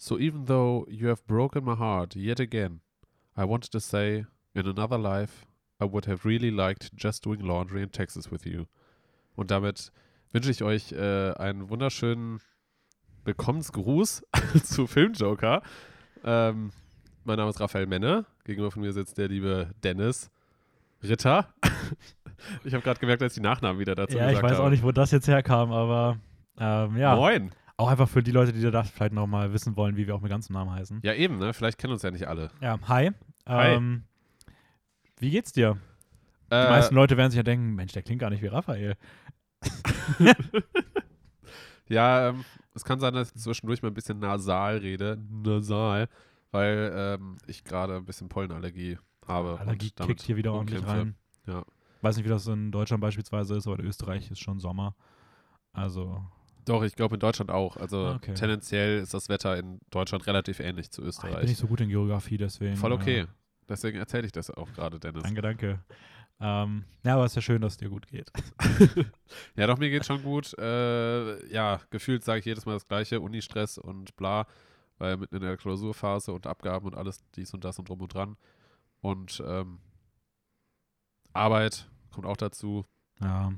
So even though you have broken my heart yet again, I wanted to say, in another life, I would have really liked just doing laundry in Texas with you. Und damit wünsche ich euch äh, einen wunderschönen Willkommensgruß zu Filmjoker. Ähm, mein Name ist Raphael Menne. Gegenüber von mir sitzt der liebe Dennis Ritter. ich habe gerade gemerkt, dass ich die Nachnamen wieder dazu Ja, ich gesagt weiß habe. auch nicht, wo das jetzt herkam, aber ähm, ja. Moin. Auch einfach für die Leute, die da vielleicht noch mal wissen wollen, wie wir auch mit ganzen Namen heißen. Ja, eben, ne? Vielleicht kennen uns ja nicht alle. Ja, hi. Hi. Ähm, wie geht's dir? Die Äh, meisten Leute werden sich ja denken, Mensch, der klingt gar nicht wie Raphael. Ja, ähm, es kann sein, dass ich zwischendurch mal ein bisschen nasal rede. Nasal. Weil ähm, ich gerade ein bisschen Pollenallergie habe. und Allergie kickt hier wieder ordentlich rein. Ja. Weiß nicht, wie das in Deutschland beispielsweise ist, aber in Österreich ist schon Sommer. Also, Doch, ich glaube in Deutschland auch. Also Ah, okay. tendenziell ist das Wetter in Deutschland relativ ähnlich zu ah, ich bin Österreich. nicht so gut in Geografie, deswegen. Voll okay. Äh, Deswegen erzähle ich das auch gerade, Dennis. danke, danke. Ähm, ja, aber es ist ja schön, dass es dir gut geht. Ja, doch, mir geht schon gut. Äh, ja, gefühlt sage ich jedes Mal das Gleiche, Unistress und bla, weil mitten in der Klausurphase und Abgaben und alles dies und das und drum und dran. Und ähm, Arbeit kommt auch dazu. Ja.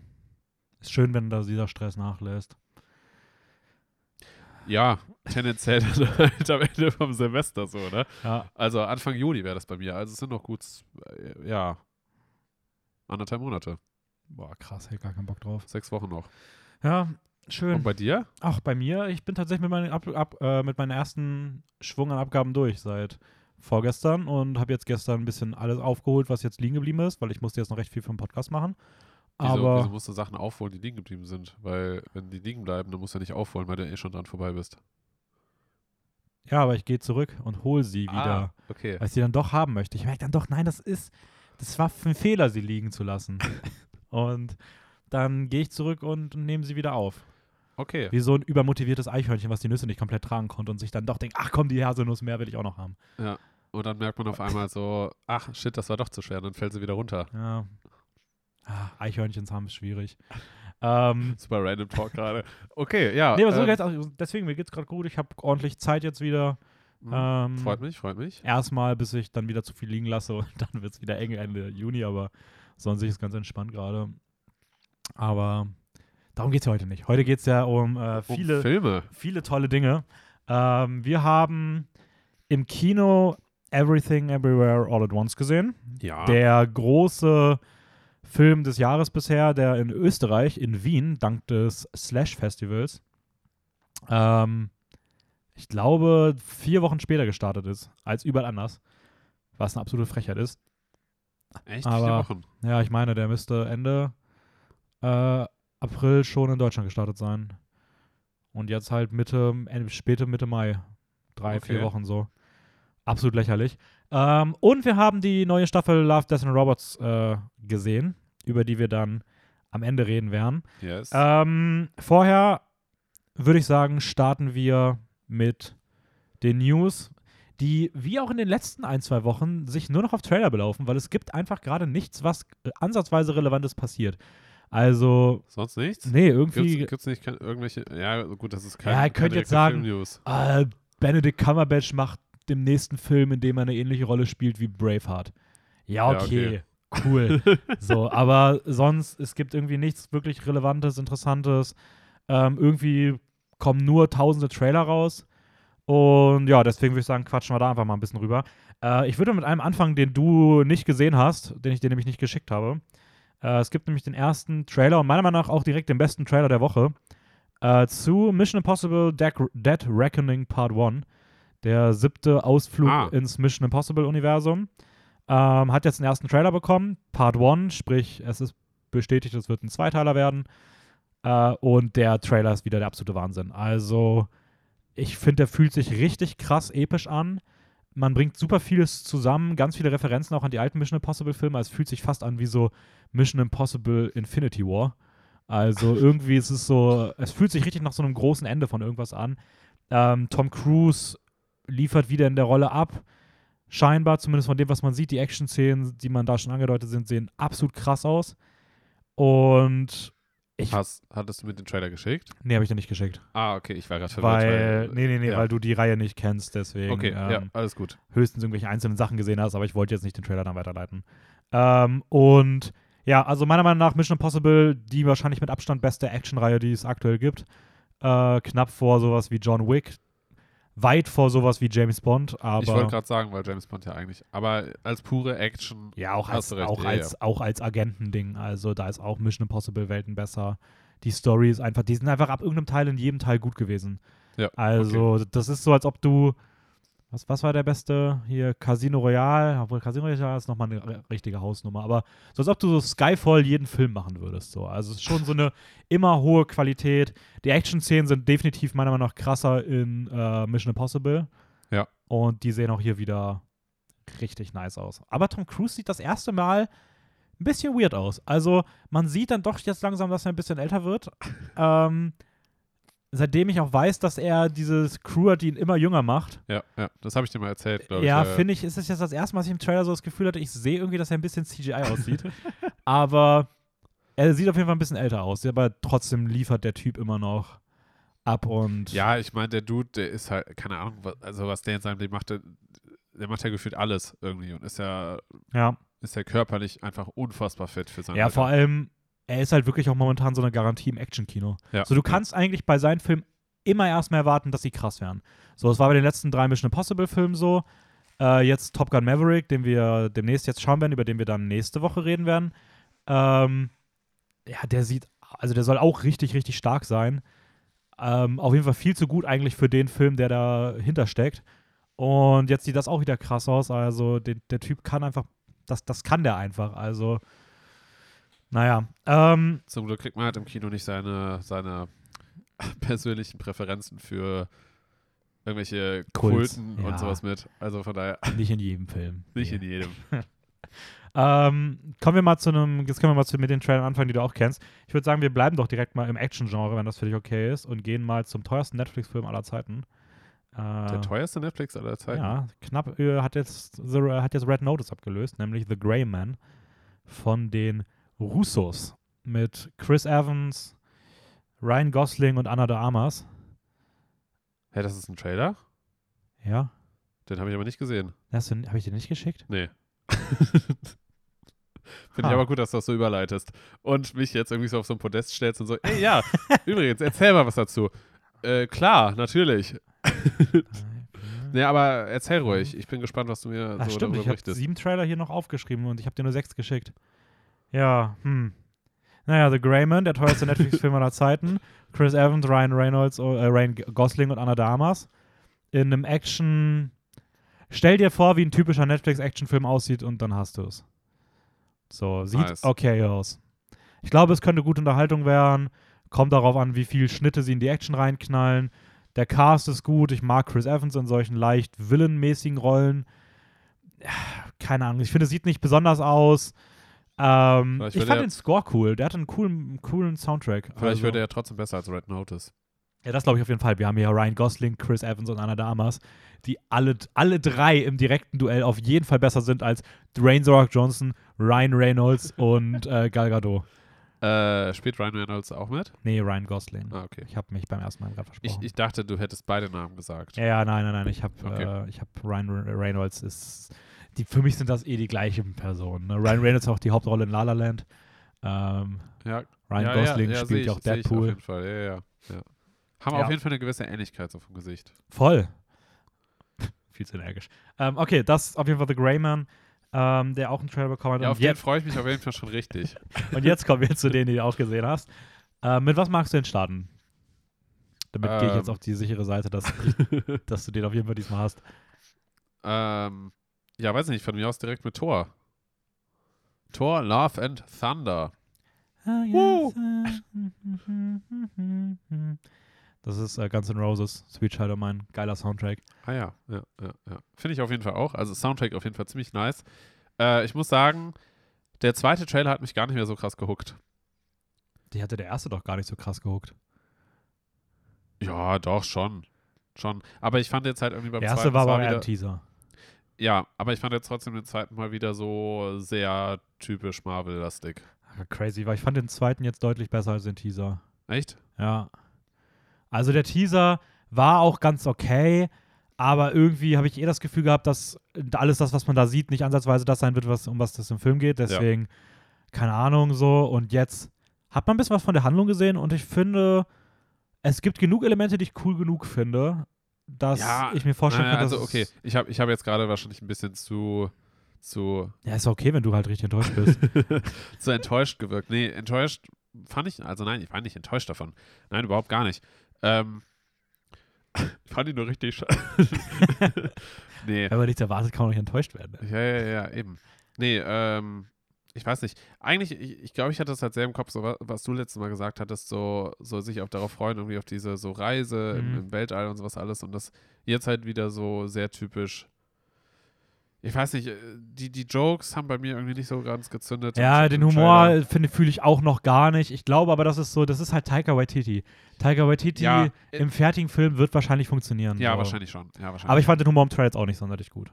Ist schön, wenn da dieser Stress nachlässt. Ja, tendenziell halt am Ende vom Semester so, ne? Ja, Also Anfang Juli wäre das bei mir. Also es sind noch gut, äh, ja, anderthalb Monate. boah, krass, hätte gar keinen Bock drauf. Sechs Wochen noch. Ja, Und schön. bei dir? Ach, bei mir, ich bin tatsächlich mit meinen, ab, ab, äh, mit meinen ersten Schwung an Abgaben durch seit vorgestern und habe jetzt gestern ein bisschen alles aufgeholt, was jetzt liegen geblieben ist, weil ich musste jetzt noch recht viel für den Podcast machen. Wieso, Aber wieso musst du Sachen aufholen, die liegen geblieben sind? Weil wenn die liegen bleiben, dann musst du ja nicht aufholen, weil du eh schon dran vorbei bist. ja, aber ich gehe zurück und hole sie wieder, Ah, okay. weil ich sie dann doch haben möchte. Ich merke dann doch, nein, das ist, das war ein Fehler, sie liegen zu lassen. und dann gehe ich zurück und nehme sie wieder auf. Okay. Wie so ein übermotiviertes Eichhörnchen, was die Nüsse nicht komplett tragen konnte und sich dann doch denkt, ach komm, die Haselnuss mehr will ich auch noch haben. Ja. Und dann merkt man auf einmal so, ach shit, das war doch zu schwer. Und dann fällt sie wieder runter. Ja. Ah, Eichhörnchens haben ist schwierig. Ähm, Super random Talk gerade. Okay, ja. nee, aber so ähm, geht's auch, deswegen, mir geht's gerade gut. Ich habe ordentlich Zeit jetzt wieder. mhm. Ähm, freut mich, freut mich. Erstmal, bis ich dann wieder zu viel liegen lasse und dann wird es wieder eng Ende Juni, aber sonst ist es ganz entspannt gerade. Aber darum geht es ja heute nicht. Heute geht es ja um äh, Um viele, Filme. viele tolle Dinge. Ähm, wir haben im Kino Everything Everywhere All at Once gesehen. Ja. Der große Film des Jahres bisher, der in Österreich, in Wien, dank des Slash-Festivals, ähm, ich glaube, vier Wochen später gestartet ist, als überall anders. Was eine absolute Frechheit ist. Echt? aber- Vier Wochen. Ja, ich meine, der müsste Ende äh, April schon in Deutschland gestartet sein. Und jetzt halt Mitte, späte Mitte Mai. Drei, Okay. vier Wochen so. Absolut lächerlich. Ähm, und wir haben die neue Staffel Love, Death and Robots äh, gesehen, über die wir dann am Ende reden werden. Yes. Ähm, vorher würde ich sagen, starten wir mit den News, die wie auch in den letzten ein, zwei Wochen sich nur noch auf Trailer belaufen, weil es gibt einfach gerade nichts, was äh, ansatzweise Relevantes passiert. Also, Sonst nichts? nee, irgendwie. Gibt's, gibt's nicht kein, irgendwelche. Ja, gut, das ist kein. Ja, ihr könnt jetzt sagen-. Äh, Benedict Cumberbatch macht dem nächsten Film, in dem er eine ähnliche Rolle spielt wie Braveheart. Ja, Ja, okay. Cool. so, aber sonst, es gibt irgendwie nichts wirklich Relevantes, Interessantes. Ähm, irgendwie kommen nur tausende Trailer raus. Und ja, deswegen würde ich sagen, quatschen wir da einfach mal ein bisschen rüber. Äh, ich würde mit einem anfangen, den du nicht gesehen hast, den ich dir nämlich nicht geschickt habe. Äh, es gibt nämlich den ersten Trailer und meiner Meinung nach auch direkt den besten Trailer der Woche äh, zu Mission Impossible Dead, Dead Reckoning Part 1. Der siebte Ausflug Ah. ins Mission Impossible-Universum. Ähm, hat jetzt einen ersten Trailer bekommen, Part 1, sprich, es ist bestätigt, es wird ein Zweiteiler werden. Äh, und der Trailer ist wieder der absolute Wahnsinn. Also, ich finde, der fühlt sich richtig krass episch an. Man bringt super vieles zusammen, ganz viele Referenzen auch an die alten Mission Impossible-Filme. Also Es fühlt sich fast an wie so Mission Impossible Infinity War. Also irgendwie ist es so, es fühlt sich richtig nach so einem großen Ende von irgendwas an. Ähm, Tom Cruise liefert wieder in der Rolle ab. Scheinbar, zumindest von dem, was man sieht, die Action-Szenen, die man da schon angedeutet sind, sehen absolut krass aus. Und Ich- Hast, hattest du mir den Trailer geschickt? Nee, habe ich dir nicht geschickt. Ah, okay, ich war gerade verwirrt. Weil, nee, nee, nee, ja. weil du die Reihe nicht kennst, deswegen Okay, ähm, ja, alles gut. höchstens irgendwelche einzelnen Sachen gesehen hast, aber ich wollte jetzt nicht den Trailer dann weiterleiten. Ähm, und ja, also meiner Meinung nach Mission Impossible, die wahrscheinlich mit Abstand beste Actionreihe, die es aktuell gibt. Äh, knapp vor sowas wie John Wick, weit vor sowas wie James Bond, aber ich wollte gerade sagen, weil James Bond ja eigentlich, aber als pure Action, ja, auch als, recht, auch, ja, als, auch als Agentending. Also da ist auch Mission Impossible Welten besser. Die Story ist einfach, die sind einfach ab irgendeinem Teil in jedem Teil gut gewesen. ja. Also, das ist so, als ob du. Was, was war der beste? Hier Casino Royale. Obwohl Casino Royale ist nochmal eine ri- richtige Hausnummer. Aber so, als ob du so Skyfall jeden Film machen würdest. So. Also, es ist schon so eine immer hohe Qualität. Die Action-Szenen sind definitiv meiner Meinung nach krasser in äh, Mission Impossible. Ja. Und die sehen auch hier wieder richtig nice aus. Aber Tom Cruise sieht das erste Mal ein bisschen weird aus. Also, man sieht dann doch jetzt langsam, dass er ein bisschen älter wird. ähm, seitdem ich auch weiß, dass er dieses Crew hat, die ihn immer jünger macht. ja, ja, das habe ich dir mal erzählt, glaube Ja, ich. äh, finde ich, ist es jetzt das erste Mal, dass ich im Trailer so das Gefühl hatte, ich sehe irgendwie, dass er ein bisschen CGI aussieht. aber er sieht auf jeden Fall ein bisschen älter aus. Aber trotzdem liefert der Typ immer noch ab und Ja, ich meine, der Dude, der ist halt, keine Ahnung, was, also was der in seinem Leben macht, der, der macht ja gefühlt alles irgendwie und ist ja, ja. ist ja körperlich einfach unfassbar fit für sein Ja, Alter. vor allem, er ist halt wirklich auch momentan so eine Garantie im Actionkino. Ja, So, du ja. kannst eigentlich bei seinen Filmen immer erstmal erwarten, dass sie krass werden. So, es war bei den letzten drei Mission Impossible Filmen so. Äh, jetzt Top Gun Maverick, den wir demnächst jetzt schauen werden, über den wir dann nächste Woche reden werden. Ähm, ja, der sieht, also der soll auch richtig, richtig stark sein. Ähm, auf jeden Fall viel zu gut eigentlich für den Film, der dahinter steckt. Und jetzt sieht das auch wieder krass aus. Also den, der Typ kann einfach, das, das kann der einfach. Also, naja. Ähm, Zum Glück kriegt man halt im Kino nicht seine, seine persönlichen Präferenzen für irgendwelche Kults, Kulten ja. und sowas mit. Also von daher nicht in jedem Film. nicht in jedem. Ähm, kommen wir mal zu einem, jetzt können wir mal zu, mit den Trailern anfangen, die du auch kennst. Ich würde sagen, wir bleiben doch direkt mal im Action-Genre, wenn das für dich okay ist, und gehen mal zum teuersten Netflix-Film aller Zeiten. Äh, Der teuerste Netflix aller Zeiten. Ja, knapp äh, hat jetzt, The, hat jetzt Red Notice abgelöst, nämlich The Grey Man von den Russos mit Chris Evans, Ryan Gosling und Anna de Armas. Hä, das ist ein Trailer? Ja, Den habe ich aber nicht gesehen. habe ich dir nicht geschickt? Nee. Finde ich aber gut, dass du das so überleitest. Und mich jetzt irgendwie so auf so ein Podest stellst und so, ey, ja, übrigens, erzähl mal was dazu. Äh, klar, natürlich. Nee, aber erzähl ruhig. Ich bin gespannt, was du mir Ach so stimmt, darüber ich habe berichtest. sieben Trailer hier noch aufgeschrieben und ich habe dir nur sechs geschickt. Ja, hm. Naja, The Greyman, der teuerste Netflix-Film aller Zeiten. Chris Evans, Ryan Reynolds, äh, Ryan Gosling und Anna Damas. In einem Action. Stell dir vor, wie ein typischer Netflix-Action-Film aussieht und dann hast du es. So, sieht Nice. okay aus. Ich glaube, es könnte gute Unterhaltung werden. Kommt darauf an, wie viel Schnitte sie in die Action reinknallen. Der Cast ist gut. Ich mag Chris Evans in solchen leicht villenmäßigen Rollen. Keine Ahnung. Ich finde, es sieht nicht besonders aus. Ähm, ich fand den Score cool. Der hat einen coolen, coolen Soundtrack. Vielleicht also, wird er ja trotzdem besser als Red Notice. Ja, das glaube ich auf jeden Fall. Wir haben hier Ryan Gosling, Chris Evans und Anna Damas, die alle, alle drei im direkten Duell auf jeden Fall besser sind als Dwayne The Rock Johnson, Ryan Reynolds und äh, Gal Gadot. Äh, spielt Ryan Reynolds auch mit? Nee, Ryan Gosling. Ah, okay. Ich habe mich beim ersten Mal gerade Ich, versprochen. ich dachte, du hättest beide Namen gesagt. Ja, ja, nein, nein, nein. Ich habe Okay. äh, ich hab Ryan Re- Reynolds ist. Die, für mich sind das eh die gleichen Personen. Ne? Ryan Reynolds hat auch die Hauptrolle in La La Land. Ähm, Ja, Ryan ja, Gosling ja, spielt ja auch ich Auf Deadpool. jeden Fall, ja, ja. Haben auf jeden Fall eine gewisse Ähnlichkeit so vom Gesicht. Voll. Viel zu energisch. Ähm, okay, das ist auf jeden Fall The Greyman, ähm, der auch einen Trailer bekommen hat. Ja, auf den freue ich mich auf jeden Fall schon richtig. und jetzt kommen wir zu denen, die du auch gesehen hast. Äh, mit was magst du denn starten? Damit gehe ich jetzt Ähm. auf die sichere Seite, dass, dass du den auf jeden Fall diesmal hast. ähm, ja, weiß nicht, von mir aus direkt mit Thor. Thor, Love and Thunder. Das ist äh, Guns N' Roses, Sweet Child of Mine, geiler Soundtrack. Ah ja, ja, ja, ja. Finde ich auf jeden Fall auch. Also Soundtrack auf jeden Fall ziemlich nice. Äh, ich muss sagen, der zweite Trailer hat mich gar nicht mehr so krass gehuckt. Die hatte der erste doch gar nicht so krass gehuckt. Ja, doch, schon. Schon. Aber ich fand jetzt halt irgendwie beim Der erste zweiten war aber wieder, ein Teaser. Ja, aber ich fand jetzt trotzdem den zweiten Mal wieder so sehr typisch Marvel-lastig. Crazy, weil ich fand den zweiten jetzt deutlich besser als den Teaser. Echt? Ja. Also der Teaser war auch ganz okay, aber irgendwie habe ich eher das Gefühl gehabt, dass alles das, was man da sieht, nicht ansatzweise das sein wird, was, um was das im Film geht. Deswegen, keine Ahnung, so. Und jetzt hat man ein bisschen was von der Handlung gesehen und ich finde, es gibt genug Elemente, die ich cool genug finde, dass Ja, ich mir vorstellen Naja, kann, dass also okay, ich habe ich hab jetzt gerade wahrscheinlich ein bisschen zu, zu, Ja, ist okay, wenn du halt richtig enttäuscht bist. zu enttäuscht gewirkt. Nee, enttäuscht fand ich, also nein, ich war nicht enttäuscht davon. Nein, überhaupt gar nicht. Ähm, ich fand ihn nur richtig scheiße. nee, wenn man nichts erwartet, kann man nicht enttäuscht werden. ja, ja, ja, eben. Nee, ähm, ich weiß nicht. Eigentlich, ich, ich glaube, ich hatte das halt sehr im Kopf, so wa- was du letztes Mal gesagt hattest, so, so sich auch darauf freuen, irgendwie auf diese so Reise im, Mhm. im Weltall und sowas alles und das jetzt halt wieder so sehr typisch. Ich weiß nicht, äh, die, die Jokes haben bei mir irgendwie nicht so ganz gezündet. Ja, im- den im Humor finde fühle ich auch noch gar nicht. Ich glaube aber, das ist so, das ist halt Taika Waititi. Taika Waititi Ja, äh, im fertigen Film wird wahrscheinlich funktionieren. Ja, so. wahrscheinlich schon. Ja, wahrscheinlich. Aber ich fand den Humor im Trailer jetzt auch nicht sonderlich gut.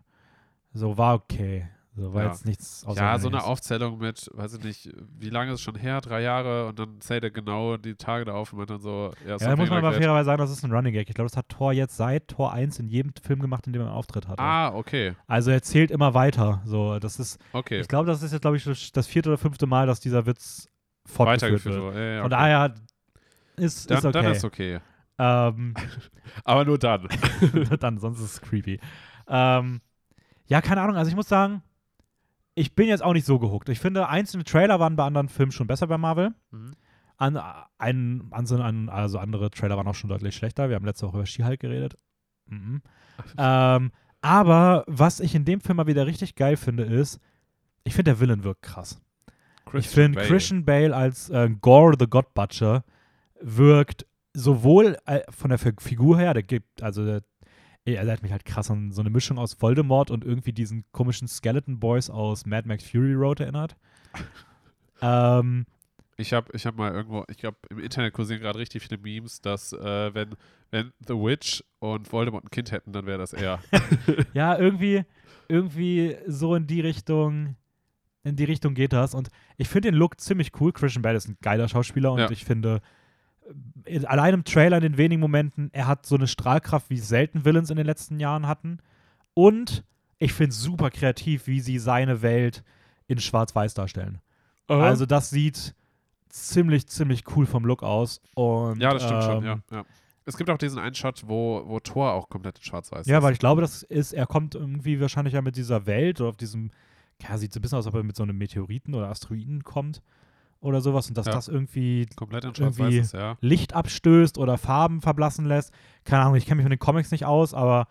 So, war okay. So, war Ja. jetzt nichts Ja, so eine. Aufzählung mit, weiß ich nicht, wie lange ist es schon her? Drei Jahre und dann zählt er genau die Tage da auf und meint dann so, ja, Ja, da muss man aber fairerweise sagen, das ist ein Running Gag. Ich glaube, das hat Thor jetzt seit Tor 1 in jedem Film gemacht, in dem er einen Auftritt hatte. Ah, okay, Also er zählt immer weiter. So, das ist, okay. ich glaube, das ist jetzt, glaube ich, das- vierte oder fünfte Mal, dass dieser Witz fortgeführt wird. wurde. Ja, Von okay. daher ist, dann, ist okay. dann ist okay. Ähm, Aber nur dann. dann, sonst ist es creepy. Ähm, ja, keine Ahnung. Also ich muss sagen, ich bin jetzt auch nicht so gehuckt. Ich finde, einzelne Trailer waren bei anderen Filmen schon besser bei Marvel. Mhm. An, ein, an, also andere Trailer waren auch schon deutlich schlechter. Wir haben letzte Woche über She-Hulk geredet. Mhm. ähm, aber was ich in dem Film mal wieder richtig geil finde, ist, ich finde, der Villain wirkt krass. ich Christian finde, Bale. Christian Bale als äh, Gore the God Butcher wirkt sowohl äh, von der Fi- Figur her, der gibt, also der, er erinnert mich halt krass an so eine Mischung aus Voldemort und irgendwie diesen komischen Skeleton Boys aus Mad Max Fury Road erinnert. ähm, Ich habe ich hab mal irgendwo, ich glaube, im Internet kursieren gerade richtig viele Memes, dass äh, wenn, wenn The Witch und Voldemort ein Kind hätten, dann wäre das er. ja, irgendwie, irgendwie so in die Richtung, in die Richtung geht das. Und ich finde den Look ziemlich cool. Christian Bale ist ein geiler Schauspieler und Ja. ich finde, allein im Trailer in den wenigen Momenten, er hat so eine Strahlkraft, wie selten Villains in den letzten Jahren hatten. Und ich finde es super kreativ, wie sie seine Welt in Schwarz-Weiß darstellen. Also das sieht ziemlich, ziemlich cool vom Look aus. Und, ja, das stimmt schon, ähm, ja, ja. Es gibt auch diesen einen Shot, wo, wo Thor auch komplett in schwarz-weiß Ja, ist. weil ich glaube, das ist, er kommt irgendwie wahrscheinlich ja mit dieser Welt oder auf diesem, ja, sieht so ein bisschen aus, als ob er mit so einem Meteoriten oder Asteroiden kommt oder sowas und dass Ja. das irgendwie irgendwie- ist, ja. Licht abstößt oder Farben verblassen lässt. Keine Ahnung, ich kenne mich mit den Comics nicht aus, aber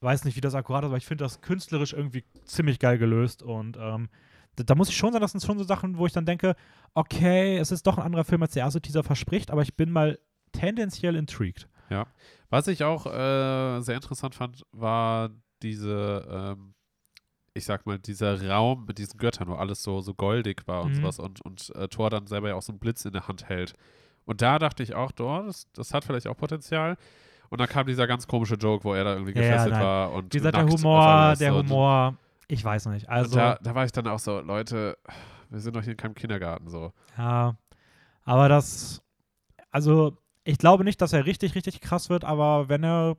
weiß nicht, wie das akkurat ist, aber ich finde das künstlerisch irgendwie ziemlich geil gelöst und ähm, da, da muss ich schon sagen, das sind schon so Sachen, wo ich dann denke, okay, es ist doch ein anderer Film, als der erste Teaser verspricht, aber ich bin mal tendenziell intrigued. Was ich auch äh, sehr interessant fand, war diese, ähm, ich sag mal, dieser Raum mit diesen Göttern, wo alles so, so goldig war und Mhm. sowas und, und äh, Thor dann selber ja auch so einen Blitz in der Hand hält. Und da dachte ich auch, oh, das, das hat vielleicht auch Potenzial. Und dann kam dieser ganz komische Joke, wo er da irgendwie Ja, ja, gefesselt nein. war und Wie gesagt, der Humor, der Humor, ich weiß nicht. Also, da, da war ich dann auch so, Leute, wir sind doch hier in keinem Kindergarten so. Ja, aber das, also ich glaube nicht, dass er richtig, richtig krass wird, aber wenn er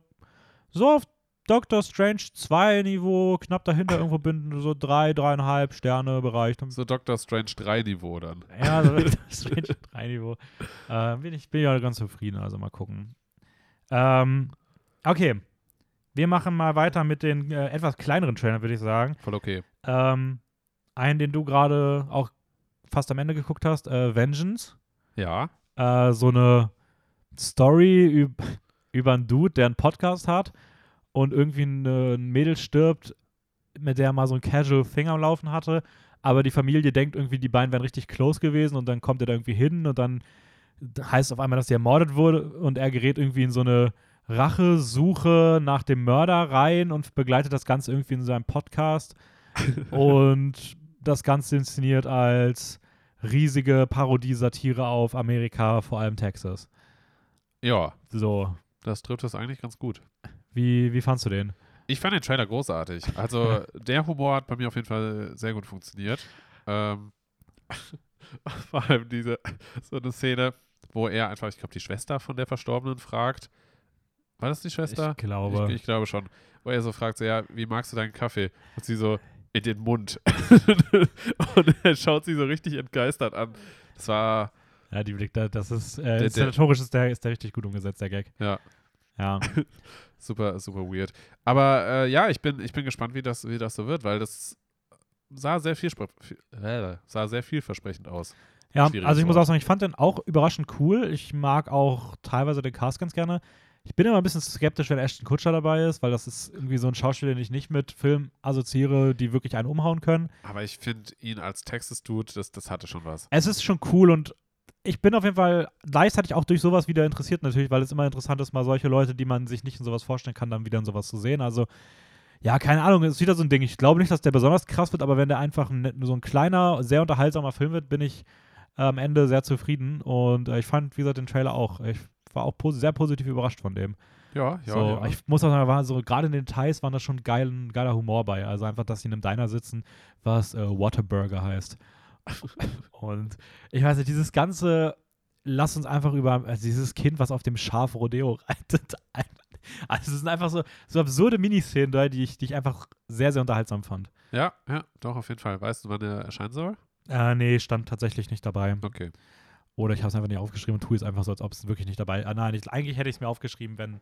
so auf Doctor Strange 2 Niveau knapp dahinter irgendwo bin, so drei, dreieinhalb Sterne Bereich, dann So Doctor Strange 3 Niveau dann. ja, so Doctor Strange 3 Niveau, äh, bin ich bin ja ganz zufrieden, also mal gucken. Ähm, okay, wir machen mal weiter mit den äh, etwas kleineren Trailern, würde ich sagen. Voll okay. Ähm, einen, den du gerade auch fast am Ende geguckt hast, äh, Vengeance. Ja. äh, so eine Story üb über einen Dude, der einen Podcast hat und irgendwie eine, ein Mädel stirbt, mit der er mal so ein Casual Thing am Laufen hatte. Aber die Familie denkt irgendwie, die beiden wären richtig close gewesen und dann kommt er da irgendwie hin und dann heißt auf einmal, dass sie ermordet wurde und er gerät irgendwie in so eine Rachesuche nach dem Mörder rein und begleitet das Ganze irgendwie in seinem Podcast und das Ganze inszeniert als riesige Parodie-Satire auf Amerika, vor allem Texas. Ja, So, das trifft das eigentlich ganz gut. Wie, wie fandst du den? Ich fand den Trailer großartig. Also der Humor hat bei mir auf jeden Fall sehr gut funktioniert. Ähm, Vor allem diese, so eine Szene, wo er einfach, ich glaube, die Schwester von der Verstorbenen fragt. War das die Schwester? Ich glaube. Ich, ich glaube schon. Wo er so fragt, so, ja, wie magst du deinen Kaffee? Und sie so, in den Mund. und er schaut sie so richtig entgeistert an. Das war, Ja, die Blick, da- das ist, äh, der- der, ist der richtig gut umgesetzt, der Gag. ja, Ja. Super, super weird. Aber äh, ja, ich bin, ich bin gespannt, wie das, wie das so wird, weil das sah sehr, vielspre äh, sah sehr vielversprechend aus. Ja, Schwieriges also ich muss auch sagen, ich fand den auch überraschend cool. Ich mag auch teilweise den Cast ganz gerne. Ich bin immer ein bisschen skeptisch, wenn Ashton Kutscher dabei ist, weil das ist irgendwie so ein Schauspieler, den ich nicht mit Filmen assoziiere, die wirklich einen umhauen können. Aber ich finde ihn als Texas-Dude, das, das hatte schon was. Es ist schon cool und ich bin auf jeden Fall gleichzeitig auch durch sowas wieder interessiert natürlich, weil es immer interessant ist, mal solche Leute, die man sich nicht in sowas vorstellen kann, dann wieder in sowas zu sehen. Also ja, keine Ahnung, es ist wieder so ein Ding. Ich glaube nicht, dass der besonders krass wird, aber wenn der einfach ein, so ein kleiner, sehr unterhaltsamer Film wird, bin ich äh, am Ende sehr zufrieden. Und äh, ich fand, wie gesagt, den Trailer auch. Ich war auch posi sehr positiv überrascht von dem. Ja, ja, so, ja. Ich muss auch sagen, war so, gerade in den Details waren da schon geil, geiler Humor bei. Also einfach, dass sie in einem Diner sitzen, was äh, Waterburger heißt. Und ich weiß nicht, dieses ganze, lass uns einfach über, also dieses Kind, was auf dem Schaf Rodeo reitet. Also es sind einfach so, so absurde Miniszenen da, die ich, die ich einfach sehr, sehr unterhaltsam fand. ja, ja, doch, auf jeden Fall. Weißt du, wann er erscheinen soll? Äh, nee, stand tatsächlich nicht dabei. Okay. Oder ich habe es einfach nicht aufgeschrieben und tue es einfach so, als ob es wirklich nicht dabei ah, Nein, ich, eigentlich hätte ich es mir aufgeschrieben, wenn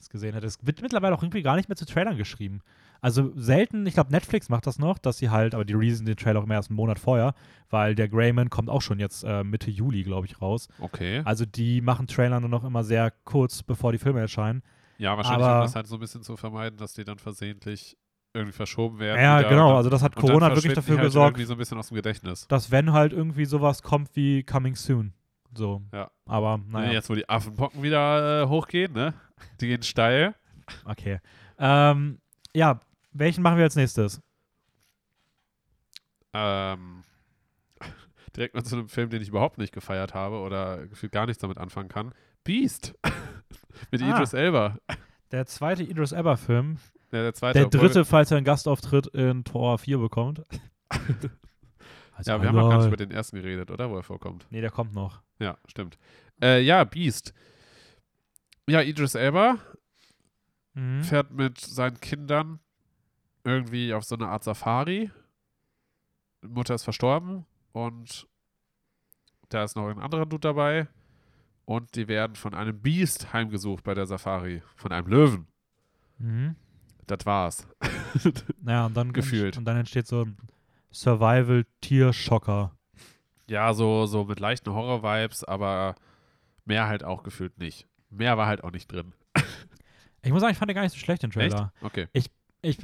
es gesehen hätte. Es wird mittlerweile auch irgendwie gar nicht mehr zu Trailern geschrieben. Also selten, ich glaube, Netflix macht das noch, dass sie halt, aber die releasen den Trailer auch immer erst einen Monat vorher, weil der Greyman kommt auch schon jetzt äh, Mitte Juli, glaube ich, raus. Okay. Also die machen Trailer nur noch immer sehr kurz, bevor die Filme erscheinen. Ja, wahrscheinlich, aber- um das halt so ein bisschen zu vermeiden, dass die dann versehentlich irgendwie verschoben werden. Ja, wieder genau, dann, also das hat Corona wirklich dafür halt gesorgt, irgendwie so ein bisschen aus dem Gedächtnis. dass wenn halt irgendwie sowas kommt wie Coming Soon. So. Ja. Aber naja. Jetzt, wo die Affenpocken wieder äh, hochgehen, ne? Die gehen steil. Okay. Ähm, ja, welchen machen wir als nächstes? Ähm, direkt mal zu einem Film, den ich überhaupt nicht gefeiert habe oder gefühlt gar nichts damit anfangen kann. Beast. Mit Ah. Idris Elba. Der zweite Idris Elba-Film. Ja, der zweite. Der dritte, falls er einen Gastauftritt in Tor 4 bekommt. Also, Ja, wir haben auch gar nicht über den ersten geredet, oder? Wo er vorkommt. Nee, der kommt noch. Ja, stimmt. Äh, ja, Beast. Ja, Idris Elba Mhm. fährt mit seinen Kindern irgendwie auf so eine Art Safari. Die Mutter ist verstorben und da ist noch ein anderer Dude dabei. Und die werden von einem Beast heimgesucht bei der Safari. Von einem Löwen. Mhm. Das war's. Ja, und dann, Gefühlt. Und dann entsteht so ein Survival-Tierschocker. Ja, so, so mit leichten Horror-Vibes, aber mehr halt auch gefühlt nicht. Mehr war halt auch nicht drin. Ich muss sagen, ich fand den gar nicht so schlecht, den Trailer. Okay. Ich,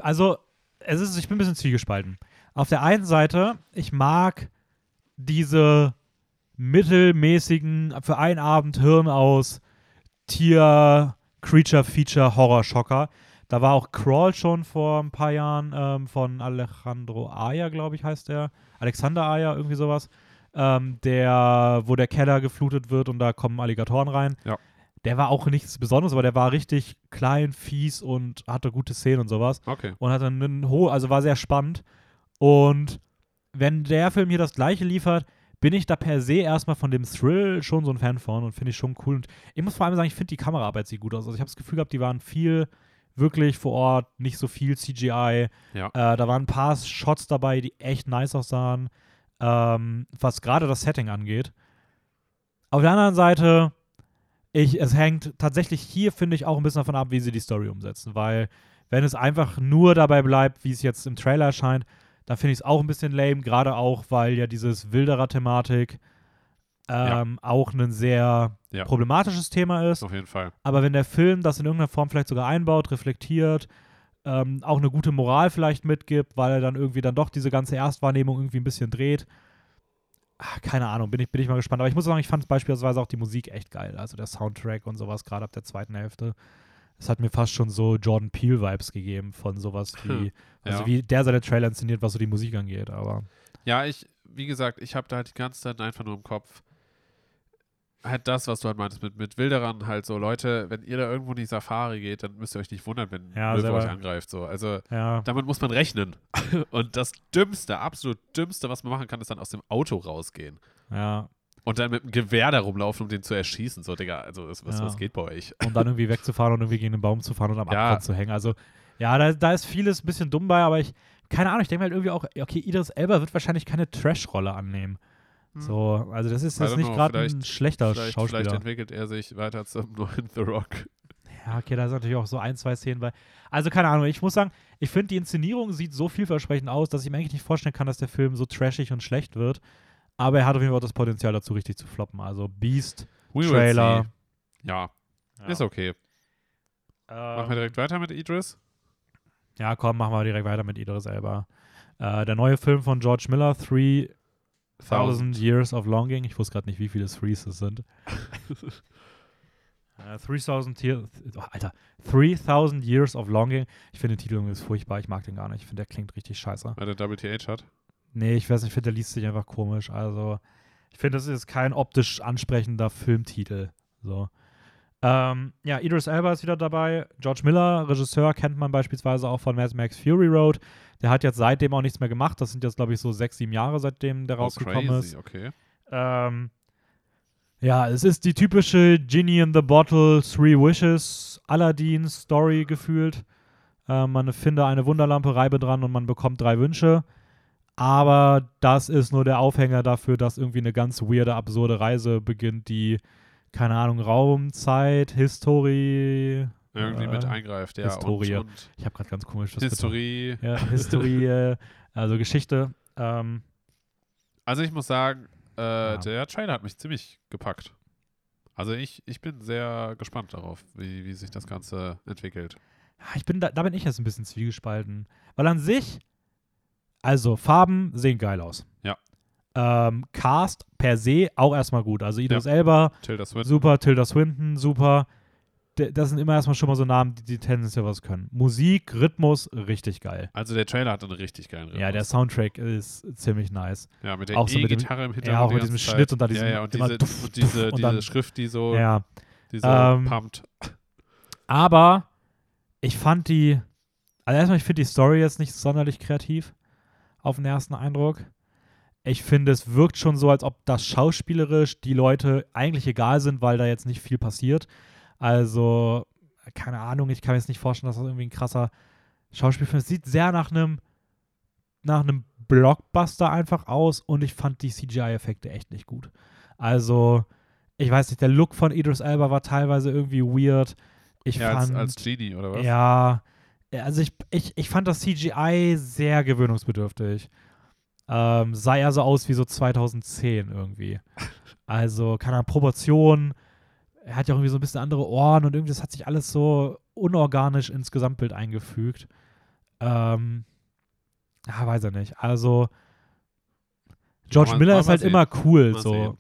also, es ist, ich bin ein bisschen zwiegespalten. Auf der einen Seite, ich mag diese mittelmäßigen, für einen Abend Hirn aus Tier, Creature, Feature, Horror-Schocker. Da war auch Crawl schon vor ein paar Jahren ähm, von Alejandro Aya, glaube ich, heißt der. Alexander Aya, irgendwie sowas. Ähm, der, wo der Keller geflutet wird und da kommen Alligatoren rein. Ja. Der war auch nichts Besonderes, aber der war richtig klein, fies und hatte gute Szenen und sowas Okay. und hat dann einen ho also war sehr spannend. Und wenn der Film hier das gleiche liefert, bin ich da per se erstmal von dem Thrill schon so ein Fan von und finde ich schon cool. Und ich muss vor allem sagen, ich finde die Kameraarbeit sieht gut aus. Also ich habe das Gefühl gehabt, die waren viel wirklich vor Ort, nicht so viel CGI. Ja. Äh, da waren ein paar Shots dabei, die echt nice aussahen, ähm, was gerade das Setting angeht. Auf der anderen Seite, ich, es hängt tatsächlich hier, finde ich, auch ein bisschen davon ab, wie sie die Story umsetzen, weil wenn es einfach nur dabei bleibt, wie es jetzt im Trailer erscheint, dann finde ich es auch ein bisschen lame, gerade auch, weil ja dieses Wilderer-Thematik ähm, auch ein sehr Ja. problematisches Thema ist. Auf jeden Fall. Aber wenn der Film das in irgendeiner Form vielleicht sogar einbaut, reflektiert, ähm, auch eine gute Moral vielleicht mitgibt, weil er dann irgendwie dann doch diese ganze Erstwahrnehmung irgendwie ein bisschen dreht. Ah, keine Ahnung, bin ich, bin ich mal gespannt. Aber ich muss sagen, ich fand beispielsweise auch die Musik echt geil. Also der Soundtrack und sowas, gerade ab der zweiten Hälfte. Es hat mir fast schon so Jordan Peele-Vibes gegeben von sowas wie, also Ja. wie der seine Trailer inszeniert, was so die Musik angeht. Aber Ja, ich, wie gesagt, ich habe da halt die ganze Zeit einfach nur im Kopf, halt das, was du halt meintest mit, mit Wilderern, halt so, Leute, wenn ihr da irgendwo in die Safari geht, dann müsst ihr euch nicht wundern, wenn Ja, Löwe euch angreift. So. Also Ja. damit muss man rechnen. Und das Dümmste, absolut Dümmste, was man machen kann, ist dann aus dem Auto rausgehen. Ja. Und dann mit einem Gewehr da rumlaufen, um den zu erschießen. So, Digga, also was, was, Ja. was geht bei euch? Und dann irgendwie wegzufahren und irgendwie gegen den Baum zu fahren und am Ja. Abgrund zu hängen. Also, ja, da, da ist vieles ein bisschen dumm bei, aber ich, keine Ahnung, ich denke mir halt irgendwie auch, okay, Idris Elba wird wahrscheinlich keine Trash-Rolle annehmen. So, also das ist Hm. Jetzt nicht gerade ein schlechter Vielleicht, Schauspieler. vielleicht entwickelt er sich weiter zum neuen The Rock. Ja, okay, da sind natürlich auch so ein, zwei Szenen bei. Also, keine Ahnung, ich muss sagen, ich finde, die Inszenierung sieht so vielversprechend aus, dass ich mir eigentlich nicht vorstellen kann, dass der Film so trashig und schlecht wird. Aber er hat auf jeden Fall auch das Potenzial dazu, richtig zu floppen. Also, Beast, We Trailer. Ja, Ja. ist okay. Machen wir Ähm, direkt weiter mit Idris? ja, komm, machen wir direkt weiter mit Idris Elba. Äh, der neue Film von George Miller, 3000 Years of Longing. Ich wusste gerade nicht, wie viele Threes es sind. Äh, 3000 Years, oh, Alter, 3000 Years of Longing. Ich finde den Titel irgendwie ist furchtbar. Ich mag den gar nicht. Ich finde, der klingt richtig scheiße. Weil der Double TH hat. Nee, ich weiß nicht, ich finde, der liest sich einfach komisch. Also, ich finde, das ist kein optisch ansprechender Filmtitel. So. Ähm, ja, Idris Elba ist wieder dabei. George Miller, Regisseur, kennt man beispielsweise auch von Mad Max Fury Road. Der hat jetzt seitdem auch nichts mehr gemacht. Das sind jetzt, glaube ich, so sechs, sieben Jahre, seitdem der Oh, rausgekommen crazy, ist. okay. Ähm, ja, es ist die typische Genie in the Bottle, Three Wishes, Aladdin-Story gefühlt. Äh, man finde eine Wunderlampe, reibe dran und man bekommt drei Wünsche. Aber das ist nur der Aufhänger dafür, dass irgendwie eine ganz weirde, absurde Reise beginnt, die, keine Ahnung, Raum, Zeit, Historie. Irgendwie äh, mit eingreift, ja. Historie. Und, und Ich habe gerade ganz komisch das betont. Historie. Ja, Historie, äh, also Geschichte. Ähm, Also ich muss sagen, äh, Ja. der Trailer hat mich ziemlich gepackt. Also ich, ich bin sehr gespannt darauf, wie, wie sich das Ganze entwickelt. Ja, ich bin da, da bin ich jetzt ein bisschen zwiegespalten. Weil an sich, also Farben sehen geil aus. Ja. Ähm, Cast per se auch erstmal gut. Also Idris Elba, Tilda Swinton. super, Tilda Swinton, super. Das sind immer erstmal schon mal so Namen, die, die tendenziell was können. Musik, Rhythmus, richtig geil. Also der Trailer hat einen richtig geilen Rhythmus. Ja, der Soundtrack ist ziemlich nice. Ja, mit der auch so mit dem- E-Gitarre im ja, Hintergrund. auch die mit diesem Zeit. Schnitt und dann diesem Ja, ja, und diese, tuff, und diese, und diese dann- Schrift, die so, Ja. die so Ähm, pumpt. Aber ich fand die, also erstmal, ich finde die Story jetzt nicht sonderlich kreativ auf den ersten Eindruck. Ich finde, es wirkt schon so, als ob das schauspielerisch die Leute eigentlich egal sind, weil da jetzt nicht viel passiert. Also, keine Ahnung, ich kann mir jetzt nicht vorstellen, dass das irgendwie ein krasser Schauspielfilm ist. Sieht sehr nach einem nach einem Blockbuster einfach aus und ich fand die CGI-Effekte echt nicht gut. Also, ich weiß nicht, der Look von Idris Elba war teilweise irgendwie weird. Ich ja, als, fand, als Genie, oder was? ja, also ich, ich, ich fand das CGI sehr gewöhnungsbedürftig. Ähm, sah eher so aus wie so 2010 irgendwie. Also, keine Ahnung, Proportionen. Er hat ja auch irgendwie so ein bisschen andere Ohren und irgendwie, das hat sich alles so unorganisch ins Gesamtbild eingefügt. Ähm, ja, weiß er nicht. Also, George Mal- Miller mal ist halt sehen. immer cool. Mal so.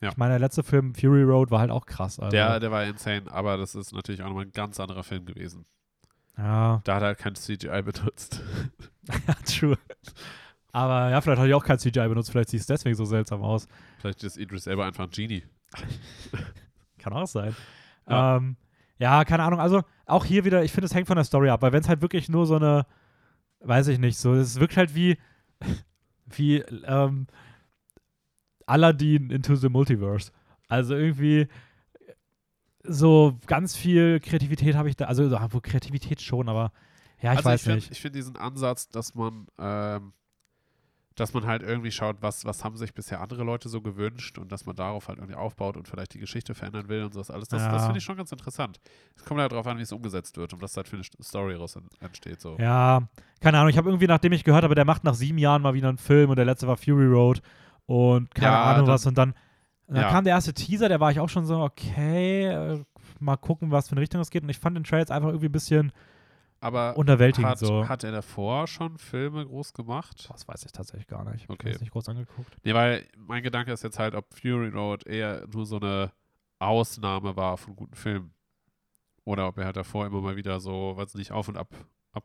Ja. Ich meine, der letzte Film, Fury Road, war halt auch krass. Also, Der, der war insane, aber das ist natürlich auch nochmal ein ganz anderer Film gewesen. ja. Da hat er halt kein CGI benutzt. Ja, true. Aber ja, vielleicht hat er auch kein CGI benutzt, vielleicht sieht es deswegen so seltsam aus. Vielleicht ist Idris selber einfach ein Genie. Kann auch sein. Ja. Ähm, ja keine Ahnung. Also auch hier wieder, ich finde, es hängt von der Story ab, weil wenn es halt wirklich nur so eine, weiß ich nicht, so, es wirkt halt wie, wie ähm, Aladdin into the Multiverse. Also irgendwie so ganz viel Kreativität habe ich da, also Kreativität schon, aber ja, ich also weiß ich finde nicht. ich find diesen Ansatz, dass man, ähm, dass man halt irgendwie schaut, was, was haben sich bisher andere Leute so gewünscht und dass man darauf halt irgendwie aufbaut und vielleicht die Geschichte verändern will und sowas alles. Das, das Ja. finde ich schon ganz interessant. Es kommt halt darauf an, wie es umgesetzt wird und was halt für eine Story raus en- entsteht. So. Ja, keine Ahnung. Ich habe irgendwie, nachdem ich gehört habe, der macht nach sieben Jahren mal wieder einen Film und der letzte war Fury Road und keine Ja, Ahnung dann- was. Und dann, dann ja. kam der erste Teaser, der war ich auch schon so, okay, äh, mal gucken, was für eine Richtung es geht. Und ich fand den Trail jetzt einfach irgendwie ein bisschen Aber unterwältigend hat, so. hat er davor schon Filme groß gemacht? das weiß ich tatsächlich gar nicht. Ich habe Okay. das nicht groß angeguckt. Nee, weil mein Gedanke ist jetzt halt, ob Fury Road eher nur so eine Ausnahme war von guten Filmen. Oder ob er halt davor immer mal wieder so, weiß nicht, auf und ab, ab,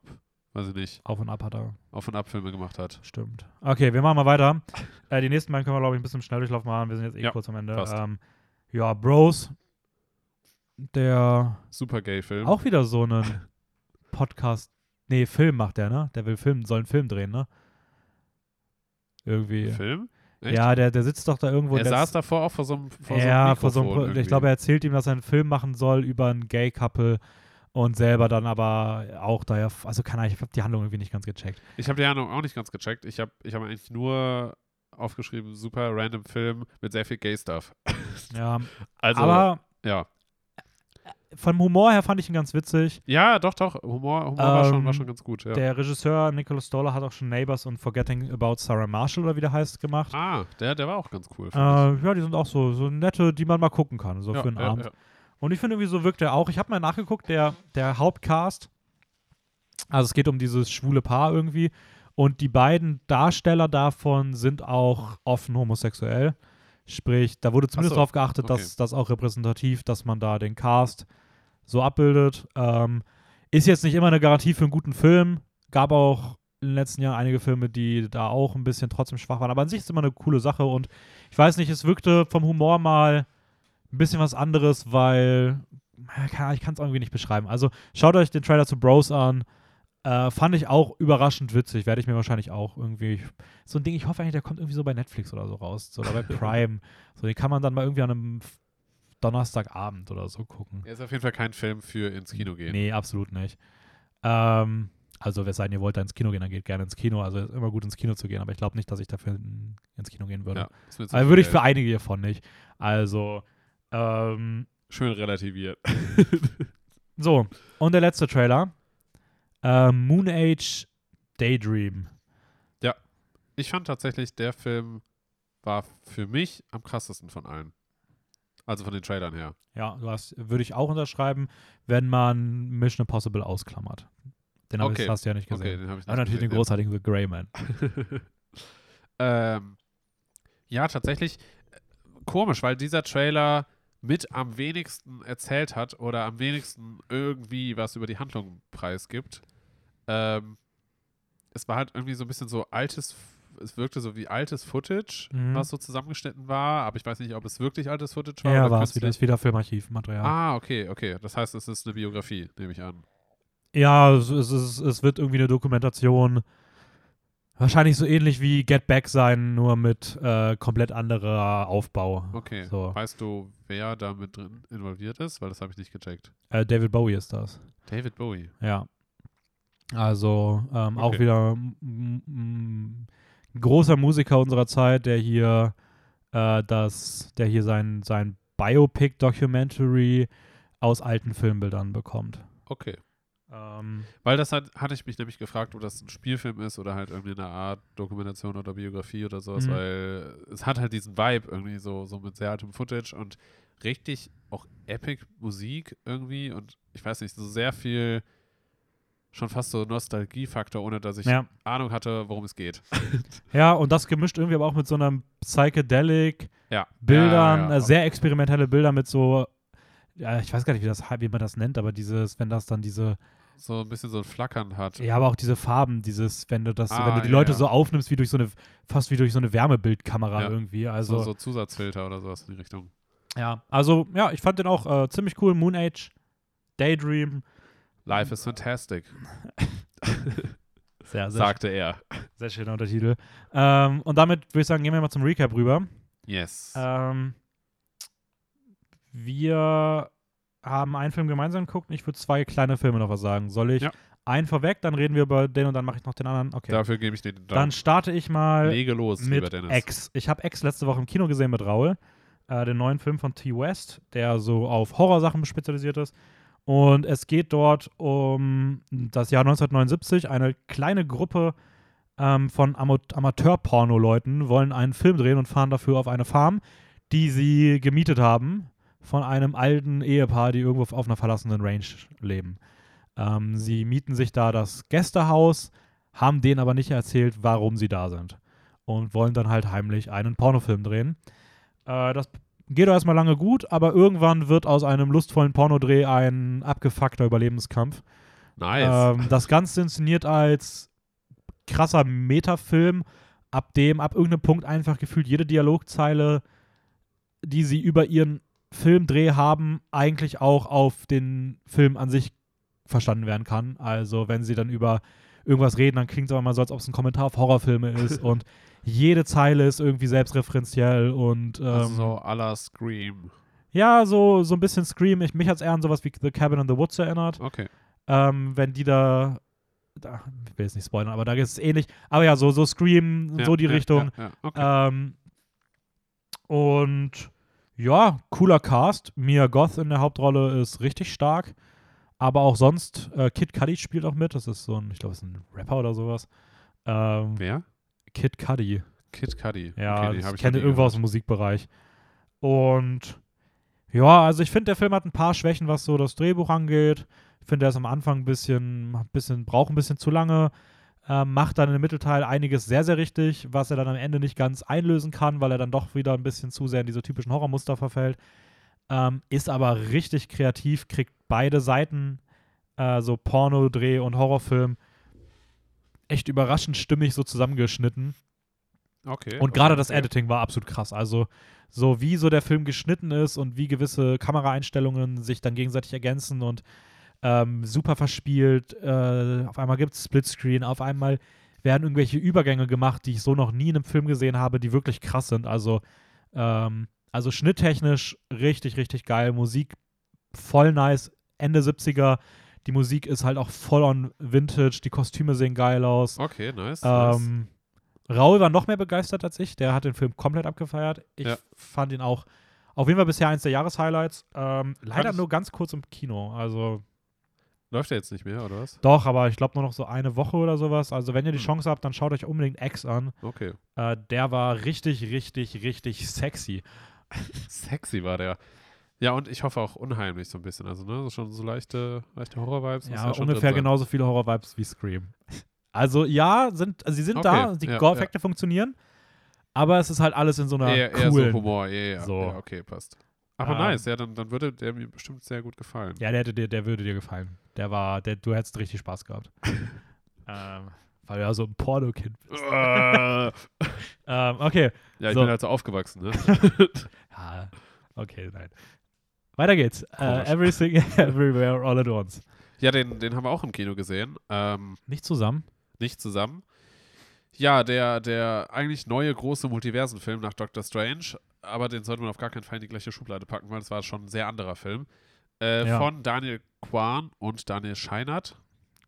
weiß ich nicht, Auf und ab hat er. auf und ab Filme gemacht hat. Stimmt. Okay, wir machen mal weiter. äh, die nächsten beiden können wir, glaube ich, ein bisschen im Schnelldurchlauf machen. Wir sind jetzt eh Ja, kurz am Ende. Ähm, Ja, Bros, der Super Gay-Film. auch wieder so einen Podcast, nee, Film macht der, ne? Der will Film, soll einen Film drehen, ne? Irgendwie. Film? Echt? Ja, der, der sitzt doch da irgendwo. Er der saß davor auch vor so einem vor so ja, einem vor so einem, Pro- ich irgendwie. glaube, er erzählt ihm, dass er einen Film machen soll über ein Gay-Couple und selber dann aber auch da ja, also keine Ahnung, ich habe die Handlung irgendwie nicht ganz gecheckt. Ich habe die Handlung auch nicht ganz gecheckt. Ich habe ich hab eigentlich nur aufgeschrieben, super random Film mit sehr viel Gay-Stuff. Ja, Also, aber ja. Vom Humor her fand ich ihn ganz witzig. Ja, doch, doch. Humor, Humor war, schon, war Ähm, schon ganz gut. Ja. Der Regisseur Nicholas Stoller hat auch schon Neighbors und Forgetting About Sarah Marshall oder wie der heißt gemacht. ah, der, der war auch ganz cool. Äh, ja, die sind auch so, so nette, die man mal gucken kann, so ich. für einen ja, Abend. ja. Und ich finde irgendwie so wirkt er auch. Ich habe mal nachgeguckt, der, der Hauptcast, also es geht um dieses schwule Paar irgendwie. Und die beiden Darsteller davon sind auch offen homosexuell. Sprich, da wurde zumindest so, darauf geachtet, okay. dass das auch repräsentativ, dass man da den Cast so abbildet. Ähm, ist jetzt nicht immer eine Garantie für einen guten Film. Gab auch in den letzten Jahren einige Filme, die da auch ein bisschen trotzdem schwach waren. Aber an sich ist es immer eine coole Sache. Und ich weiß nicht, es wirkte vom Humor mal ein bisschen was anderes, weil Ahnung, ich kann es irgendwie nicht beschreiben. Also schaut euch den Trailer zu Bros an. Äh, fand ich auch überraschend witzig. Werde ich mir wahrscheinlich auch irgendwie. So ein Ding, ich hoffe eigentlich, der kommt irgendwie so bei Netflix oder so raus. So, oder bei Prime. so, den kann man dann mal irgendwie an einem Donnerstagabend oder so gucken. Er ist auf jeden Fall kein Film für ins Kino gehen. Nee, absolut nicht. Ähm, also, wer sein, ihr wollt da ins Kino gehen, dann geht gerne ins Kino. Also, ist immer gut ins Kino zu gehen, aber ich glaube nicht, dass ich dafür in, ins Kino gehen würde. Ja, Also würde ich für einige hiervon nicht. Also, ähm, Schön relativiert. so, und der letzte Trailer. Äh, Moon Age Daydream. Ich fand tatsächlich, der Film war für mich am krassesten von allen. Also von den Trailern her. Ja, du hast, würde ich auch unterschreiben, wenn man Mission Impossible ausklammert. Den hab ich- Okay. hast du ja nicht Okay, gesehen. den habe ich nicht Aber natürlich den gesehen, großartigen The Grey Man. ähm, ja, tatsächlich äh, komisch, weil dieser Trailer mit am wenigsten erzählt hat oder am wenigsten irgendwie was über die Handlung preisgibt. Ähm, es war halt irgendwie so ein bisschen so altes, es wirkte so wie altes Footage, Mhm. was so zusammengeschnitten war, aber ich weiß nicht, ob es wirklich altes Footage war. Ja, war es wieder. Ist wieder Filmarchivmaterial. Ah, okay, okay. Das heißt, es ist eine Biografie, nehme ich an. Ja, es, es, es, wird irgendwie eine Dokumentation. Wahrscheinlich so ähnlich wie Get Back sein, nur mit äh, komplett anderer Aufbau. Okay. So. Weißt du, wer da mit drin involviert ist? Weil das habe ich nicht gecheckt. Äh, David Bowie ist das. David Bowie. Ja. Also ähm, auch Okay. wieder m- ein großer Musiker unserer Zeit, der hier äh, das, der hier sein, sein Biopic-Documentary aus alten Filmbildern bekommt. Okay. Ähm, Weil das hat, hatte ich mich nämlich gefragt, ob das ein Spielfilm ist oder halt irgendwie eine Art Dokumentation oder Biografie oder sowas, Mhm. weil es hat halt diesen Vibe irgendwie so, so mit sehr altem Footage und richtig auch epic Musik irgendwie und ich weiß nicht, so sehr viel schon fast so Nostalgiefaktor, ohne dass ich ja. Ahnung hatte, worum es geht. ja, und das gemischt irgendwie aber auch mit so einem Psychedelic Ja. Bildern, ja, äh, sehr experimentelle Bilder mit so, ja, ich weiß gar nicht, wie, das, wie man das nennt, aber dieses, wenn das dann diese, So ein bisschen so ein Flackern hat. ja, aber auch diese Farben, dieses, wenn du das, Ah, wenn du die Leute so aufnimmst, wie durch so eine, fast wie durch so eine Wärmebildkamera irgendwie. Also, so, so Zusatzfilter oder sowas in die Richtung. ja, also, ja, ich fand den auch äh, ziemlich cool. Moon Age, Daydream, Life is fantastic, sehr, sehr, sagte er. sehr schöner Untertitel. Ähm, und damit würde ich sagen, gehen wir mal zum Recap rüber. Yes. Ähm, wir haben einen Film gemeinsam geguckt und ich würde zwei kleine Filme noch was sagen. Soll ich Ja. einen vorweg, dann reden wir über den und dann mache ich noch den anderen? Okay. Dafür gebe ich den dann Daumen. starte ich mal Lege los, mit. X. Ich habe X letzte Woche im Kino gesehen mit Raul, äh, den neuen Film von T. West, der so auf Horrorsachen spezialisiert ist. Und es geht dort um das Jahr 1979. Eine kleine Gruppe ähm, von Amateur-Porno-Leuten wollen einen Film drehen und fahren dafür auf eine Farm, die sie gemietet haben von einem alten Ehepaar, die irgendwo auf einer verlassenen Range leben. Ähm, sie mieten sich da das Gästehaus, haben denen aber nicht erzählt, warum sie da sind. Und wollen dann halt heimlich einen Pornofilm drehen. Äh, das geht auch erstmal lange gut, aber irgendwann wird aus einem lustvollen Pornodreh ein abgefuckter Überlebenskampf. Nice. Ähm, das Ganze inszeniert als krasser Metafilm, ab dem ab irgendeinem Punkt einfach gefühlt jede Dialogzeile, die sie über ihren Filmdreh haben, eigentlich auch auf den Film an sich verstanden werden kann. Also wenn sie dann über irgendwas reden, dann klingt es aber mal so, als ob es ein Kommentar auf Horrorfilme ist und jede Zeile ist irgendwie selbstreferenziell und ähm, also so à la Scream. ja, so, so ein bisschen Scream. Ich, mich hat es eher an sowas wie The Cabin in the Woods erinnert. Okay. Ähm, wenn die da, da, ich will jetzt nicht spoilern, aber da ist es ähnlich. Aber ja, so, so Scream, Ja, so die ja, Richtung. Ja. Okay. Ähm, und ja, cooler Cast. Mia Goth in der Hauptrolle ist richtig stark. Aber auch sonst, äh, Kid Cudi spielt auch mit. Das ist so ein, ich glaube, ist ein Rapper oder sowas. Ähm, Wer? Kid Cudi. Kid Cudi. Ja, okay, ich kenne irgendwo aus dem Musikbereich. Und ja, also ich finde, der Film hat ein paar Schwächen, was so das Drehbuch angeht. Ich finde, er ist am Anfang ein bisschen, ein bisschen, braucht ein bisschen zu lange. Ähm, macht dann im Mittelteil einiges sehr, sehr richtig, was er dann am Ende nicht ganz einlösen kann, weil er dann doch wieder ein bisschen zu sehr in diese typischen Horrormuster verfällt. Ähm, ist aber richtig kreativ, kriegt beide Seiten, äh, so Porno-Dreh und Horrorfilm, echt überraschend stimmig so zusammengeschnitten. Okay. Und gerade okay, das. Editing war absolut krass. Also, so wie so der Film geschnitten ist und wie gewisse Kameraeinstellungen sich dann gegenseitig ergänzen und ähm, super verspielt. Äh, auf einmal gibt es Splitscreen, auf einmal werden irgendwelche Übergänge gemacht, die ich so noch nie in einem Film gesehen habe, die wirklich krass sind. Also, ähm, also schnitttechnisch richtig, richtig geil. Musik voll nice. Ende 70er. Die Musik ist halt auch voll on Vintage. Die Kostüme sehen geil aus. Okay, nice. nice. Ähm, Raul war noch mehr begeistert als ich. Der hat den Film komplett abgefeiert. Ich Ja. fand ihn auch auf jeden Fall bisher eins der Jahreshighlights. Ähm, leider nur ganz kurz im Kino. Also Läuft der jetzt nicht mehr, oder was? doch, aber ich glaube nur noch so eine Woche oder sowas. Also wenn ihr die Hm. Chance habt, dann schaut euch unbedingt X an. Okay. Äh, der war richtig, richtig, richtig sexy. Sexy war der. Ja, und ich hoffe auch unheimlich so ein bisschen. Also, ne, schon so leichte, leichte Horror-Vibes. Ja, schon ungefähr genauso viele Horror-Vibes wie Scream. Also ja, sind, also sie sind Okay, da, die ja, Gore-Effekte funktionieren, aber es ist halt alles in so einer Eher, eher so coolen Humor, ja, ja, So. ja, okay, passt. Aber Ähm, nice, ja, dann, dann würde der mir bestimmt sehr gut gefallen. Ja, der, hätte dir, der würde dir gefallen. Der war, der, du hättest richtig Spaß gehabt. ähm, weil du ja so ein Porno-Kind bist. Äh, Ähm, okay. ja, ich So. bin halt so aufgewachsen, ne? Ja, okay, nein. Weiter geht's. Komisch. everything, everywhere, all at once. ja, den, den haben wir auch im Kino gesehen. Ähm, Nicht zusammen. nicht zusammen. Ja, der, der eigentlich neue große Multiversenfilm nach Doctor Strange, aber den sollte man auf gar keinen Fall in die gleiche Schublade packen, weil es war schon ein sehr anderer Film. Äh, Ja. Von Daniel Kwan und Daniel Scheinert.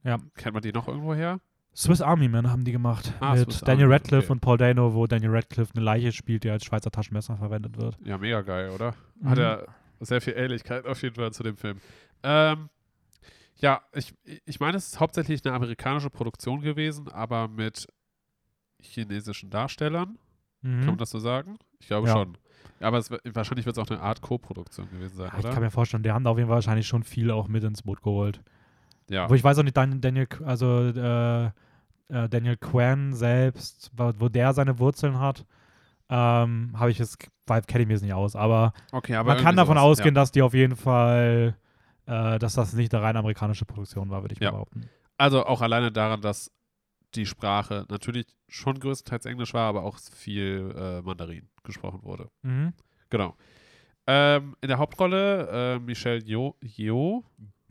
Ja. Kennt man die noch irgendwo her? Swiss Army Man haben die gemacht. Ah, mit Swiss Daniel Army, Radcliffe okay. und Paul Dano, wo Daniel Radcliffe eine Leiche spielt, die als Schweizer Taschenmesser verwendet wird. Ja, mega geil, oder? Hat Mhm. er sehr viel Ähnlichkeit auf jeden Fall zu dem Film. Ähm, ja, ich, ich meine, es ist hauptsächlich eine amerikanische Produktion gewesen, aber mit chinesischen Darstellern. Mhm. Kann man das so sagen? Ich glaube Ja. schon. Aber es, wahrscheinlich wird es auch eine Art Co-Produktion gewesen sein, Ja, ich oder? kann mir vorstellen, die haben da auf jeden Fall wahrscheinlich schon viel auch mit ins Boot geholt. ja. Wo ich weiß auch nicht, Dan- Daniel, also äh, äh, Daniel Quan selbst, wo der seine Wurzeln hat, ähm, habe ich jetzt, kenne ich mir jetzt nicht aus, aber, okay, aber man kann davon sowas, ausgehen, dass die auf jeden Fall, äh, dass das nicht eine rein amerikanische Produktion war, würde ich Ja. behaupten. Also auch alleine daran, dass die Sprache natürlich schon größtenteils Englisch war, aber auch viel äh, Mandarin gesprochen wurde. Mhm. Genau. Ähm, in der Hauptrolle äh, Michelle Yeoh, Yeoh,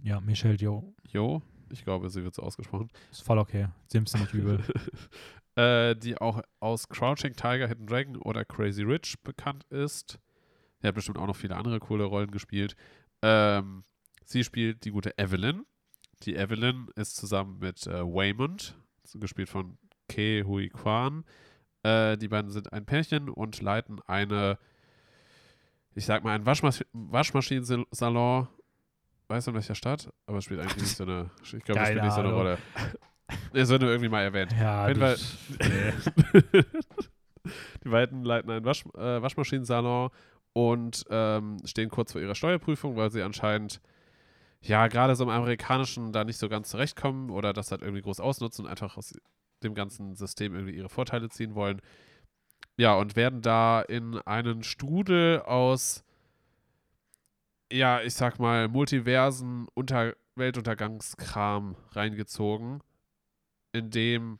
Ja, Michelle Yeoh. Yeoh, ich glaube, sie wird so ausgesprochen, Ist voll okay. Sie nimmst du nicht übel. äh, die auch aus Crouching Tiger, Hidden Dragon oder Crazy Rich bekannt ist. Sie hat bestimmt auch noch viele andere coole Rollen gespielt. Ähm, sie spielt die gute Evelyn. Die Evelyn ist zusammen mit äh, Waymond, gespielt von Ke Hui Kwan. Äh, die beiden sind ein Pärchen und leiten eine, ich sag mal, einen Waschmas Waschmaschinensalon. Weißt du, in welcher Stadt? Aber spielt eigentlich nicht so eine, ich glaube, spielt nicht so eine. Rolle. Es wird nur irgendwie mal erwähnt. ja, du- Fall- die beiden leiten einen Wasch, äh, Waschmaschinensalon und ähm, stehen kurz vor ihrer Steuerprüfung, weil sie anscheinend ja gerade so im Amerikanischen da nicht so ganz zurechtkommen oder das halt irgendwie groß ausnutzen und einfach aus dem ganzen System irgendwie ihre Vorteile ziehen wollen. Ja, und werden da in einen Strudel aus, ja, ich sag mal, multiversen Unter Weltuntergangskram reingezogen, in dem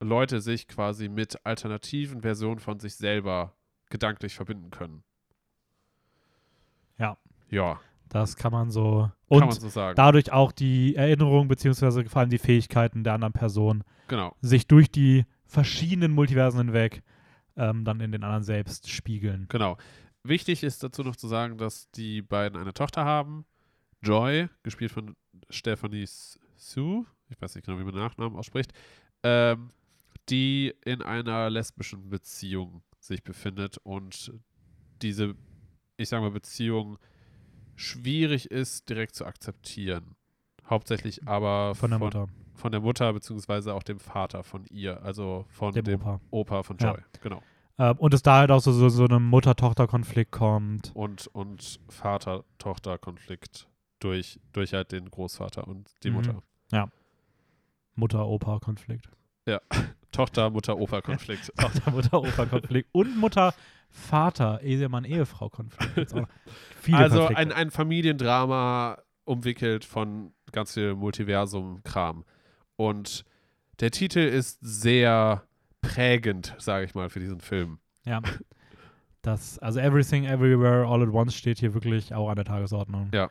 Leute sich quasi mit alternativen Versionen von sich selber gedanklich verbinden können. Ja, Das kann man so. kann Und man so sagen. dadurch auch die Erinnerung beziehungsweise vor allem die Fähigkeiten der anderen Person genau. sich durch die verschiedenen Multiversen hinweg ähm, dann in den anderen selbst spiegeln. Genau. Wichtig ist dazu noch zu sagen, dass die beiden eine Tochter haben. Joy, gespielt von Stephanie Sue, ich weiß nicht genau, wie man Nachnamen ausspricht, ähm, die in einer lesbischen Beziehung sich befindet und diese, ich sage mal, Beziehung schwierig ist, direkt zu akzeptieren. Hauptsächlich aber Von der Mutter, von der Mutter beziehungsweise auch dem Vater von ihr, also von dem dem, Opa. Opa von Ja. Joy. Genau. Ähm, und es da halt auch so, so, so einem Mutter-Tochter-Konflikt kommt. und, und Vater-Tochter-Konflikt durch, durch halt den Großvater und die Mhm. Mutter. Mutter-Opa-Konflikt. Tochter-Mutter-Opa-Konflikt. Tochter-Mutter-Opa-Konflikt. und Viele also ein, ein Familiendrama umwickelt von ganz viel Multiversum-Kram. Und der Titel ist sehr prägend, sage ich mal, für diesen Film. Ja. Das, also Everything Everywhere All at Once steht hier wirklich auch an der Tagesordnung. Ja.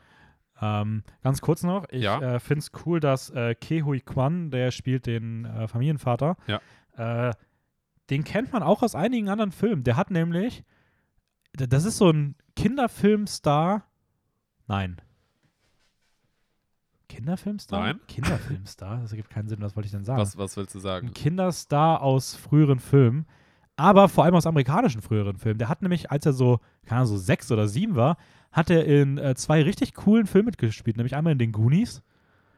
Ähm, ganz kurz noch, ich Ja. äh, finde es cool, dass äh, Kehui Kwan, der spielt den äh, Familienvater, Ja. äh, den kennt man auch aus einigen anderen Filmen. Der hat nämlich, das ist so ein Kinderfilmstar, nein. Kinderfilmstar? Nein. Kinderfilmstar? Das ergibt keinen Sinn, was wollte ich denn sagen? Was, was willst du sagen? ein Kinderstar aus früheren Filmen, aber vor allem aus amerikanischen früheren Filmen. Der hat nämlich, als er so, keine Ahnung, so sechs oder sieben war, hat er in äh, zwei richtig coolen Filmen mitgespielt, nämlich einmal in den Goonies,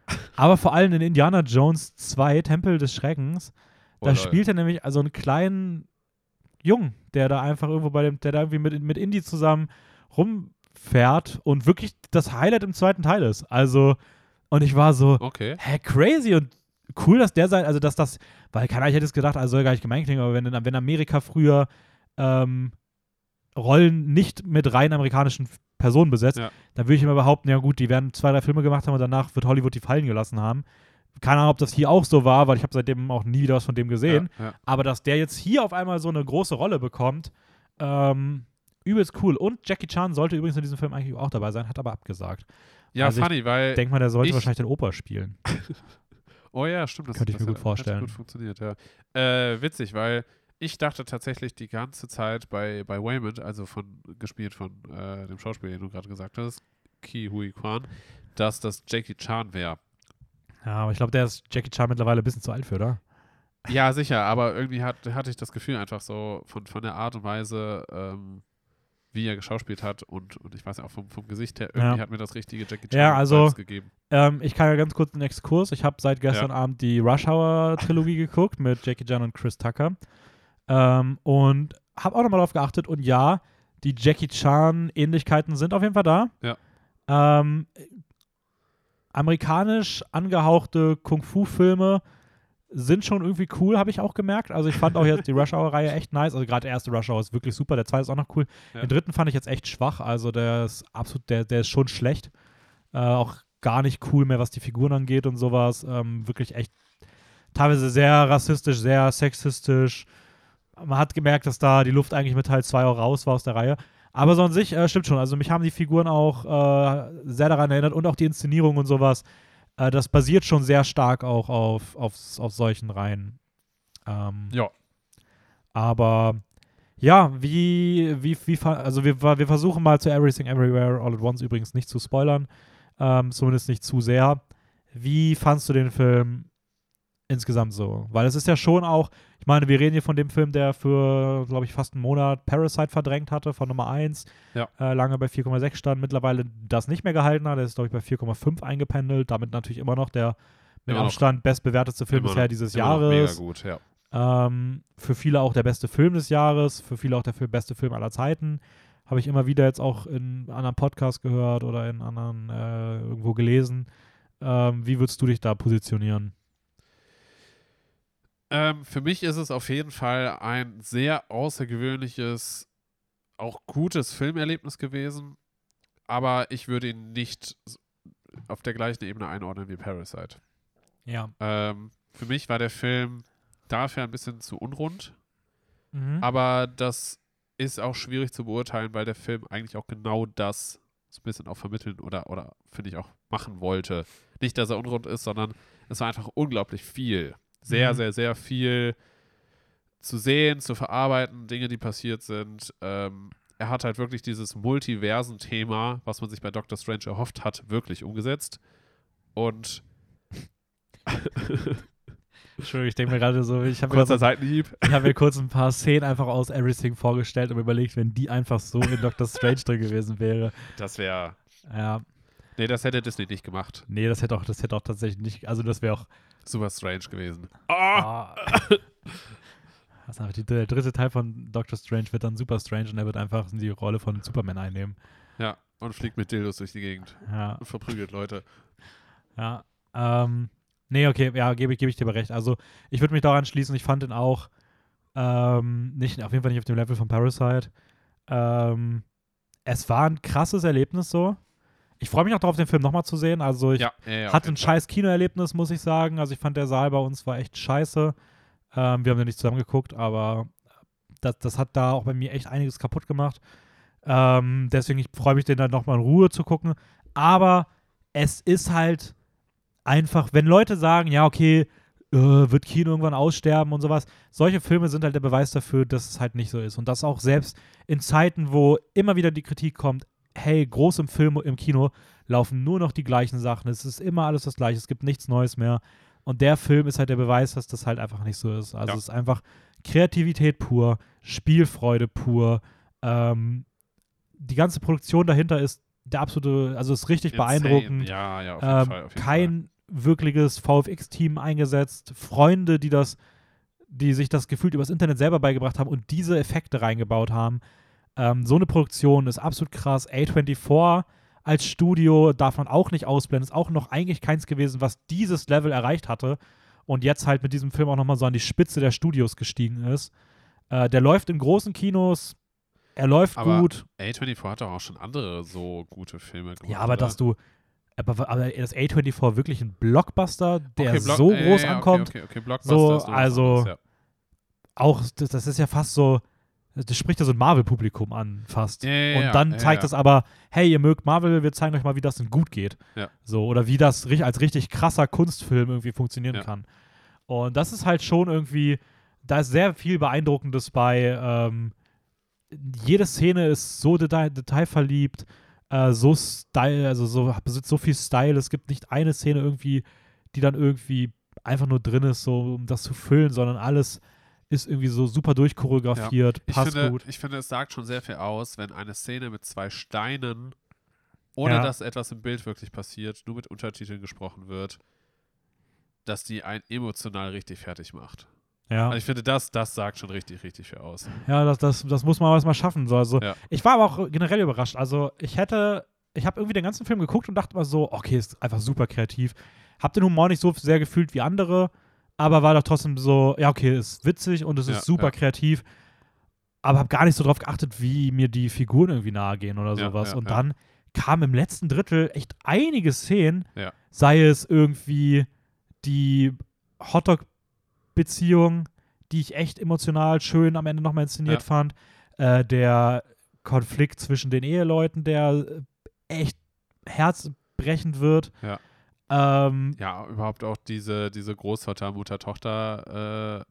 aber vor allem in Indiana Jones 2, Tempel des Schreckens. Da Oder- spielt er nämlich also einen kleinen Jungen, der da einfach irgendwo bei dem, der da irgendwie mit, mit Indy zusammen rumfährt und wirklich das Highlight im zweiten Teil ist. Also, und ich war so, Okay. hä, crazy und cool, dass der sein, also dass das, weil keiner, ich hätte es gedacht, also soll gar nicht gemein klingen, aber wenn, wenn Amerika früher ähm, Rollen nicht mit rein amerikanischen Personen besetzt, Ja. dann würde ich immer behaupten, ja gut, die werden zwei, drei Filme gemacht haben und danach wird Hollywood die fallen gelassen haben. Keine Ahnung, ob das hier auch so war, weil ich habe seitdem auch nie wieder was von dem gesehen. Ja, ja. Aber dass der jetzt hier auf einmal so eine große Rolle bekommt, ähm, übelst cool. Und Jackie Chan sollte übrigens in diesem Film eigentlich auch dabei sein, hat aber abgesagt. ja Also funny, weil. Denk mal, der sollte ich- wahrscheinlich den Opa spielen. Oh ja, stimmt. Das, Könnte ich mir gut hat- vorstellen. Hat gut funktioniert, ja. Äh, witzig, weil ich dachte tatsächlich die ganze Zeit bei, bei Waymond, also von gespielt von äh, dem Schauspieler, den du gerade gesagt hast, Ki Hui Kwan, dass das Jackie Chan wäre. Ja, aber ich glaube, der ist Jackie Chan mittlerweile ein bisschen zu alt für, oder? Ja, sicher, aber irgendwie hat, hatte ich das Gefühl einfach so von, von der Art und Weise, ähm, wie er geschauspielt hat und, und ich weiß ja auch vom, vom Gesicht her, irgendwie Ja. hat mir das richtige Jackie Chan Ja, also- gegeben. Ähm, ich kann ja ganz kurz einen Exkurs. Ich habe seit gestern Abend die Rush Hour Trilogie geguckt mit Jackie Chan und Chris Tucker. Ähm, und habe auch nochmal darauf geachtet. Und ja, die Jackie Chan Ähnlichkeiten sind auf jeden Fall da. Ja. Ähm, amerikanisch angehauchte Kung-Fu-Filme sind schon irgendwie cool, habe ich auch gemerkt. Also ich fand auch jetzt die Rush Hour-Reihe echt nice. Also gerade der erste Rush Hour ist wirklich super, der zweite ist auch noch cool. Ja. Den dritten fand ich jetzt echt schwach. Also der ist absolut, der, der ist schon schlecht. Äh, auch gar nicht cool mehr, was die Figuren angeht und sowas. Ähm, wirklich echt teilweise sehr rassistisch, sehr sexistisch. Man hat gemerkt, dass da die Luft eigentlich mit Teil 2 auch raus war aus der Reihe. Aber so an sich äh, stimmt schon. Also mich haben die Figuren auch äh, sehr daran erinnert und auch die Inszenierung und sowas. Äh, das basiert schon sehr stark auch auf, auf, auf solchen Reihen. Ähm, Ja. aber ja, wie, wie, wie, also wir, wir versuchen mal zu Everything Everywhere All at Once übrigens nicht zu spoilern. Ähm, zumindest nicht zu sehr. Wie fandst du den Film insgesamt so? Weil es ist ja schon auch, ich meine, wir reden hier von dem Film, der für, glaube ich, fast einen Monat Parasite verdrängt hatte, von Nummer 1. Ja. Äh, lange bei 4,6 stand, mittlerweile das nicht mehr gehalten hat. Der ist, glaube ich, bei 4,5 eingependelt. Damit natürlich immer noch der mit Immer noch. Abstand bestbewertete Film Immer bisher noch- dieses immer noch Jahres. Mega gut, ja. Ähm, für viele auch der beste Film des Jahres, für viele auch der beste Film aller Zeiten. Habe ich immer wieder jetzt auch in anderen Podcasts gehört oder in anderen äh, irgendwo gelesen. Ähm, wie würdest du dich da positionieren? Ähm, für mich ist es auf jeden Fall ein sehr außergewöhnliches, auch gutes Filmerlebnis gewesen, aber ich würde ihn nicht auf der gleichen Ebene einordnen wie Parasite. Ja. Ähm, für mich war der Film dafür ein bisschen zu unrund, Mhm. aber das ist auch schwierig zu beurteilen, weil der Film eigentlich auch genau das so ein bisschen auch vermitteln oder, oder finde ich auch machen wollte. Nicht, dass er unrund ist, sondern es war einfach unglaublich viel. Sehr, Mhm. sehr, sehr viel zu sehen, zu verarbeiten, Dinge, die passiert sind. Ähm, er hat halt wirklich dieses Multiversen-Thema, was man sich bei Doctor Strange erhofft hat, wirklich umgesetzt. Und Entschuldigung, ich denke mir gerade so, ich habe mir, kurzer kurz- Seitenhieb. ich hab mir kurz ein paar Szenen einfach aus Everything vorgestellt und überlegt, wenn die einfach so in Doctor Strange drin gewesen wäre. Das wäre. Ja, Nee, das hätte Disney nicht gemacht. nee, das hätte auch, das hätte auch tatsächlich nicht, also das wäre auch Super strange gewesen. Ah. Ist einfach die, der dritte Teil von Doctor Strange wird dann super strange und er wird einfach die Rolle von Superman einnehmen. Ja, und fliegt mit Dildos durch die Gegend Ja, und verprügelt Leute. ja. Ähm, nee, okay, ja, gebe ich, gebe ich dir aber recht. Also ich würde mich daran schließen, ich fand ihn auch ähm, nicht, auf jeden Fall nicht auf dem Level von Parasite. Ähm, es war ein krasses Erlebnis so. Ich freue mich auch darauf, den Film nochmal zu sehen. Also ich Ja, ja, hatte ein scheiß Kinoerlebnis, muss ich sagen. Also ich fand der Saal bei uns war echt scheiße. Ähm, wir haben ja nicht zusammen geguckt, aber das, das hat da auch bei mir echt einiges kaputt gemacht. Ähm, deswegen ich freue mich, den dann nochmal in Ruhe zu gucken. Aber es ist halt einfach, wenn Leute sagen, ja, okay, äh, wird Kino irgendwann aussterben und sowas. Solche Filme sind halt der Beweis dafür, dass es halt nicht so ist. Und das auch selbst in Zeiten, wo immer wieder die Kritik kommt, hey, groß im Film, im Kino laufen nur noch die gleichen Sachen. Es ist immer alles das Gleiche. Es gibt nichts Neues mehr. Und der Film ist halt der Beweis, dass das halt einfach nicht so ist. Also Ja. es ist einfach Kreativität pur, Spielfreude pur. Ähm, die ganze Produktion dahinter ist der absolute, also ist richtig Insane. beeindruckend. Ja, ja, auf jeden Ähm, Fall. Auf jeden kein wirkliches VFX-Team eingesetzt, Freunde, die das, die sich das gefühlt übers Internet selber beigebracht haben und diese Effekte reingebaut haben. Ähm, so eine Produktion ist absolut krass. A24 als Studio darf man auch nicht ausblenden. Ist auch noch eigentlich keins gewesen, was dieses Level erreicht hatte. Und jetzt halt mit diesem Film auch nochmal so an die Spitze der Studios gestiegen ist. Äh, der läuft in großen Kinos. Er läuft Aber gut. Fall. A24 hat doch auch schon andere so gute Filme gemacht. Ja, aber oder? dass du. Aber, aber das A24 wirklich ein Blockbuster, der Okay, Block- so ja, groß ja, ankommt, Okay, okay, okay. Blockbuster So, ist also- anderes, ja. auch, das, das ist ja fast so, das spricht ja so ein Marvel-Publikum an, fast. Ja, ja, Und dann ja, zeigt ja. es aber, hey, ihr mögt Marvel, wir zeigen euch mal, wie das denn gut geht. So, oder wie das als richtig krasser Kunstfilm irgendwie funktionieren kann. Und das ist halt schon irgendwie, da ist sehr viel Beeindruckendes bei. Ähm, jede Szene ist so detail, detailverliebt, äh, so Style, also so besitzt so viel Style. Es gibt nicht eine Szene irgendwie, die dann irgendwie einfach nur drin ist, so um das zu füllen, sondern alles ist irgendwie so super durchchoreografiert, Ich passt finde, gut. ich finde, es sagt schon sehr viel aus, wenn eine Szene mit zwei Steinen, ohne Ja. dass etwas im Bild wirklich passiert, nur mit Untertiteln gesprochen wird, dass die einen emotional richtig fertig macht. Ja. Also ich finde, das, das sagt schon richtig, richtig viel aus. Ja, das, das, das muss man erstmal schaffen. So. Also, Ja. Ich war aber auch generell überrascht. Also, ich hätte, ich habe irgendwie den ganzen Film geguckt und dachte mal so, okay, ist einfach super kreativ. Hab den Humor nicht so sehr gefühlt wie andere, aber war doch trotzdem so, ja, okay, ist witzig und es Ja, ist super ja. kreativ. Aber habe gar nicht so drauf geachtet, wie mir die Figuren irgendwie nahe gehen oder Ja, sowas. ja, und ja. dann kam im letzten Drittel echt einige Szenen, Ja. sei es irgendwie die Hotdog-Beziehung, die ich echt emotional schön am Ende nochmal inszeniert Ja. fand. Äh, der Konflikt zwischen den Eheleuten, der äh, echt herzbrechend wird. Ja. Ähm, Ja, überhaupt auch diese, diese Großvater, Mutter, Tochter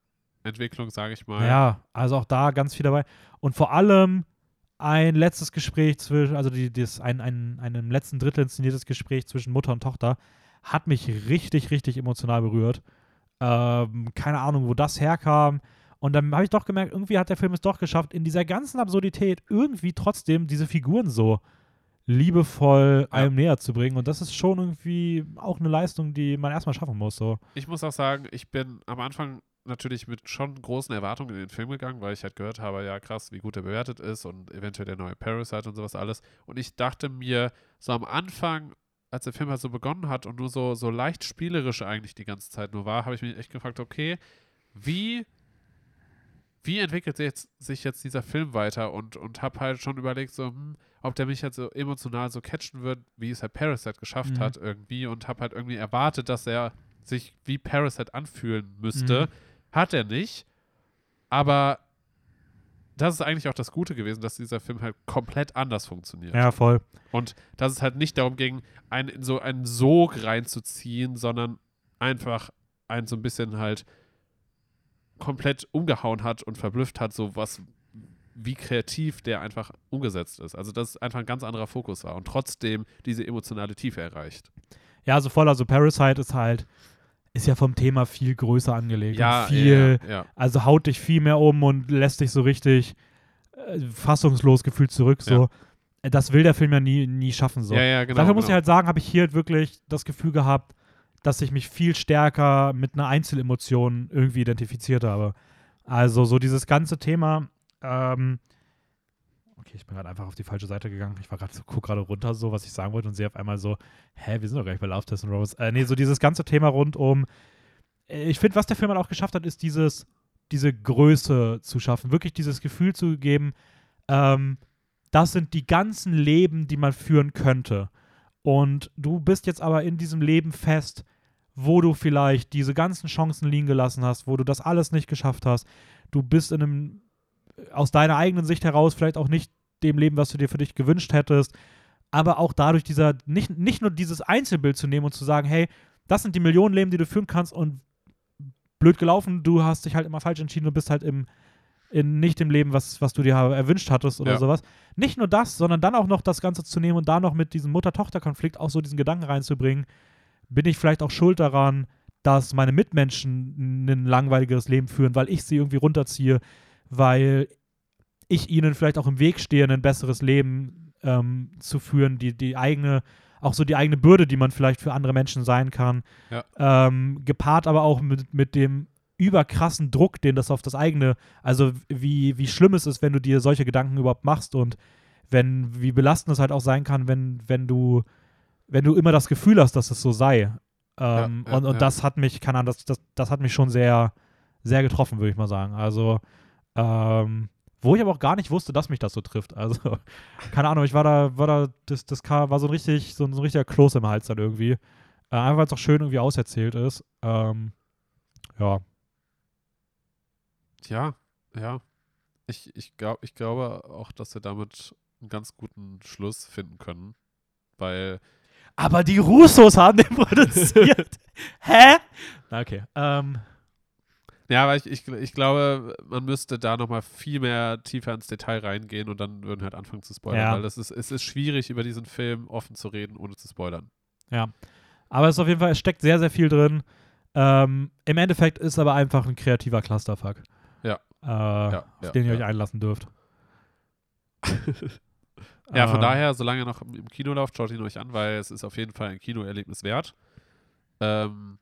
äh, Entwicklung, sage ich mal. ja, also auch da ganz viel dabei. Und vor allem ein letztes Gespräch zwischen, also die, das, ein, ein, ein im letzten Drittel inszeniertes Gespräch zwischen Mutter und Tochter hat mich richtig, richtig emotional berührt. Ähm, keine Ahnung, wo das herkam. Und dann habe ich doch gemerkt, irgendwie hat der Film es doch geschafft, in dieser ganzen Absurdität irgendwie trotzdem diese Figuren so liebevoll Ja. einem näher zu bringen. Und das ist schon irgendwie auch eine Leistung, die man erstmal schaffen muss. So. Ich muss auch sagen, ich bin am Anfang natürlich mit schon großen Erwartungen in den Film gegangen, weil ich halt gehört habe, ja krass, wie gut er bewertet ist und eventuell der neue Parasite und sowas alles. Und ich dachte mir, so am Anfang, als der Film halt so begonnen hat und nur so, so leicht spielerisch eigentlich die ganze Zeit nur war, habe ich mich echt gefragt, okay, wie, wie entwickelt sich jetzt, sich jetzt dieser Film weiter? Und, und habe halt schon überlegt, so, hm, ob der mich halt so emotional so catchen wird, wie es halt Parasite geschafft Mhm. hat irgendwie und habe halt irgendwie erwartet, dass er sich wie Parasite anfühlen müsste. Mhm. Hat er nicht. Aber das ist eigentlich auch das Gute gewesen, dass dieser Film halt komplett anders funktioniert. Ja, voll. Und dass es halt nicht darum ging, einen in so einen Sog reinzuziehen, sondern einfach einen so ein bisschen halt komplett umgehauen hat und verblüfft hat, so was, wie kreativ der einfach umgesetzt ist. Also, dass es einfach ein ganz anderer Fokus war und trotzdem diese emotionale Tiefe erreicht. Ja, also voll. Also Parasite ist halt, ist ja vom Thema viel größer angelegt. Ja, viel, ja, ja. also haut dich viel mehr um und lässt dich so richtig äh, fassungslos gefühlt zurück. So. Das will der Film ja nie, nie schaffen. So. ja, ja, genau. Dafür muss ich genau. halt sagen, habe ich hier wirklich das Gefühl gehabt, dass ich mich viel stärker mit einer Einzelemotion irgendwie identifiziert habe. Also so dieses ganze Thema, ähm, okay, ich bin gerade einfach auf die falsche Seite gegangen. Ich war gerade so, guck gerade runter, so was ich sagen wollte und sehe auf einmal so, hä, wir sind doch gar nicht bei Love Test and Rose. Äh, nee, so dieses ganze Thema rund um, äh, ich finde, was der Film halt auch geschafft hat, ist dieses, diese Größe zu schaffen, wirklich dieses Gefühl zu geben, ähm, das sind die ganzen Leben, die man führen könnte. Und du bist jetzt aber in diesem Leben fest, wo du vielleicht diese ganzen Chancen liegen gelassen hast, wo du das alles nicht geschafft hast. Du bist in einem, aus deiner eigenen Sicht heraus, vielleicht auch nicht dem Leben, was du dir für dich gewünscht hättest, aber auch dadurch dieser, nicht, nicht nur dieses Einzelbild zu nehmen und zu sagen, hey, das sind die Millionen Leben, die du führen kannst und blöd gelaufen, du hast dich halt immer falsch entschieden und bist halt im, in nicht dem Leben, was, was du dir erwünscht hattest oder Ja. sowas. Nicht nur das, sondern dann auch noch das Ganze zu nehmen und da noch mit diesem Mutter-Tochter-Konflikt auch so diesen Gedanken reinzubringen, bin ich vielleicht auch schuld daran, dass meine Mitmenschen ein langweiligeres Leben führen, weil ich sie irgendwie runterziehe, weil ich ihnen vielleicht auch im Weg stehe, ein besseres Leben ähm, zu führen, die, die eigene, auch so die eigene Bürde, die man vielleicht für andere Menschen sein kann, Ja. ähm, gepaart aber auch mit, mit dem überkrassen Druck, den das auf das eigene, also wie, wie schlimm es ist, wenn du dir solche Gedanken überhaupt machst und wenn, wie belastend es halt auch sein kann, wenn, wenn du, wenn du immer das Gefühl hast, dass es so sei. Ähm, Ja, ja, und und ja. das hat mich, keine Ahnung, das, das, das hat mich schon sehr, sehr getroffen, würde ich mal sagen. Also, ähm, wo ich aber auch gar nicht wusste, dass mich das so trifft. Also, keine Ahnung, ich war da, war da, das, das war so ein richtig, so ein, so ein richtiger Kloß im Hals dann irgendwie. Äh, einfach weil es auch schön irgendwie auserzählt ist. Ähm, ja. Ja, ja. Ich, ich, glaub, ich glaube auch, dass wir damit einen ganz guten Schluss finden können. Weil, Aber die Russos haben den produziert. Hä? Na, okay. Ähm, ja, aber ich, ich, ich glaube, man müsste da nochmal viel mehr tiefer ins Detail reingehen und dann würden wir halt anfangen zu spoilern. Ja. Weil das ist, es ist schwierig, über diesen Film offen zu reden, ohne zu spoilern. ja. Aber es ist auf jeden Fall, es steckt sehr, sehr viel drin. Ähm, Im Endeffekt ist aber einfach ein kreativer Clusterfuck. Äh, ja, auf den ihr euch einlassen dürft. Ja, von Ähm, daher, solange er noch im Kino läuft, schaut ihn euch an, weil es ist auf jeden Fall ein Kinoerlebnis wert. Ähm,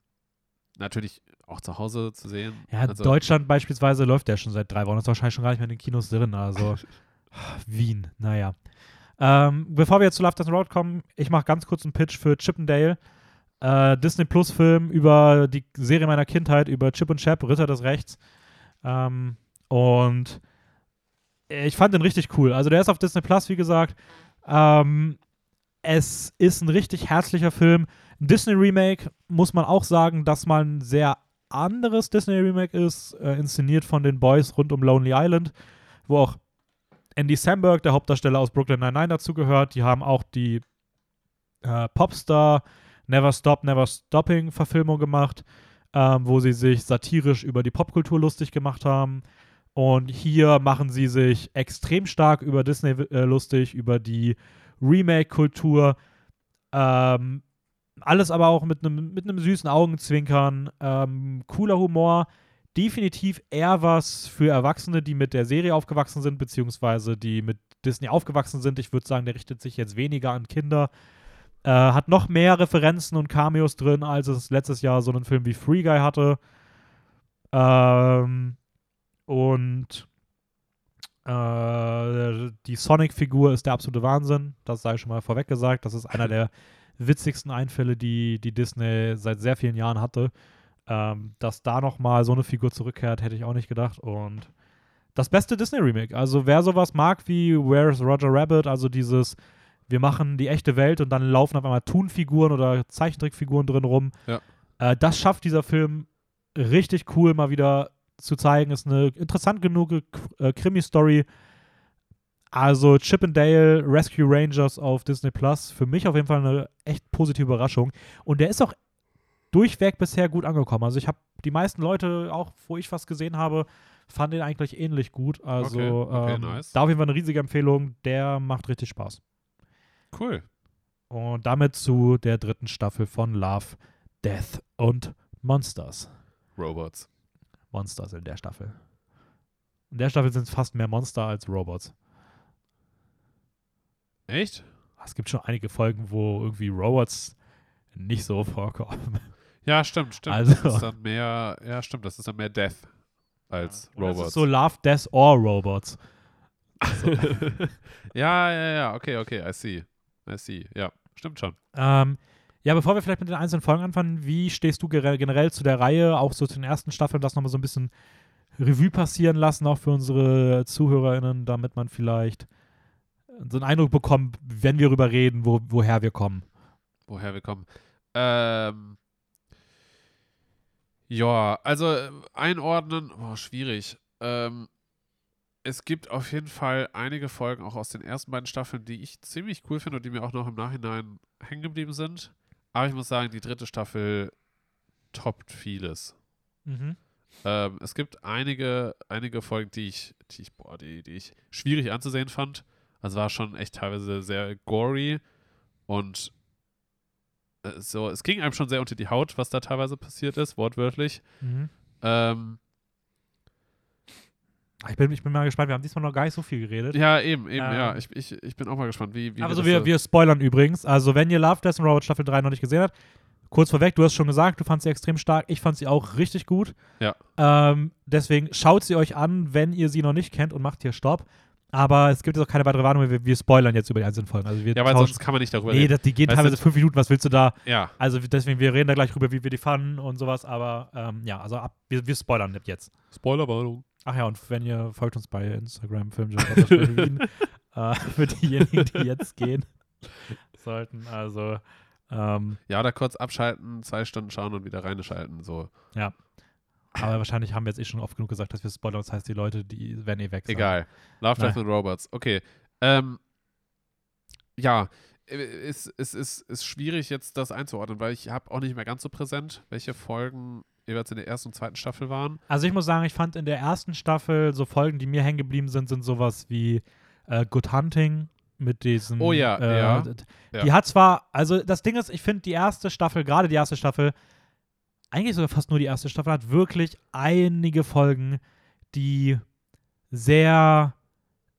natürlich auch zu Hause zu sehen. Ja, also, Deutschland beispielsweise läuft der schon seit drei Wochen. Ist wahrscheinlich schon gar nicht mehr in den Kinos drin. Also Wien, naja. Ähm, bevor wir jetzt zu Love Death Road kommen, ich mache ganz kurz einen Pitch für Chippendale. Äh, Disney Plus Film über die Serie meiner Kindheit, über Chip und Chap, Ritter des Rechts. Ähm, und ich fand den richtig cool. Also der ist auf Disney Plus, wie gesagt. Ähm, es ist ein richtig herzlicher Film. Ein Disney-Remake, muss man auch sagen, dass mal ein sehr anderes Disney-Remake ist, äh, inszeniert von den Boys rund um Lonely Island, wo auch Andy Samberg, der Hauptdarsteller aus Brooklyn Nine-Nine, dazugehört. Die haben auch die äh, Popstar Never Stop, Never Stopping Verfilmung gemacht, ähm, wo sie sich satirisch über die Popkultur lustig gemacht haben. Und hier machen sie sich extrem stark über Disney äh, lustig, über die Remake-Kultur. Ähm, alles aber auch mit einem mit süßen Augenzwinkern, ähm, cooler Humor. Definitiv eher was für Erwachsene, die mit der Serie aufgewachsen sind, beziehungsweise die mit Disney aufgewachsen sind. Ich würde sagen, der richtet sich jetzt weniger an Kinder. Äh, hat noch mehr Referenzen und Cameos drin, als es letztes Jahr so einen Film wie Free Guy hatte. Ähm, und äh, die Sonic-Figur ist der absolute Wahnsinn. Das sei schon mal vorweg gesagt. Das ist einer der witzigsten Einfälle, die, die Disney seit sehr vielen Jahren hatte. Ähm, dass da nochmal so eine Figur zurückkehrt, hätte ich auch nicht gedacht. Und das beste Disney-Remake. Also wer sowas mag wie Where's Roger Rabbit, also dieses, wir machen die echte Welt und dann laufen auf einmal Toon-Figuren oder Zeichentrickfiguren drin rum. Ja. Äh, das schafft dieser Film richtig cool, mal wieder zu zeigen. Ist eine interessant genug äh, Krimi-Story. Also Chip and Dale Rescue Rangers auf Disney Plus. Für mich auf jeden Fall eine echt positive Überraschung. Und der ist auch durchweg bisher gut angekommen. Also ich habe die meisten Leute, auch wo ich was gesehen habe, fanden ihn eigentlich ähnlich gut. Also Okay, okay, ähm, nice. da auf jeden Fall eine riesige Empfehlung. Der macht richtig Spaß. Cool. Und damit zu der dritten Staffel von Love, Death und Monsters. Robots. Monsters in der Staffel. In der Staffel sind es fast mehr Monster als Robots. Echt? Es gibt schon einige Folgen, wo irgendwie Robots nicht so vorkommen. Ja, stimmt, stimmt. Also- Das ist dann mehr, ja, stimmt, das ist dann mehr Death als es Robots. ist so Love, Death or Robots. ja, ja, ja, okay, okay, I see. I see. Ja, stimmt schon. Ähm, ja, bevor wir vielleicht mit den einzelnen Folgen anfangen, wie stehst du generell zu der Reihe, auch so zu den ersten Staffeln, das nochmal so ein bisschen Revue passieren lassen, auch für unsere ZuhörerInnen, damit man vielleicht so einen Eindruck bekommt, wenn wir darüber reden, wo, woher wir kommen. Woher wir kommen. Ähm, ja, also äh, einordnen, oh, schwierig. Ähm, es gibt auf jeden Fall einige Folgen auch aus den ersten beiden Staffeln, die ich ziemlich cool finde und die mir auch noch im Nachhinein hängen geblieben sind. Aber ich muss sagen, die dritte Staffel toppt vieles. Mhm. Ähm, es gibt einige, einige Folgen, die ich, die ich, boah, die, die ich schwierig anzusehen fand. Also war schon echt teilweise sehr gory und äh, so, es ging einem schon sehr unter die Haut, was da teilweise passiert ist, wortwörtlich. Mhm. Ähm, Ich bin, ich bin mal gespannt, wir haben diesmal noch gar nicht so viel geredet. ja, eben, eben, ja. Ähm. Ich, ich, ich bin auch mal gespannt, wie, wie Also das wir, so- wir spoilern übrigens. Also wenn ihr Love, Death and Robots Staffel 3 noch nicht gesehen habt, kurz vorweg, du hast schon gesagt, du fandst sie extrem stark. Ich fand sie auch richtig gut. Ja. Ähm, deswegen schaut sie euch an, wenn ihr sie noch nicht kennt und macht hier Stopp. Aber es gibt jetzt auch keine weitere Warnung, wir, wir spoilern jetzt über die einzelnen Folgen. Also wir Ja, weil tauschen- sonst kann man nicht darüber Nee, reden. das, die gehen Weißt du- teilweise fünf Minuten, was willst du da? Ja, Also deswegen, wir reden da gleich drüber, wie wir die fanden und sowas, aber ähm, ja, also ab, wir, wir spoilern jetzt. Spoilerwarnung. Ach ja, und wenn ihr folgt uns bei Instagram, Filmjob, äh, für diejenigen, die jetzt gehen sollten. Also, ähm, Ja, oder kurz abschalten, zwei Stunden schauen und wieder reinschalten. So. aber wahrscheinlich haben wir jetzt eh schon oft genug gesagt, dass wir spoilern. Das heißt, die Leute, die werden eh weg. sein. Egal. Love, Death and Robots. Okay. Ähm, ja, äh, es, es ist, ist schwierig jetzt das einzuordnen, weil ich habe auch nicht mehr ganz so präsent, welche Folgen jeweils in der ersten und zweiten Staffel waren. Also ich muss sagen, ich fand in der ersten Staffel so Folgen, die mir hängen geblieben sind, sind sowas wie äh, Good Hunting mit diesem. Oh ja, äh, ja, d- ja. Die hat zwar, also das Ding ist, ich finde die erste Staffel, gerade die erste Staffel, eigentlich sogar fast nur die erste Staffel, hat wirklich einige Folgen, die sehr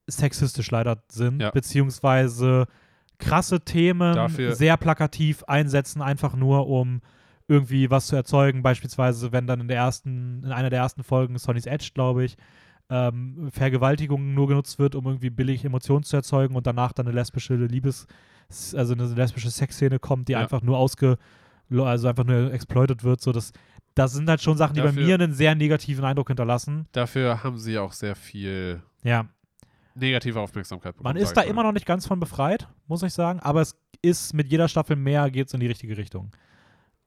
sexistisch leider sind, Ja. beziehungsweise krasse Themen Dafür- sehr plakativ einsetzen, einfach nur um irgendwie was zu erzeugen. Beispielsweise, wenn dann in der ersten, in einer der ersten Folgen Sonny's Edge, glaube ich, ähm, Vergewaltigung nur genutzt wird, um irgendwie billig Emotionen zu erzeugen und danach dann eine lesbische Liebes, also eine lesbische Sexszene kommt, die Ja. einfach nur ausge, also einfach nur exploited wird. So, das, das sind halt schon Sachen, die bei Dafür- mir einen sehr negativen Eindruck hinterlassen. Dafür haben sie auch sehr viel Ja, negative Aufmerksamkeit bekommen. man ist da immer noch nicht ganz von befreit, muss ich sagen, aber es ist mit jeder Staffel mehr, geht es in die richtige Richtung.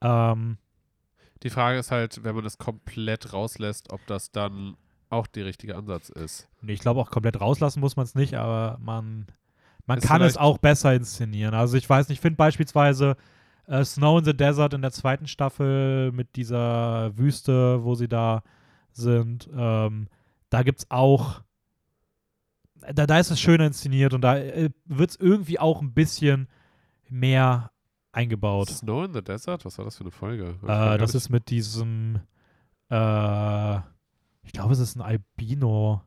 Ähm, Die Frage ist halt, wenn man das komplett rauslässt, ob das dann auch der richtige Ansatz ist. Nee, ich glaube auch komplett rauslassen muss man es nicht, aber man, man Ist kann es auch besser inszenieren. Also ich weiß nicht, ich finde beispielsweise äh, Snow in the Desert in der zweiten Staffel mit dieser Wüste, wo sie da sind, ähm, da gibt es auch, da, da ist es schöner inszeniert und da äh, wird es irgendwie auch ein bisschen mehr eingebaut. Snow in the Desert? Was war das für eine Folge? Äh, das ist mit diesem, äh, ich glaube, es ist ein Albino,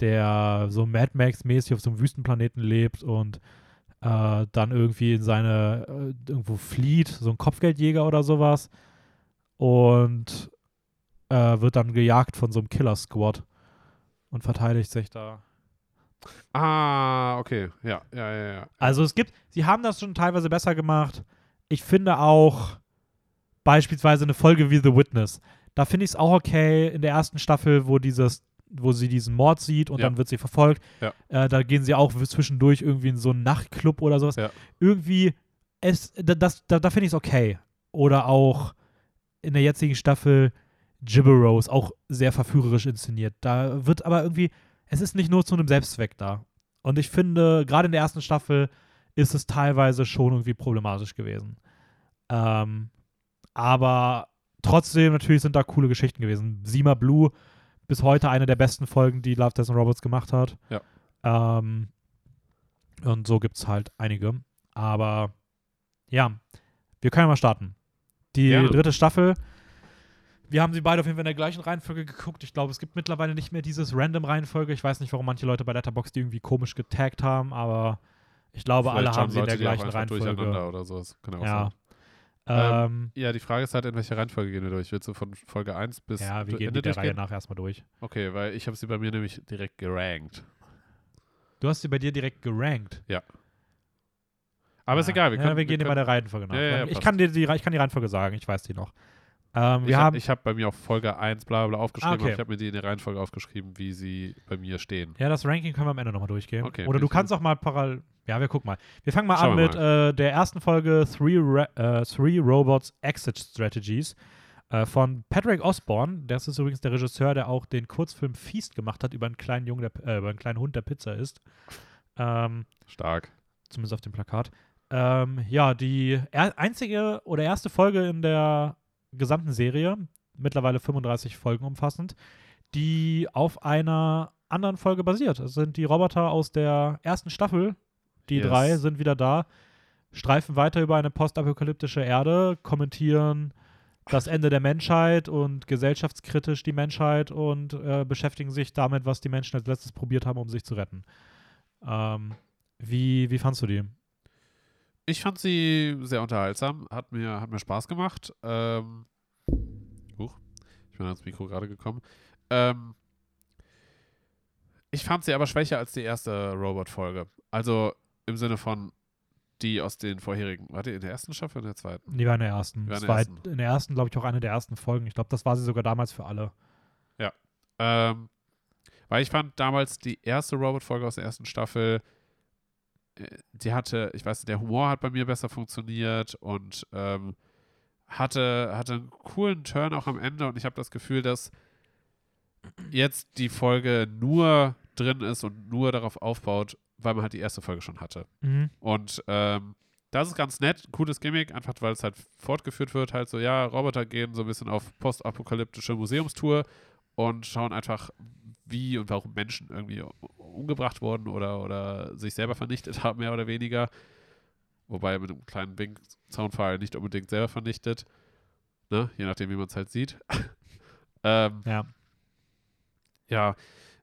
der so Mad Max-mäßig auf so einem Wüstenplaneten lebt und äh, dann irgendwie in seine, äh, irgendwo flieht, so ein Kopfgeldjäger oder sowas und äh, wird dann gejagt von so einem Killer-Squad und verteidigt sich da. Ah, okay. Ja, ja, ja, ja. Also es gibt, sie haben das schon teilweise besser gemacht. Ich finde auch beispielsweise eine Folge wie The Witness. Da finde ich es auch okay in der ersten Staffel, wo dieses, wo sie diesen Mord sieht und Ja. dann wird sie verfolgt. Ja. Äh, da gehen sie auch zwischendurch irgendwie in so einen Nachtclub oder sowas. Ja. Irgendwie, es, da, das, da, da finde ich es okay. Oder auch in der jetzigen Staffel Gibberos, auch sehr verführerisch inszeniert. Da wird aber irgendwie, es ist nicht nur zu einem Selbstzweck da. Und ich finde, gerade in der ersten Staffel ist es teilweise schon irgendwie problematisch gewesen. Ähm, aber trotzdem, natürlich sind da coole Geschichten gewesen. Sima Blue, bis heute eine der besten Folgen, die Love, Death and Robots gemacht hat. Ja. Ähm, und so gibt es halt einige. Aber ja, wir können ja mal starten. Die Gerne. dritte Staffel. Wir haben sie beide auf jeden Fall in der gleichen Reihenfolge geguckt. Ich glaube, es gibt mittlerweile nicht mehr dieses Random-Reihenfolge. Ich weiß nicht, warum manche Leute bei Letterboxd die irgendwie komisch getaggt haben, aber ich glaube, alle Vielleicht haben sie in der gleichen Reihenfolge. oder so. Das kann ja auch Ja. sein. Ähm, Ja, die Frage ist halt, in welcher Reihenfolge gehen wir durch? Willst du von Folge 1 bis ja, wir gehen Ende die der Reihe nach erstmal durch. Okay, weil ich habe sie bei mir nämlich direkt gerankt. Du hast sie bei dir direkt gerankt. Aber ist Ja. egal, wir können. ja, wir gehen können, bei der Reihenfolge nach. Ja, ja, ja, ich, kann dir die, ich kann die Reihenfolge sagen, ich weiß die noch. Ähm, ich habe hab bei mir auch Folge 1 bla bla aufgeschrieben, Ah, okay. aber ich habe mir die in der Reihenfolge aufgeschrieben, wie sie bei mir stehen. ja, das Ranking können wir am Ende nochmal durchgehen. Okay, Oder du kannst auch mal parallel. Ja, wir gucken mal. Wir fangen mal Schauen an mit äh, der ersten Folge Three, Ra äh, Three Robots Exit Strategies äh, von Patrick Osborne. Das ist übrigens der Regisseur, der auch den Kurzfilm Feast gemacht hat über einen kleinen Jungen, der, äh, über einen kleinen Hund, der Pizza isst. Ähm, Stark. zumindest auf dem Plakat. Ähm, ja, die einzige oder erste Folge in der gesamten Serie, mittlerweile 35 Folgen umfassend, die auf einer anderen Folge basiert. Es sind die Roboter aus der ersten Staffel, die Yes. drei sind wieder da, streifen weiter über eine postapokalyptische Erde, kommentieren das Ende der Menschheit und gesellschaftskritisch die Menschheit und äh, beschäftigen sich damit, was die Menschen als letztes probiert haben, um sich zu retten. Ähm, wie, wie fandst du die? Ich fand sie sehr unterhaltsam, hat mir, hat mir Spaß gemacht. Ähm, huch, ich bin ans Mikro gerade gekommen. Ähm, ich fand sie aber schwächer als die erste Robot-Folge. Also im Sinne von die aus den vorherigen. War die in der ersten Staffel oder in der zweiten? Die war in der ersten. War in der war ersten. halt in der ersten, glaube ich, auch eine der ersten Folgen. Ich glaube, das war sie sogar damals für alle. Ähm, weil ich fand damals die erste Robot-Folge aus der ersten Staffel, die hatte, ich weiß nicht, der Humor hat bei mir besser funktioniert und ähm, hatte, hatte einen coolen Turn auch am Ende und ich habe das Gefühl, dass jetzt die Folge nur drin ist und nur darauf aufbaut, weil man halt die erste Folge schon hatte. Und ähm, das ist ganz nett, ein cooles Gimmick, einfach weil es halt fortgeführt wird, halt so, ja, Roboter gehen so ein bisschen auf postapokalyptische Museumstour und schauen einfach, wie und warum Menschen irgendwie umgebracht wurden oder, oder sich selber vernichtet haben, mehr oder weniger. Wobei mit einem kleinen Wink Zaunpfahl nicht unbedingt selber vernichtet. Ne? Je nachdem, wie man es halt sieht. ähm, Ja. ja,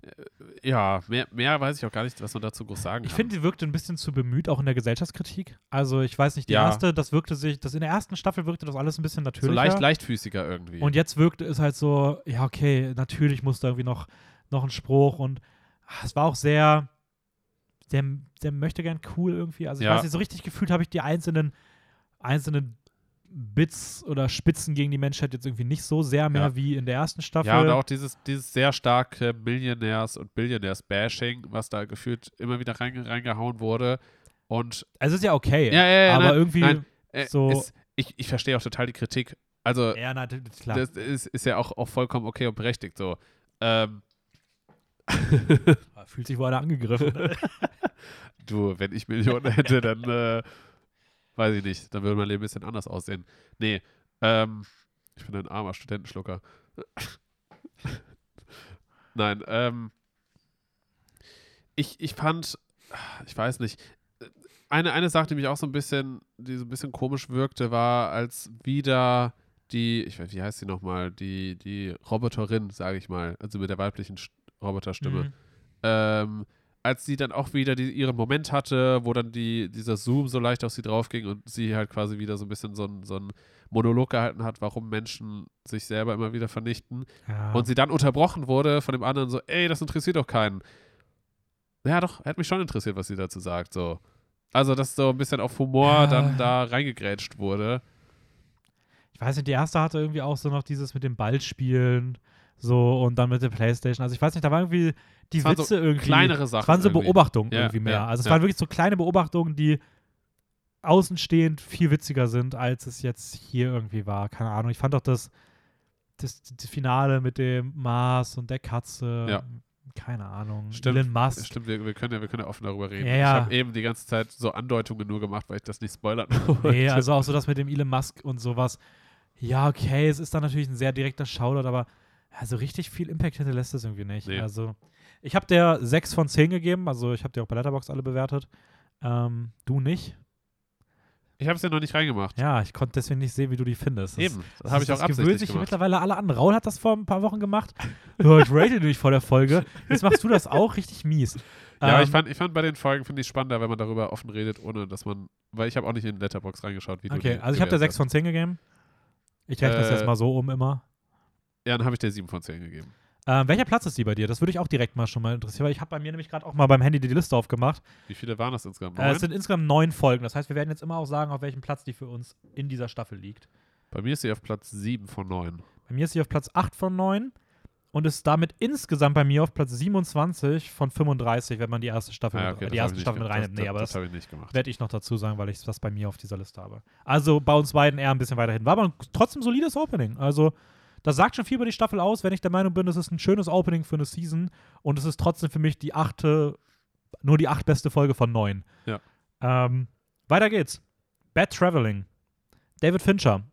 äh, ja, mehr, mehr weiß ich auch gar nicht, was man dazu groß sagen Ich kann. finde, sie wirkte ein bisschen zu bemüht, auch in der Gesellschaftskritik. Also, ich weiß nicht, die Ja. erste, das wirkte sich, das in der ersten Staffel wirkte das alles ein bisschen so natürlicher. leicht, leichtfüßiger irgendwie. Und jetzt wirkte es halt so, ja, okay, natürlich muss da irgendwie noch, noch ein Spruch und es war auch sehr, der, der möchte gern cool irgendwie. Also ich Ja. weiß nicht, so richtig gefühlt habe ich die einzelnen, einzelnen Bits oder Spitzen gegen die Menschheit jetzt irgendwie nicht so sehr mehr Ja. wie in der ersten Staffel. Ja, und auch dieses, dieses sehr starke Millionärs- und Billionärs-Bashing, was da gefühlt immer wieder reinge reingehauen wurde. Und es ist ja okay, Ja, ja, ja, aber nein, irgendwie, nein. äh, So- ist, ich, ich verstehe auch total die Kritik. Also, ja, natürlich, klar. das ist, ist ja auch, auch vollkommen okay und berechtigt so. Ähm, Fühlt sich wohl einer angegriffen. du, wenn ich Millionen hätte, dann äh, weiß ich nicht, dann würde mein Leben ein bisschen anders aussehen. Nee, ähm, ich bin ein armer Studentenschlucker. Nein, ähm, ich, ich fand, ich weiß nicht, eine, eine Sache, die mich auch so ein bisschen, die so ein bisschen komisch wirkte, war, als wieder die, ich weiß, wie heißt sie nochmal, die, die Roboterin, sage ich mal, also mit der weiblichen St- Roboterstimme, Mhm. ähm, als sie dann auch wieder die, ihren Moment hatte, wo dann die, dieser Zoom so leicht auf sie drauf ging und sie halt quasi wieder so ein bisschen so ein, so Monolog gehalten hat, warum Menschen sich selber immer wieder vernichten. Ja. Und sie dann unterbrochen wurde von dem anderen so, ey, das interessiert doch keinen. Ja, doch, hätte mich schon interessiert, was sie dazu sagt, so. Also, dass so ein bisschen auf Humor Ja. dann da reingegrätscht wurde. ich weiß nicht, die erste hatte irgendwie auch so noch dieses mit dem Ballspielen so und dann mit der Playstation. Also ich weiß nicht, da war irgendwie die waren Witze so irgendwie. Kleinere Sachen. Es waren so irgendwie. Beobachtungen Ja, irgendwie mehr. ja, also es ja. waren wirklich so kleine Beobachtungen, die außenstehend viel witziger sind, als es jetzt hier irgendwie war. Keine Ahnung. Ich fand auch das, das, das Finale mit dem Mars und der Katze. Ja. Keine Ahnung. Stimmt, Elon Musk. Stimmt, wir, wir, können ja, wir können ja offen darüber reden. Ja, Ich habe eben die ganze Zeit so Andeutungen nur gemacht, weil ich das nicht spoilern wollte. Nee, also auch so das mit dem Elon Musk und sowas. Ja, okay, es ist dann natürlich ein sehr direkter Shoutout, aber ja, so richtig viel Impact hinterlässt es irgendwie nicht. Nee. Also, ich habe der 6 von 10 gegeben, also ich habe die auch bei Letterboxd alle bewertet. Ähm, du nicht? Ich habe es ja noch nicht reingemacht. Ja, ich konnte deswegen nicht sehen, wie du die findest. Das- Eben, das habe ich auch das gewöhnt absichtlich sich gemacht. mittlerweile alle an. Raul hat das vor ein paar Wochen gemacht. Ich rate dich vor der Folge. Jetzt machst du das auch richtig mies. Ja, Ähm, ich fand, ich fand bei den Folgen finde ich spannender, wenn man darüber offen redet, ohne dass man, weil ich habe auch nicht in Letterbox reingeschaut, wie du Okay, also ich habe gewertet 6 von 10 gegeben. Ich rechne das Äh, jetzt mal so um immer. Ja, dann habe ich der 7 von 10 gegeben. Ähm, welcher Platz ist die bei dir? Das würde ich auch direkt mal schon mal interessieren, weil ich habe bei mir nämlich gerade auch mal beim Handy die Liste aufgemacht. Wie viele waren das insgesamt? Äh, es sind insgesamt neun Folgen. Das heißt, wir werden jetzt immer auch sagen, auf welchem Platz die für uns in dieser Staffel liegt. bei mir ist sie auf Platz 7 von 9. Bei mir ist sie auf Platz 8 von 9 und ist damit insgesamt bei mir auf Platz 27 von 35, wenn man die erste Staffel, Ah, ja, mit, okay, das die erste Staffel mit reinnimmt. Nee, aber das, das habe ich nicht gemacht. werde ich noch dazu sagen, weil ich das bei mir auf dieser Liste habe. Also bei uns beiden eher ein bisschen weiterhin. War aber ein trotzdem solides Opening. Also das sagt schon viel über die Staffel aus, wenn ich der Meinung bin, das ist ein schönes Opening für eine Season und es ist trotzdem für mich die achte, nur die acht beste Folge von neun. Ja. Ähm, weiter geht's. Bad Traveling. David Fincher.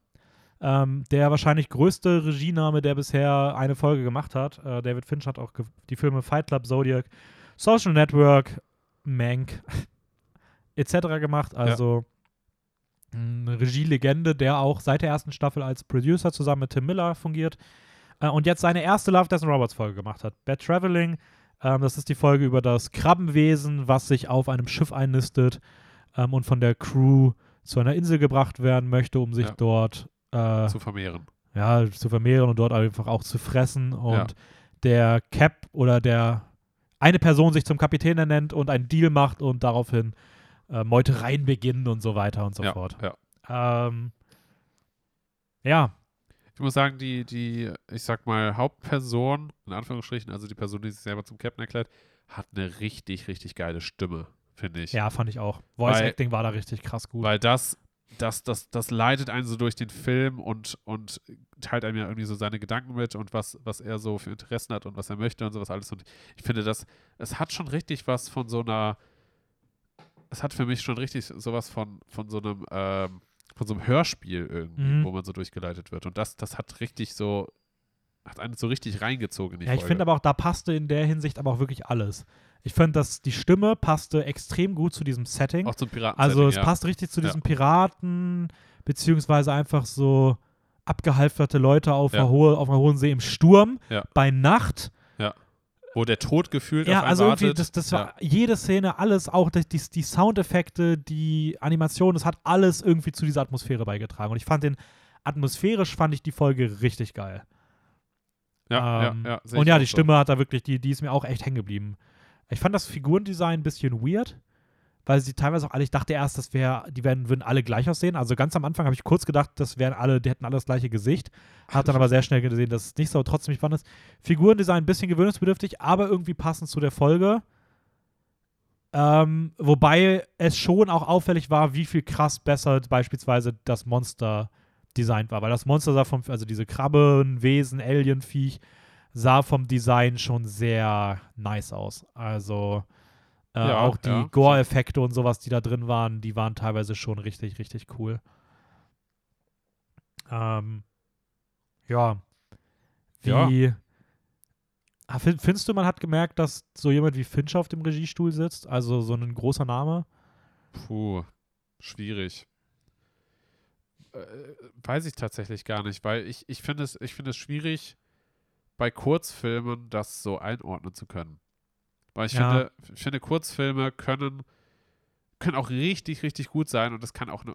Ähm, der wahrscheinlich größte Regiename, der bisher eine Folge gemacht hat. Äh, David Fincher hat auch die Filme Fight Club, Zodiac, Social Network, Mank etc. gemacht. Also eine Regielegende, der auch seit der ersten Staffel als Producer zusammen mit Tim Miller fungiert. Äh, und jetzt seine erste Love, Death and Robots Folge gemacht hat. Bad Traveling. Ähm, das ist die Folge über das Krabbenwesen, was sich auf einem Schiff einnistet ähm, und von der Crew zu einer Insel gebracht werden möchte, um sich Ja. dort äh, Zu vermehren. ja, zu vermehren und dort einfach auch zu fressen. Und Ja. der Cap oder der eine Person sich zum Kapitän ernennt und einen Deal macht und daraufhin äh, Meutereien beginnen und so weiter und so ja, fort. ja. Ähm, ja, Ich muss sagen, die, die, ich sag mal, Hauptperson, in Anführungsstrichen, also die Person, die sich selber zum Captain erklärt, hat eine richtig, richtig geile Stimme, finde ich. ja, fand ich auch. Voice Weil- Acting war da richtig krass gut. Weil das, das, das, das leitet einen so durch den Film und, und teilt einem ja irgendwie so seine Gedanken mit und was, was er so für Interessen hat und was er möchte und sowas alles. Und ich finde, das, es hat schon richtig was von so einer, es hat für mich schon richtig sowas von, von so einem, ähm, von so einem Hörspiel irgendwie, Mhm. wo man so durchgeleitet wird. Und das, das hat richtig so, hat einen so richtig reingezogen in die ja, ich Folge. finde aber auch, da passte in der Hinsicht aber auch wirklich alles. Ich finde, dass die Stimme passte extrem gut zu diesem Setting. auch zum Piraten. Also es ja. passt richtig zu Ja. diesen Piraten, beziehungsweise einfach so abgehalfterte Leute auf, Ja. einer, hohe, auf einer hohen See im Sturm, Ja. bei Nacht. Wo der Tod gefühlt Ja, auf einen also irgendwie, wartet. das, das Ja. war jede Szene, alles, auch die, die, die Soundeffekte, die Animation, das hat alles irgendwie zu dieser Atmosphäre beigetragen. Und ich fand den, atmosphärisch fand ich die Folge richtig geil. ja, Ähm, ja, ja, und ja, die so. Stimme hat da wirklich, die, die ist mir auch echt hängen geblieben. Ich fand das Figurendesign ein bisschen weird, weil sie teilweise auch alle, ich dachte erst, das wäre, die werden, würden alle gleich aussehen. Also ganz am Anfang habe ich kurz gedacht, das wären alle, die hätten alle das gleiche Gesicht. Hat dann aber sehr schnell gesehen, dass es nicht so trotzdem nicht spannend ist. Figurendesign ein bisschen gewöhnungsbedürftig, aber irgendwie passend zu der Folge. Ähm, wobei es schon auch auffällig war, wie viel krass besser beispielsweise das Monster designt war. Weil das Monster sah vom, also diese Krabben, Wesen, Alien-Viech, sah vom Design schon sehr nice aus. Also äh, Ja, auch die ja. Gore-Effekte und sowas, die da drin waren, die waren teilweise schon richtig, richtig cool. Ähm, ja. Ja. Wie. Ah, fin- Findest du, man hat gemerkt, dass so jemand wie Fincher auf dem Regiestuhl sitzt? Also so ein großer Name? Puh, schwierig. Äh, weiß ich tatsächlich gar nicht, weil ich, ich finde es, ich finde es schwierig, bei Kurzfilmen das so einordnen zu können. Weil ich Ja. finde, ich finde, Kurzfilme können, können auch richtig, richtig gut sein und das kann auch ne,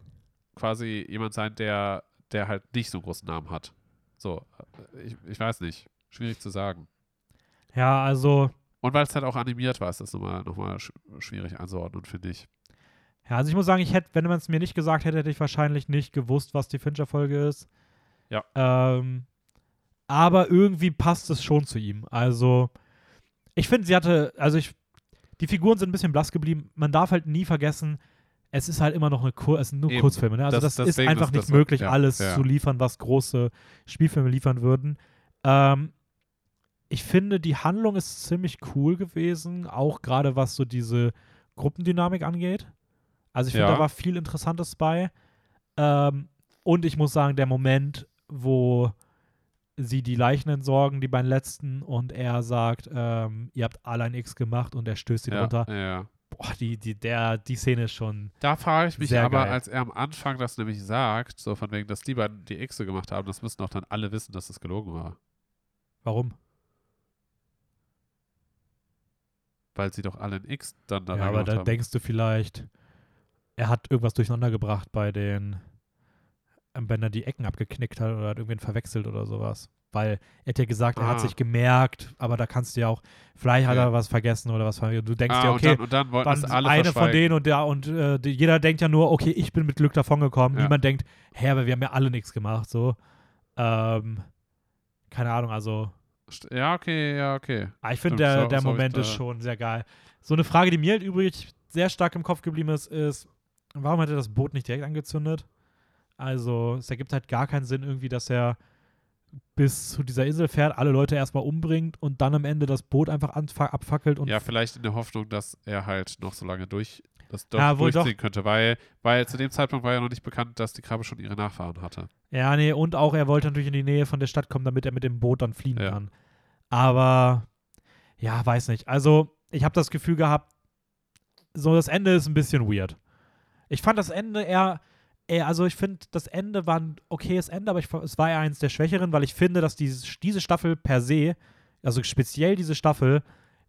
quasi jemand sein, der, der halt nicht so einen großen Namen hat. So, äh, ich, ich weiß nicht. Schwierig zu sagen. Ja, also. Und weil es halt auch animiert war, ist das nochmal noch mal sch schwierig einzuordnen, finde ich. Ja, also ich muss sagen, ich hätte, wenn man es mir nicht gesagt hätte, hätte ich wahrscheinlich nicht gewusst, was die Fincher-Folge ist. Ja. Ähm, aber irgendwie passt es schon zu ihm. Also, ich finde, sie hatte, also ich, die Figuren sind ein bisschen blass geblieben. Man darf halt nie vergessen, es ist halt immer noch eine Kur es sind nur Eben. Kurzfilme. Ne? Also Das- das, ist einfach ist nicht möglich, ja, alles ja. zu liefern, was große Spielfilme liefern würden. Ähm, ich finde, die Handlung ist ziemlich cool gewesen, auch gerade was so diese Gruppendynamik angeht. Also ich finde, Ja. da war viel Interessantes bei. Ähm, und ich muss sagen, der Moment, wo sie die Leichen entsorgen, die beiden letzten, und er sagt, ähm, ihr habt alle ein X gemacht und er stößt ihn ja, runter. ja. Boah, die, die, der, die Szene ist schon. Da frage ich mich aber, geil. als er am Anfang das nämlich sagt, so von wegen, dass die beiden die Xe gemacht haben, das müssen doch dann alle wissen, dass es gelogen war. Warum? Weil sie doch alle ein X dann da ja, aber gemacht da haben. denkst du vielleicht, er hat irgendwas durcheinander gebracht bei den, wenn er die Ecken abgeknickt hat oder hat irgendwen verwechselt oder sowas. Weil er hat ja gesagt, er hat Ah. sich gemerkt, aber da kannst du ja auch, vielleicht hat Ja. er was vergessen oder was. Du denkst ah, ja, okay, und, dann, und dann alle eine von denen und der und äh, die, jeder denkt ja nur, okay, ich bin mit Glück davongekommen. Ja. Niemand denkt, hä, aber wir haben ja alle nichts gemacht, so. Ähm, keine Ahnung, also Ja, okay, ja, okay. Ah, ich finde, der, so- der so ich Moment ist schon sehr geil. So eine Frage, die mir halt übrig sehr stark im Kopf geblieben ist, ist, warum hat er das Boot nicht direkt angezündet? Also, es ergibt halt gar keinen Sinn irgendwie, dass er bis zu dieser Insel fährt, alle Leute erstmal umbringt und dann am Ende das Boot einfach abfackelt und Ja, vielleicht in der Hoffnung, dass er halt noch so lange durch das doch Ja, durchziehen könnte, weil, weil zu dem Zeitpunkt war ja noch nicht bekannt, dass die Krabbe schon ihre Nachfahren hatte. Ja, nee, und auch er wollte natürlich in die Nähe von der Stadt kommen, damit er mit dem Boot dann fliehen Ja. kann. Aber ja, weiß nicht. Also, ich habe das Gefühl gehabt, so das Ende ist ein bisschen weird. Ich fand das Ende eher also ich finde, das Ende war ein okayes Ende, aber ich, es war eher eins der Schwächeren, weil ich finde, dass diese, diese Staffel per se, also speziell diese Staffel,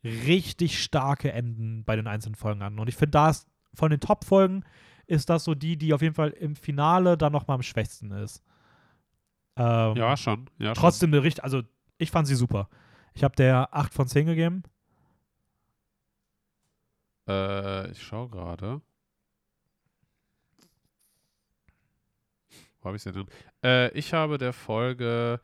richtig starke Enden bei den einzelnen Folgen an. Und ich finde, da ist von den Top-Folgen ist das so die, die auf jeden Fall im Finale dann nochmal am schwächsten ist. Ähm, Ja, schon. Ja, Trotzdem eine richtig, also ich fand sie super. Ich habe der 8 von 10 gegeben. Äh, ich schaue gerade. Wo habe ich sie denn? Äh, ich habe der Folge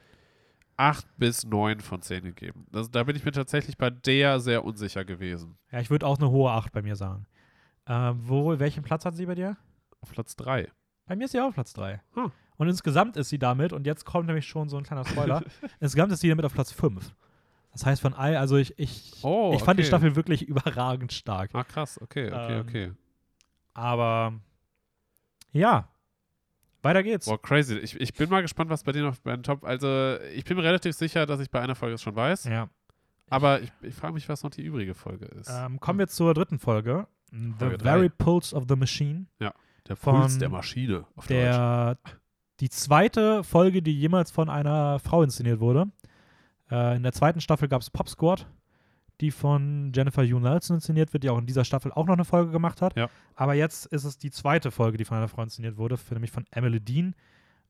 8 bis 9 von 10 gegeben. Das, da bin ich mir tatsächlich bei der sehr unsicher gewesen. Ja, ich würde auch eine hohe 8 bei mir sagen. Ähm, wo, welchen Platz hat sie bei dir? Auf Platz 3. Bei mir ist sie auch auf Platz 3. Hm. Und insgesamt ist sie damit, und jetzt kommt nämlich schon so ein kleiner Spoiler, insgesamt ist sie damit auf Platz 5. Das heißt von all, also ich, ich, Oh, ich fand die okay. Staffel wirklich überragend stark. Ah, krass. Okay, okay, Ähm, okay. Aber ja, weiter geht's. Boah, crazy. Ich, ich bin mal gespannt, was bei noch bei den Top. Also, ich bin mir relativ sicher, dass ich bei einer Folge es schon weiß. Ja. Aber ich, ich frage mich, was noch die übrige Folge ist. Ähm, kommen wir zur dritten Folge. The Folge drei. Very Pulse of the Machine. der von Puls der Maschine auf Deutsch. der die zweite Folge, die jemals von einer Frau inszeniert wurde. Äh, in der zweiten Staffel gab es Pop Squad, die von Jennifer Hugh Nelson inszeniert wird, die auch in dieser Staffel auch noch eine Folge gemacht hat. Ja. Aber jetzt ist es die zweite Folge, die von einer Frau inszeniert wurde, nämlich von Emily Dean.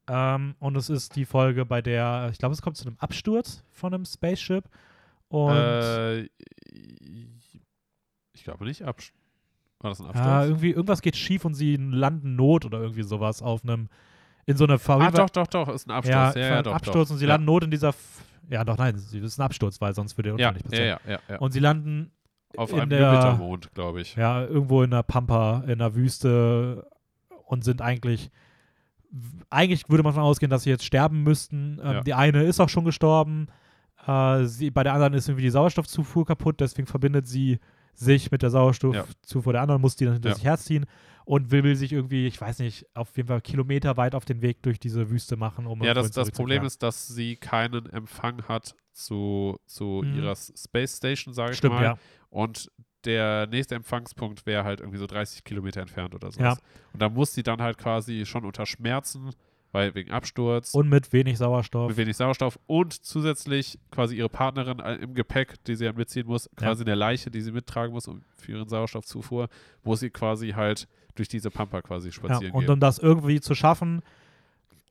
Ähm, und es ist die Folge, bei der, ich glaube, es kommt zu einem Absturz von einem Spaceship. Und äh, ich glaube nicht. Abs War das ein Absturz? ja, irgendwie, irgendwas geht schief und sie landen Not oder irgendwie sowas auf einem, in so einer ah, doch, doch, doch. Ist ein Absturz. Ja, Ja, ja, doch. Absturz doch. und sie landen Not in dieser. Ja, doch, nein, sie ist ein Absturz, weil sonst würde der Unfall Ja, nicht ja, passieren. ja, ja, ja. Und sie landen Auf in einem der- Gewittermond, glaube ich. ja irgendwo in der Pampa, in der Wüste und sind eigentlich. Eigentlich würde man davon ausgehen, dass sie jetzt sterben müssten. Ähm, Ja. Die eine ist auch schon gestorben. Äh, sie, bei der anderen ist irgendwie die Sauerstoffzufuhr kaputt, deswegen verbindet sie sich mit der Sauerstoffzufuhr der anderen, muss die dann hinter Ja. sich herziehen und will, will sich irgendwie, ich weiß nicht, auf jeden Fall Kilometer weit auf den Weg durch diese Wüste machen, um Ja, das, das Problem ist, dass sie keinen Empfang hat zu, zu Mhm. ihrer Space Station, sage ich Stimmt, mal. ja. Und der nächste Empfangspunkt wäre halt irgendwie so 30 Kilometer entfernt oder so. Ja. Und da muss sie dann halt quasi schon unter Schmerzen, weil wegen Absturz, Und mit wenig Sauerstoff. mit wenig Sauerstoff und zusätzlich quasi ihre Partnerin äh, im Gepäck, die sie dann mitziehen muss, quasi in der Leiche, die sie mittragen muss um, für ihren Sauerstoffzufuhr, muss sie quasi halt durch diese Pampa quasi ja, spazieren und gehen. um das irgendwie zu schaffen,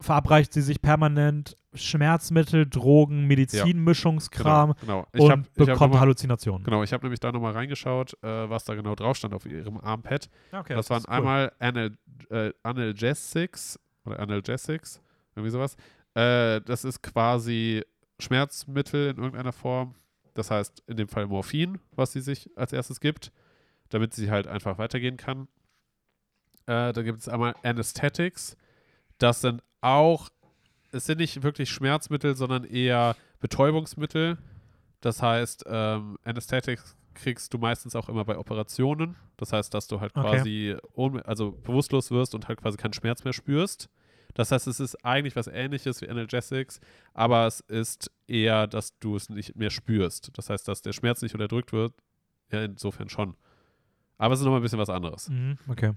verabreicht sie sich permanent Schmerzmittel, Drogen, Medizinmischungskram genau, genau. Ich und hab, bekommt mal, Halluzinationen. Genau, ich habe nämlich da nochmal reingeschaut, äh, was da genau drauf stand auf ihrem Armpad. Okay, das, waren einmal Anal, äh, Analgesics oder Analgesics, irgendwie sowas. Äh, das ist quasi Schmerzmittel in irgendeiner Form. Das heißt, in dem Fall Morphin, was sie sich als erstes gibt, damit sie halt einfach weitergehen kann. Äh, da gibt es einmal Anesthetics. Das sind auch, es sind nicht wirklich Schmerzmittel, sondern eher Betäubungsmittel. Das heißt, ähm, Anesthetics kriegst du meistens auch immer bei Operationen. Das heißt, dass du halt Okay. quasi ohn- also bewusstlos wirst und halt quasi keinen Schmerz mehr spürst. Das heißt, es ist eigentlich was ähnliches wie Analgesics, aber es ist eher, dass du es nicht mehr spürst. Das heißt, dass der Schmerz nicht unterdrückt wird. Ja, insofern schon. Aber es ist nochmal ein bisschen was anderes. Mhm, okay.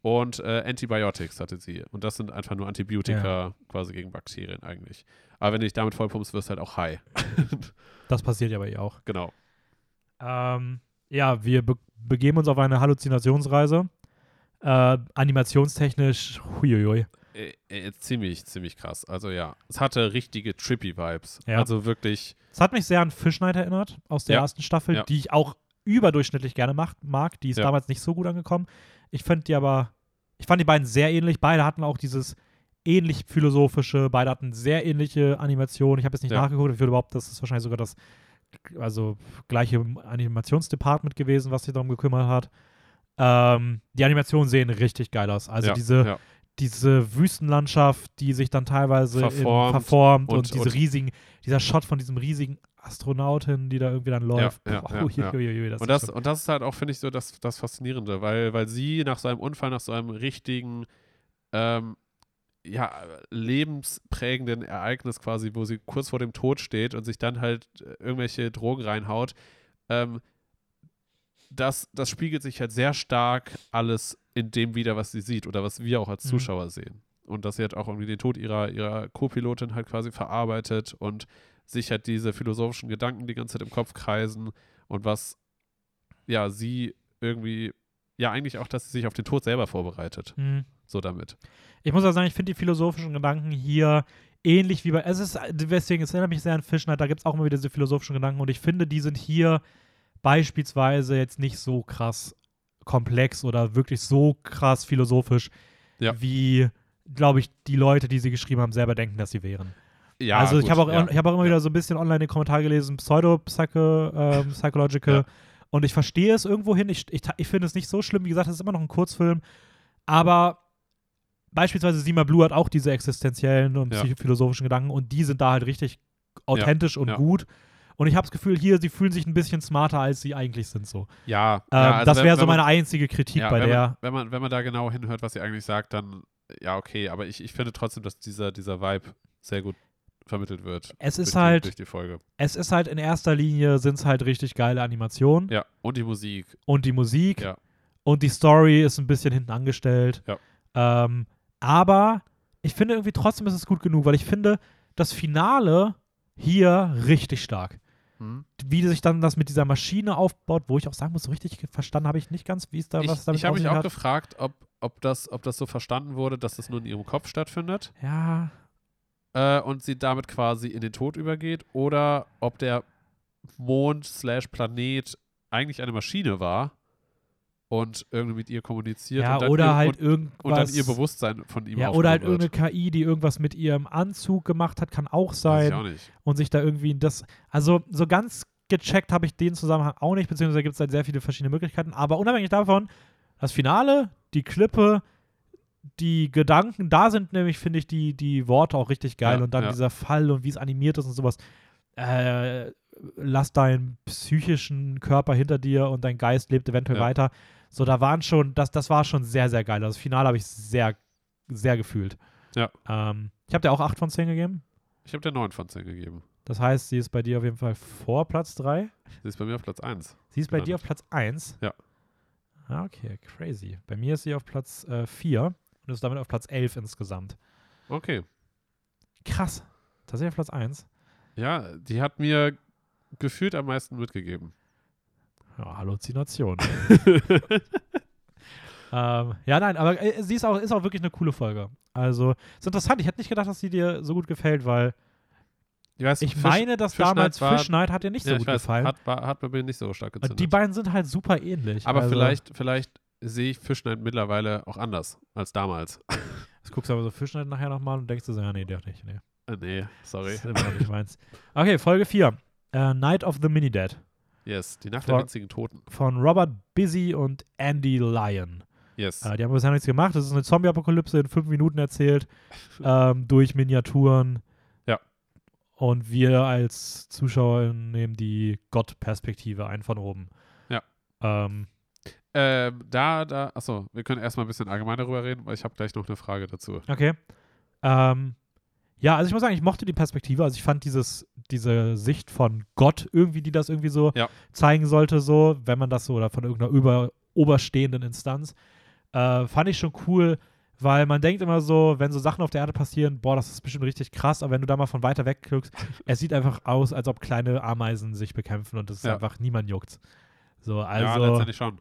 Und äh, Antibiotics hatte sie. Und das sind einfach nur Antibiotika quasi gegen Bakterien eigentlich. Aber wenn du dich damit vollpumpst, wirst du halt auch high. Das passiert ja bei ihr auch. genau. Ähm, ja, wir be begeben uns auf eine Halluzinationsreise. Äh, animationstechnisch, huiuiui. Äh, äh, ziemlich, ziemlich krass. Also ja, es hatte richtige trippy Vibes. Ja. Also wirklich, Es hat mich sehr an Fish Night erinnert aus der Ja. ersten Staffel, Ja. die ich auch überdurchschnittlich gerne mag. Die ist Ja. damals nicht so gut angekommen. Ich fand die aber, ich fand die beiden sehr ähnlich. Beide hatten auch dieses ähnlich philosophische, beide hatten sehr ähnliche Animationen. Ich habe jetzt nicht Ja. nachgeguckt, ich würde überhaupt, das ist wahrscheinlich sogar das also gleiche Animationsdepartment gewesen, was sich darum gekümmert hat. Ähm, die Animationen sehen richtig geil aus. Also ja, diese, ja. diese Wüstenlandschaft, die sich dann teilweise in- Verformt verformt und, und- diese und- riesigen, dieser Shot von diesem riesigen Astronautin, die da irgendwie dann läuft. ja, ja, ja. das und, das, schon- und das ist halt auch, finde ich, so das, das Faszinierende, weil, weil sie nach so einem Unfall, nach so einem richtigen, ähm, ja, lebensprägenden Ereignis quasi, wo sie kurz vor dem Tod steht und sich dann halt äh, irgendwelche Drogen reinhaut, ähm, das, das spiegelt sich halt sehr stark alles in dem wieder, was sie sieht oder was wir auch als Mhm. Zuschauer sehen. Und dass sie halt auch irgendwie den Tod ihrer, ihrer Co-Pilotin halt quasi verarbeitet und sich halt diese philosophischen Gedanken die ganze Zeit im Kopf kreisen und was, ja, sie irgendwie, ja, eigentlich auch, dass sie sich auf den Tod selber vorbereitet. Hm. So damit. Ich muss auch sagen, ich finde die philosophischen Gedanken hier ähnlich wie bei. Es ist, deswegen, es erinnert mich sehr an Night, da gibt es auch immer wieder diese philosophischen Gedanken und ich finde, die sind hier beispielsweise jetzt nicht so krass komplex oder wirklich so krass philosophisch, Ja. wie, glaube ich, die Leute, die sie geschrieben haben, selber denken, dass sie wären. Ja, also ich gut, habe auch, ja. ich hab auch immer Ja. wieder so ein bisschen online den Kommentar gelesen, Pseudo-Psychological. Ja. Und ich verstehe es irgendwohin. Ich, ich, ich finde es nicht so schlimm. Wie gesagt, es ist immer noch ein Kurzfilm. Aber beispielsweise Sima Blue hat auch diese existenziellen und Ja. psychophilosophischen Gedanken und die sind da halt richtig authentisch und ja. gut. Und ich habe das Gefühl, hier, sie fühlen sich ein bisschen smarter, als sie eigentlich sind. So. Ja, Ähm, ja also das wäre so meine einzige Kritik ja, bei wenn der. Man, wenn, man, wenn man da genau hinhört, was sie eigentlich sagt, dann ja, okay. Aber ich, ich finde trotzdem, dass dieser, dieser Vibe sehr gut vermittelt wird. Es ist die, halt, durch die Folge. es ist halt in erster Linie sind es halt richtig geile Animationen Ja, und die Musik. und die Musik Ja. und die Story ist ein bisschen hinten angestellt. Ja. Ähm, aber ich finde irgendwie trotzdem ist es gut genug, weil ich finde das Finale hier richtig stark. Hm? Wie sich dann das mit dieser Maschine aufbaut, wo ich auch sagen muss, so richtig verstanden habe ich nicht ganz, wie es da Ich, was damit ich habe mich auch hat. gefragt, ob, ob, das, ob das so verstanden wurde, dass das nur in ihrem Kopf stattfindet Ja, äh, und sie damit quasi in den Tod übergeht oder ob der Mond slash Planet eigentlich eine Maschine war und irgendwie mit ihr kommuniziert ja und oder halt und, irgendwas. und dann ihr Bewusstsein von ihm ja, oder halt wird. irgendeine KI, die irgendwas mit ihrem Anzug gemacht hat, kann auch Weiß ich sein. auch nicht. und sich da irgendwie das. Also so ganz gecheckt habe ich den Zusammenhang auch nicht, beziehungsweise gibt es halt sehr viele verschiedene Möglichkeiten. Aber unabhängig davon, das Finale, die Klippe, die Gedanken, da sind nämlich, finde ich, die, die Worte auch richtig geil. Ja, und dann ja. dieser Fall und wie es animiert ist und sowas. Äh, lass deinen psychischen Körper hinter dir und dein Geist lebt eventuell Ja. weiter. So, da waren schon, das, das war schon sehr, sehr geil. Also Das Finale habe ich sehr, sehr gefühlt. Ja. Ähm, ich habe dir auch 8 von 10 gegeben. Ich habe der 9 von 10 gegeben. Das heißt, sie ist bei dir auf jeden Fall vor Platz 3. Sie ist bei mir auf Platz 1. Sie ist bei dir auf Platz 1. Ja. Ah, okay, crazy. Bei mir ist sie auf Platz 4 und ist damit auf Platz 11 insgesamt. Okay. Krass. Tatsächlich auf Platz 1. Ja, die hat mir gefühlt am meisten mitgegeben. Ja, Halluzination. ähm, ja, nein, aber äh, sie ist auch, ist auch wirklich eine coole Folge. Also, ist interessant. Ich hätte nicht gedacht, dass sie dir so gut gefällt, weil Ich, weiß, ich Fisch- meine, dass Fish damals war- Fish Night hat dir nicht so gut weiß, gefallen. Hat, war, hat bei mir nicht so stark gezündet. die beiden sind halt super ähnlich. Aber also, vielleicht, vielleicht sehe ich Fischneid mittlerweile auch anders als damals. Jetzt guckst du aber so Fish Night nachher nochmal und denkst du so, ja, nee, der nicht. Nee. Äh, nee, sorry. Das ist immer nicht meins. Okay, Folge 4. Äh, Night of the Mini-Dead Yes, die Nacht Vor- der winzigen Toten. von Robert Busy und Andy Lyon. Yes. Äh, die haben bisher nichts gemacht. Das ist eine Zombie-Apokalypse in fünf Minuten erzählt, ähm, durch Miniaturen. Ja. Und wir als Zuschauer nehmen die Gott-Perspektive ein von oben. Ja. Ähm, Ähm, da, da, achso, wir können erstmal ein bisschen allgemein darüber reden, weil ich habe gleich noch eine Frage dazu. okay. Ähm, ja, also ich muss sagen, ich mochte die Perspektive. Also ich fand dieses, diese Sicht von Gott irgendwie, die das irgendwie so Ja. zeigen sollte, so, wenn man das so, oder von irgendeiner über, oberstehenden Instanz, äh, fand ich schon cool, weil man denkt immer so, wenn so Sachen auf der Erde passieren, boah, das ist bestimmt richtig krass, aber wenn du da mal von weiter weg guckst, es sieht einfach aus, als ob kleine Ameisen sich bekämpfen und das ist Ja. einfach niemand juckt. So, ja, also, letztendlich schon.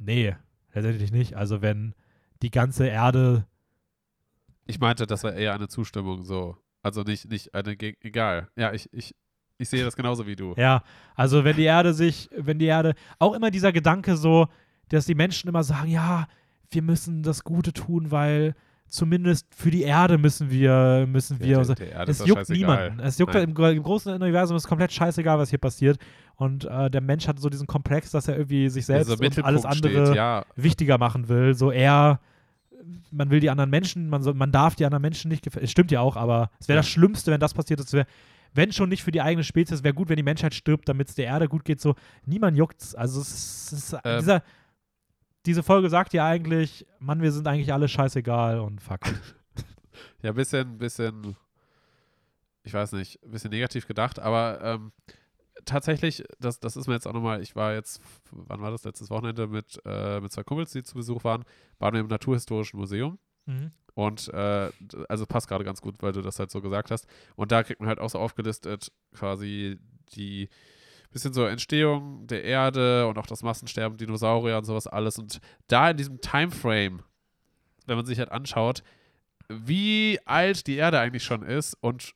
Nee, letztendlich nicht. Also wenn die ganze Erde Ich meinte, das war eher eine Zustimmung, so. Also nicht, nicht eine, egal. Ja, ich, ich, ich sehe das genauso wie du. Ja, also wenn die Erde sich, wenn die Erde, auch immer dieser Gedanke so, dass die Menschen immer sagen, ja, wir müssen das Gute tun, weil zumindest für die Erde müssen wir, müssen wir. der, der Erde es ist juckt niemanden. Es juckt im, im großen Universum ist komplett scheißegal, was hier passiert. Und äh, der Mensch hat so diesen Komplex, dass er irgendwie sich selbst Also und alles andere steht, ja, wichtiger machen will. So er, man will die anderen Menschen, man, soll, man darf die anderen Menschen nicht. Es stimmt ja auch, aber es wäre Ja. das Schlimmste, wenn das passiert. Es wäre, wenn schon nicht für die eigene Spezies, wäre gut, wenn die Menschheit stirbt, damit es der Erde gut geht. So, niemand juckt's. Also es ist, es ist Ähm. dieser, diese Folge sagt ja eigentlich, Mann, wir sind eigentlich alle scheißegal und fuck ja, bisschen, bisschen, ich weiß nicht, ein bisschen negativ gedacht, aber ähm, tatsächlich, das, das ist mir jetzt auch nochmal, ich war jetzt, wann war das, letztes Wochenende mit, äh, mit zwei Kumpels, die zu Besuch waren, waren wir im Naturhistorischen Museum Mhm. Und äh, also passt gerade ganz gut, weil du das halt so gesagt hast. Und da kriegt man halt auch so aufgelistet, quasi die bisschen so Entstehung der Erde und auch das Massensterben, Dinosaurier und sowas alles. Und da in diesem Timeframe, wenn man sich halt anschaut, wie alt die Erde eigentlich schon ist und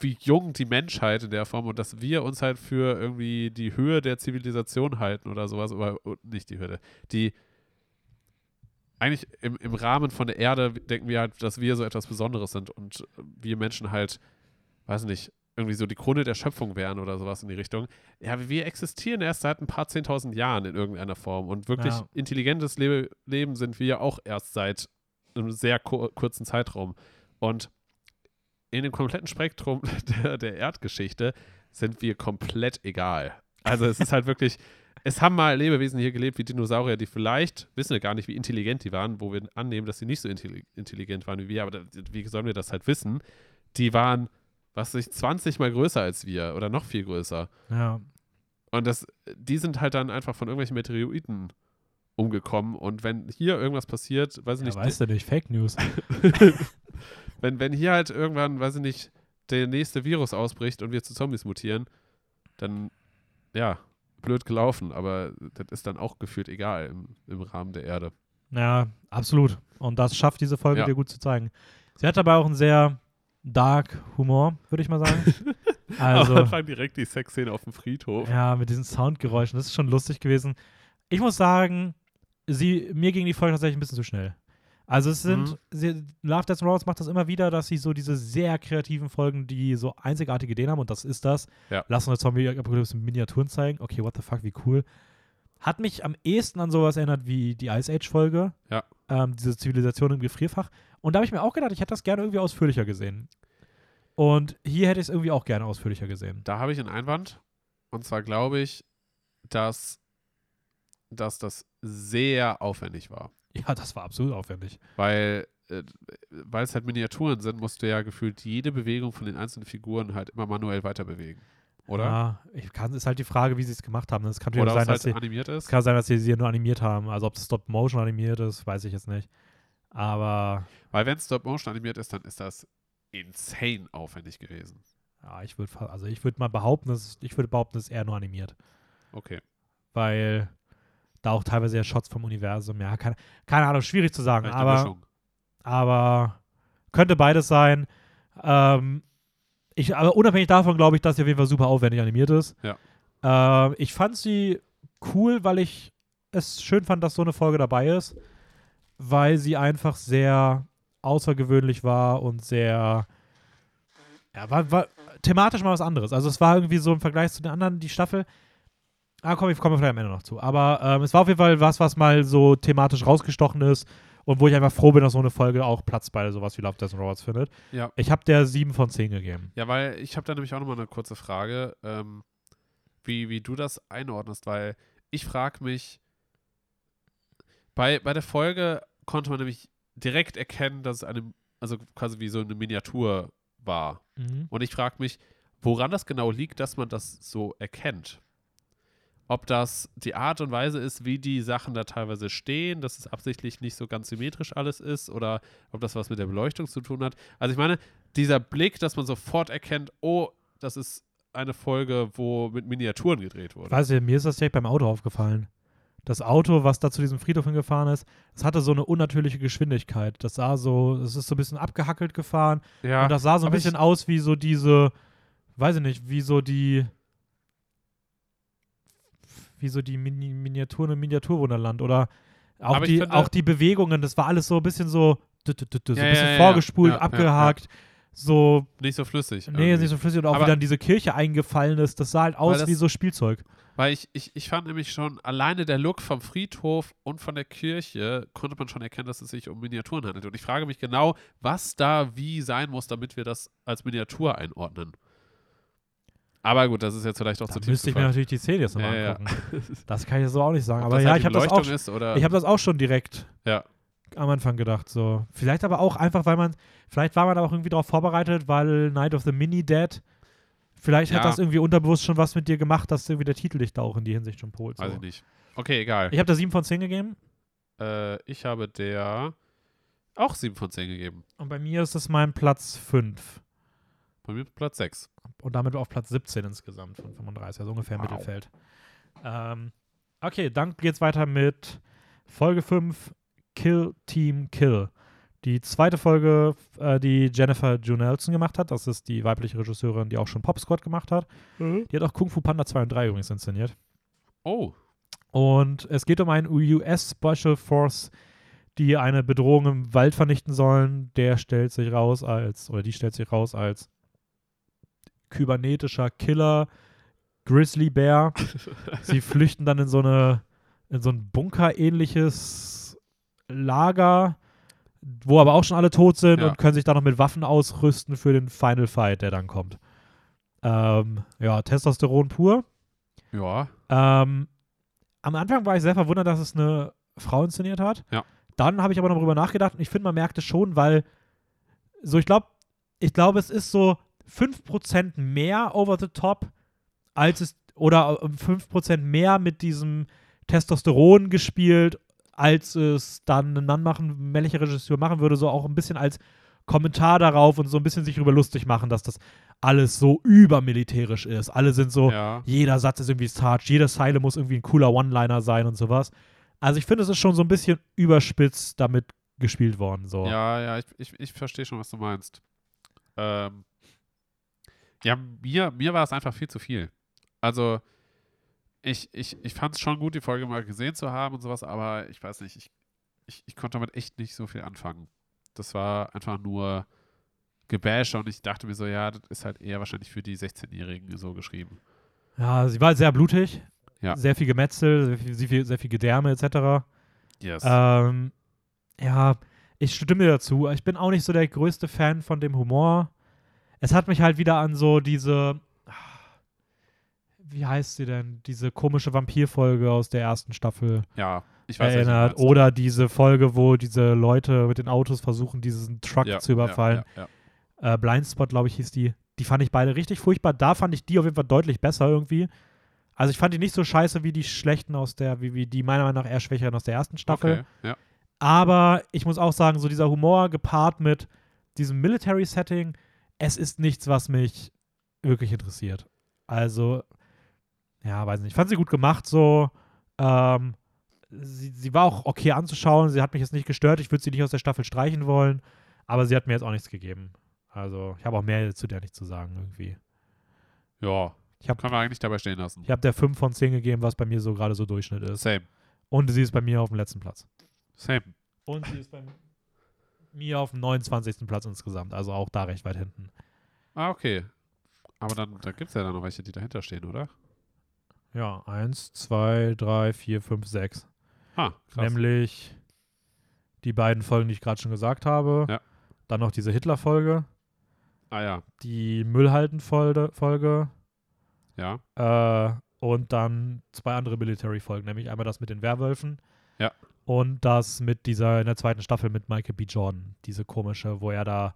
wie jung die Menschheit in der Form und dass wir uns halt für irgendwie die Höhe der Zivilisation halten oder sowas, aber nicht die Höhe, die eigentlich im, im Rahmen von der Erde denken wir halt, dass wir so etwas Besonderes sind und wir Menschen halt, weiß nicht, irgendwie so die Krone der Schöpfung wären oder sowas in die Richtung. Ja, wir existieren erst seit ein paar zehntausend Jahren in irgendeiner Form und wirklich Ja. intelligentes Le Leben sind wir auch erst seit einem sehr kur kurzen Zeitraum. Und in dem kompletten Spektrum der, der Erdgeschichte sind wir komplett egal. Also es ist halt wirklich, es haben mal Lebewesen hier gelebt wie Dinosaurier, die vielleicht, wissen wir gar nicht, wie intelligent die waren, wo wir annehmen, dass sie nicht so intelli intelligent waren wie wir, aber wie sollen wir das halt wissen? Die waren, was weiß ich, 20 mal größer als wir oder noch viel größer. Ja. Und das, die sind halt dann einfach von irgendwelchen Meteoriten umgekommen und wenn hier irgendwas passiert, weiß ich ja nicht, weißt du nicht, Fake News. wenn, wenn hier halt irgendwann, weiß ich nicht, der nächste Virus ausbricht und wir zu Zombies mutieren, dann, ja, blöd gelaufen, aber das ist dann auch gefühlt egal im, im Rahmen der Erde. Ja, absolut. Und das schafft diese Folge Ja. dir gut zu zeigen. Sie hat aber auch einen sehr dark Humor, würde ich mal sagen. Am Also, Anfang direkt die Sexszene auf dem Friedhof. ja, mit diesen Soundgeräuschen, das ist schon lustig gewesen. Ich muss sagen, sie, mir ging die Folge tatsächlich ein bisschen zu schnell. Also es sind, Mhm. sie, Love, Death Robots macht das immer wieder, dass sie so diese sehr kreativen Folgen, die so einzigartige Ideen haben und das ist das. Ja. Lass uns eine Zombie-Apokalypse in Miniaturen zeigen. Okay, what the fuck, wie cool. Hat mich am ehesten an sowas erinnert wie die Ice Age-Folge. Ja. Ähm, diese Zivilisation im Gefrierfach. Und da habe ich mir auch gedacht, ich hätte das gerne irgendwie ausführlicher gesehen. Und hier hätte ich es irgendwie auch gerne ausführlicher gesehen. Da habe ich einen Einwand. Und zwar glaube ich, dass, dass das sehr aufwendig war. Ja, das war absolut aufwendig. Weil, äh, weil es halt Miniaturen sind, musst du ja gefühlt jede Bewegung von den einzelnen Figuren halt immer manuell weiter bewegen. Oder? Ja, ich kann, ist halt die Frage, wie sie es gemacht haben. Es kann Oder sein, dass halt sie, animiert ist. kann sein, dass sie sie nur animiert haben. Also ob es Stop-Motion animiert ist, weiß ich jetzt nicht. Aber Weil wenn Stop-Motion animiert ist, dann ist das insane aufwendig gewesen. ja, ich würde also ich würde mal behaupten, dass, ich würde behaupten, es ist eher nur animiert. Okay. Weil da auch teilweise ja Shots vom Universum, ja, keine, keine Ahnung, schwierig zu sagen, Vielleicht aber, aber könnte beides sein. Ähm, ich, aber unabhängig davon glaube ich, dass sie auf jeden Fall super aufwendig animiert ist. Ja. Ähm, ich fand sie cool, weil ich es schön fand, dass so eine Folge dabei ist, weil sie einfach sehr außergewöhnlich war und sehr ja, war, war thematisch mal was anderes. Also es war irgendwie so im Vergleich zu den anderen, die Staffel Ah, komm, ich komme vielleicht am Ende noch zu. Aber ähm, es war auf jeden Fall was, was mal so thematisch rausgestochen ist und wo ich einfach froh bin, dass so eine Folge auch Platz bei sowas wie Love, Death and Robots findet. Ja. Ich habe der 7 von 10 gegeben. Ja, weil ich habe da nämlich auch nochmal eine kurze Frage, ähm, wie, wie du das einordnest, weil ich frage mich, bei, bei der Folge konnte man nämlich direkt erkennen, dass es eine, also quasi wie so eine Miniatur war. Mhm. Und ich frage mich, woran das genau liegt, dass man das so erkennt. Ob das die Art und Weise ist, wie die Sachen da teilweise stehen, dass es absichtlich nicht so ganz symmetrisch alles ist, oder ob das was mit der Beleuchtung zu tun hat. Also ich meine, dieser Blick, dass man sofort erkennt, oh, das ist eine Folge, wo mit Miniaturen gedreht wurde. Weißt du, mir ist das direkt beim Auto aufgefallen. Das Auto, was da zu diesem Friedhof hingefahren ist, das hatte so eine unnatürliche Geschwindigkeit. Das sah so, es ist so ein bisschen abgehackelt gefahren. Ja, und das sah so ein bisschen aus wie so diese, weiß ich nicht, wie so die, wie so die Mini Miniaturen im Miniaturwunderland oder auch Aber die, finde- auch die Bewegungen, das war alles so ein bisschen so, so Ja, ein bisschen ja, ja, vorgespult, ja, ja, abgehakt, so, nicht so flüssig. nee, irgendwie. nicht so flüssig und auch Aber- wie dann diese Kirche eingefallen ist, das sah halt aus das- wie so Spielzeug. Weil ich, ich, ich fand nämlich schon, alleine der Look vom Friedhof und von der Kirche konnte man schon erkennen, dass es sich um Miniaturen handelt. Und ich frage mich genau, was da wie sein muss, damit wir das als Miniatur einordnen. Aber gut, das ist jetzt vielleicht auch Da zu tief müsste ich mir natürlich die Szene jetzt nochmal Ja, ja. angucken. Das kann ich so auch nicht sagen. Ob Aber das ja, halt ich habe das, auch, Beleuchtung ist oder ich hab das auch schon direkt Ja. am Anfang gedacht. So. Vielleicht aber auch einfach, weil man, vielleicht war man aber auch irgendwie darauf vorbereitet, weil Night of the Mini Dead, vielleicht hat Ja. das irgendwie unterbewusst schon was mit dir gemacht, dass irgendwie der Titel dich da auch in die Hinsicht schon polt. So. weiß ich nicht. Okay, egal. Ich habe da 7 von 10 gegeben äh, ich habe der auch 7 von 10 gegeben. und bei mir ist es mein Platz 5. Bei mir Platz 6. Und damit auf Platz 17 insgesamt von 35, also ungefähr Wow. Mittelfeld. Ähm, okay, dann geht's weiter mit Folge 5, Kill Team Kill. Die zweite Folge, äh, die Jennifer Junelson gemacht hat, das ist die weibliche Regisseurin, die auch schon Pop Squad gemacht hat. Die hat auch Kung Fu Panda 2 und 3 übrigens inszeniert. Oh, Und es geht um einen US Special Force, die eine Bedrohung im Wald vernichten sollen. Der stellt sich raus als, oder die stellt sich raus als kybernetischer Killer, Grizzly Bear. Sie flüchten dann in so eine, in so ein Bunker-ähnliches Lager, wo aber auch schon alle tot sind Ja. und können sich dann noch mit Waffen ausrüsten für den Final Fight, der dann kommt. Ähm, ja, Testosteron pur. ja. Ähm, am Anfang war ich sehr verwundert, dass es eine Frau inszeniert hat. Ja. Dann habe ich aber noch darüber nachgedacht und ich finde, man merkt es schon, weil so, ich glaube, ich glaube, es ist so 5% mehr over the top, als es, oder um 5% mehr mit diesem Testosteron gespielt, als es dann ein Mann machen, männlicher Regisseur machen würde, so auch ein bisschen als Kommentar darauf und so ein bisschen sich darüber lustig machen, dass das alles so übermilitärisch ist. Alle sind so, Ja. jeder Satz ist irgendwie Sarge, jede Zeile muss irgendwie ein cooler One-Liner sein und sowas. Also ich finde, es ist schon so ein bisschen überspitzt damit gespielt worden. So. Ja, ja, ich, ich, ich verstehe schon, was du meinst. Ähm, ja, mir, mir war es einfach viel zu viel. Also, ich, ich, ich fand es schon gut, die Folge mal gesehen zu haben und sowas, aber ich weiß nicht, ich, ich, ich konnte damit echt nicht so viel anfangen. Das war einfach nur Gebäsche und ich dachte mir so, ja, das ist halt eher wahrscheinlich für die 16-Jährigen so geschrieben. Ja, sie war sehr blutig. Ja. Sehr viel Gemetzel, sehr viel, sehr viel, sehr viel Gedärme etc. Yes. Ähm, ja, ich stimme dir dazu. Ich bin auch nicht so der größte Fan von dem Humor. Es hat mich halt wieder an so diese. Wie heißt sie denn? Diese komische Vampirfolge aus der ersten Staffel ja, ich weiß erinnert. Oder diese Folge, wo diese Leute mit den Autos versuchen, diesen Truck ja, zu überfallen. Ja. Äh, Blindspot, glaube ich, hieß die. Die fand ich beide richtig furchtbar. Da fand ich die auf jeden Fall deutlich besser irgendwie. Also ich fand die nicht so scheiße wie die schlechten aus der, wie, wie die meiner Meinung nach eher schwächeren aus der ersten Staffel. Okay. Aber ich muss auch sagen, so dieser Humor gepaart mit diesem Military-Setting, es ist nichts, was mich wirklich interessiert. Also, ja, weiß nicht. Ich fand sie gut gemacht, so. Ähm, sie, sie war auch okay anzuschauen. Sie hat mich jetzt nicht gestört. Ich würde sie nicht aus der Staffel streichen wollen. Aber sie hat mir jetzt auch nichts gegeben. Also, ich habe auch mehr zu der nicht zu sagen, irgendwie. ja, Ich habe können wir eigentlich dabei stehen lassen. ich hab der 5 von 10 gegeben, was bei mir so gerade so Durchschnitt ist. Same. Und sie ist bei mir auf dem letzten Platz. Same. Und sie ist bei mir auf dem 29. Platz insgesamt. Also auch da recht weit hinten. Ah, okay. Aber dann, da gibt es ja dann noch welche, die dahinter stehen, oder? Ja, eins, zwei, drei, vier, fünf, sechs. Ah, krass. Nämlich die beiden Folgen, die ich gerade schon gesagt habe. Ja. Dann noch diese Hitler-Folge, Ah ja, die Müllhalden-Folge ja. äh, und dann zwei andere Military-Folgen, nämlich einmal das mit den Werwölfen Ja. Und das mit dieser in der zweiten Staffel mit Michael B. Jordan, diese komische, wo er da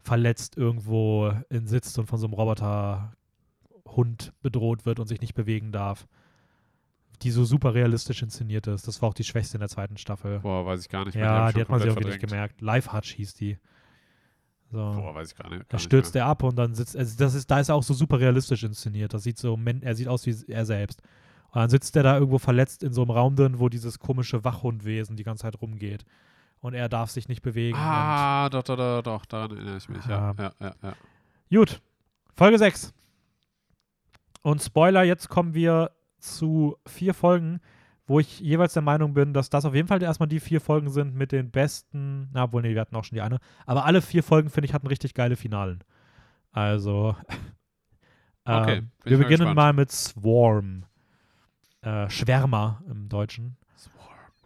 verletzt irgendwo in sitzt und von so einem Roboterhund bedroht wird und sich nicht bewegen darf. Die so super realistisch inszeniert ist. Das war auch die schwächste in der zweiten Staffel. Boah, weiß ich gar nicht mehr. Ja, die hat man sich irgendwie nicht gemerkt. Live Hutch hieß die. So. Boah, weiß ich gar nicht. Da gar nicht stürzt er ab und dann sitzt, also das ist, da ist er auch so super realistisch inszeniert. Das sieht so, er sieht aus wie er selbst. Und dann sitzt er da irgendwo verletzt in so einem Raum drin, wo dieses komische Wachhundwesen die ganze Zeit rumgeht. Und er darf sich nicht bewegen. Ah, doch, doch, doch, doch, daran erinnere ich mich. Ja, ja, ja. ja. Gut, Folge 6. Und Spoiler, jetzt kommen wir zu vier Folgen, wo ich jeweils der Meinung bin, dass das auf jeden Fall erstmal die vier Folgen sind mit den besten, na wohl, nee, wir hatten auch schon die eine, aber alle vier Folgen, finde ich, hatten richtig geile Finalen. Also, Okay, ähm, bin wir mal beginnen gespannt. mal mit Swarm. Äh, Schwärmer im Deutschen.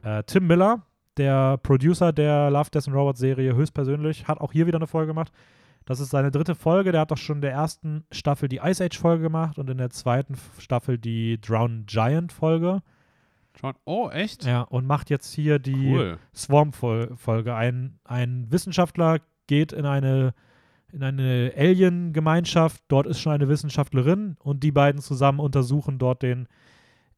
Äh, Tim Miller, der Producer der Love, Death and Robots Serie höchstpersönlich, hat auch hier wieder eine Folge gemacht. Das ist seine dritte Folge. Der hat doch schon in der ersten Staffel die Ice Age Folge gemacht und in der zweiten Staffel die Drowned Giant Folge. Oh, echt? Ja, und macht jetzt hier die Cool. Swarm-Folge. Ein, ein Wissenschaftler geht in eine, in eine Alien-Gemeinschaft. Dort ist schon eine Wissenschaftlerin und die beiden zusammen untersuchen dort den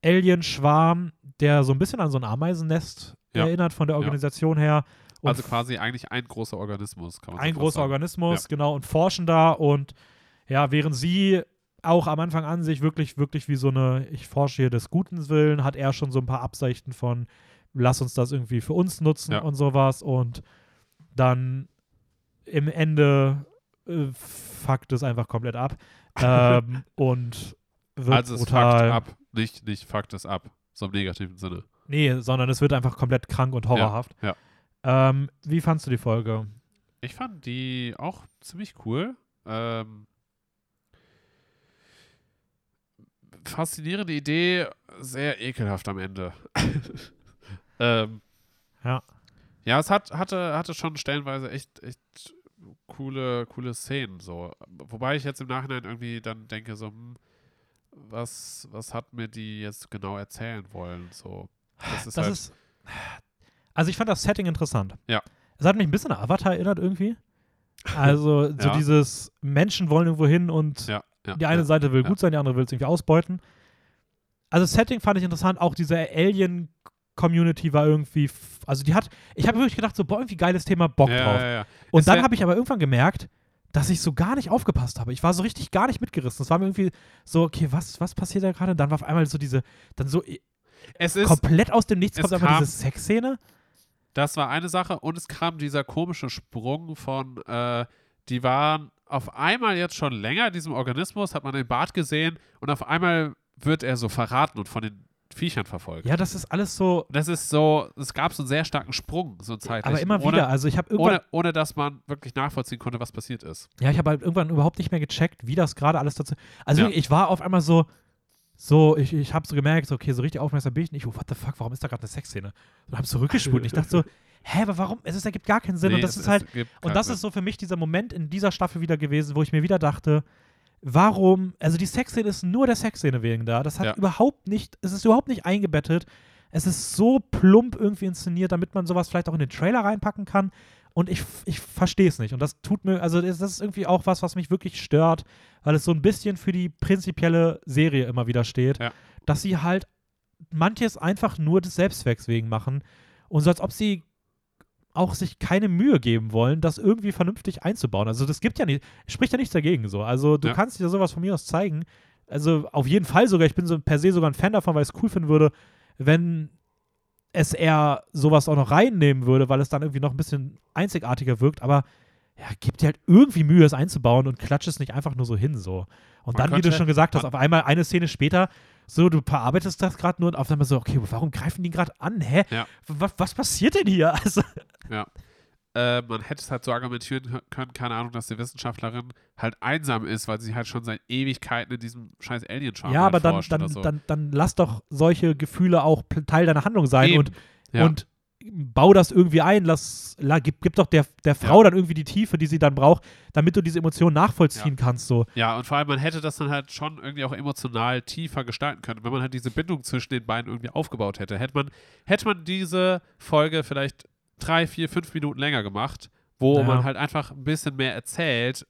Alien-Schwarm, der so ein bisschen an so ein Ameisennest Ja. erinnert von der Ja. Organisation her. Und Also quasi eigentlich ein großer Organismus, kann man ein so großer sagen. Organismus, genau, und forschen da und ja, während sie auch am Anfang an sich wirklich, wirklich wie so eine, ich forsche hier des Guten Willen, hat er schon so ein paar Absichten von, lass uns das irgendwie für uns nutzen Ja. und sowas und dann im Ende äh, fuckt es einfach komplett ab ähm, und wird Also es brutal. fuckt ab, nicht, nicht fuckt es ab, so im negativen Sinne. Nee, sondern es wird einfach komplett krank und horrorhaft. ja. Ähm, wie fandst du die Folge? Ich fand die auch ziemlich cool. Ähm, faszinierende Idee, sehr ekelhaft am Ende. ähm, Ja. Ja, es hat, hatte, hatte schon stellenweise echt, echt coole, coole Szenen so. Wobei ich jetzt im Nachhinein irgendwie dann denke, so, hm, was, was hat mir die jetzt genau erzählen wollen? So. Das ist das halt, ist. Also ich fand das Setting interessant. Ja. Es hat mich ein bisschen an Avatar erinnert irgendwie. Also so Ja. dieses Menschen wollen irgendwo hin und ja, ja, die eine. Seite will gut sein, die andere will es irgendwie ausbeuten. Also das Setting fand ich interessant. Auch diese Alien-Community war irgendwie, also die hat, ich habe wirklich gedacht, so, boah, irgendwie geiles Thema, Bock drauf. Und Es dann habe ich aber irgendwann gemerkt, dass ich so gar nicht aufgepasst habe. Ich war so richtig gar nicht mitgerissen. Es war mir irgendwie so, okay, was, was passiert da gerade? Und dann war auf einmal so diese, dann so Es ist, komplett aus dem Nichts kommt einfach diese Sexszene. Das war eine Sache und es kam dieser komische Sprung von, äh, die waren auf einmal jetzt schon länger in diesem Organismus, hat man den Bart gesehen und auf einmal wird er so verraten und von den Viechern verfolgt. Ja, das ist alles so, Das ist so, es gab so einen sehr starken Sprung, so zeitlich. aber immer ohne, wieder. Also ich habe irgendwann, Ohne, ohne dass man wirklich nachvollziehen konnte, was passiert ist. ja, ich habe halt irgendwann überhaupt nicht mehr gecheckt, wie das gerade alles dazu. Also Ja. ich war auf einmal so, so, ich, ich habe so gemerkt, so, okay, so richtig aufmerksam bin ich nicht. Oh, what the fuck, warum ist da gerade eine Sexszene? Und habe zurückgespult und ich dachte so, hä, aber warum? Es ist, ergibt gar keinen Sinn. Nee, und das ist halt, Und das Sinn. ist so für mich dieser Moment in dieser Staffel wieder gewesen, wo ich mir wieder dachte, warum, also die Sexszene ist nur der Sexszene wegen da. Das hat Ja. überhaupt nicht, es ist überhaupt nicht eingebettet. Es ist so plump irgendwie inszeniert, damit man sowas vielleicht auch in den Trailer reinpacken kann. Und ich, ich verstehe es nicht. Und das tut mir, also das ist irgendwie auch was, was mich wirklich stört, weil es so ein bisschen für die prinzipielle Serie immer wieder steht, Ja. dass sie halt manches einfach nur des Selbstzwecks wegen machen. Und so als ob sie auch sich keine Mühe geben wollen, das irgendwie vernünftig einzubauen. Also das gibt ja nicht, spricht ja nichts dagegen so. Also du Ja. kannst dir sowas von mir aus zeigen. Also auf jeden Fall sogar, ich bin so per se sogar ein Fan davon, weil ich es cool finden würde, wenn es eher sowas auch noch reinnehmen würde, weil es dann irgendwie noch ein bisschen einzigartiger wirkt, aber ja, gib dir halt irgendwie Mühe, es einzubauen und klatsch es nicht einfach nur so hin so. Und Man dann, wie du schon gesagt hast, auf einmal eine Szene später, so, du verarbeitest das gerade nur und auf einmal so, okay, warum greifen die gerade an? Hä? Ja. Was, was passiert denn hier? Also, äh, man hätte es halt so argumentieren können, keine Ahnung, dass die Wissenschaftlerin halt einsam ist, weil sie halt schon seit Ewigkeiten in diesem scheiß Alien-Schwarm Ja, halt aber dann, dann, so. dann, dann lass doch solche Gefühle auch Teil deiner Handlung sein Eben. und, Ja. und bau das irgendwie ein. Lass, la, gib, gib doch der, der Frau dann irgendwie die Tiefe, die sie dann braucht, damit du diese Emotionen nachvollziehen kannst. So. Ja, und vor allem, man hätte das dann halt schon irgendwie auch emotional tiefer gestalten können, wenn man halt diese Bindung zwischen den beiden irgendwie aufgebaut hätte. Hätte man, hätte man diese Folge vielleicht drei, vier, fünf Minuten länger gemacht, wo Ja. man halt einfach ein bisschen mehr erzählt,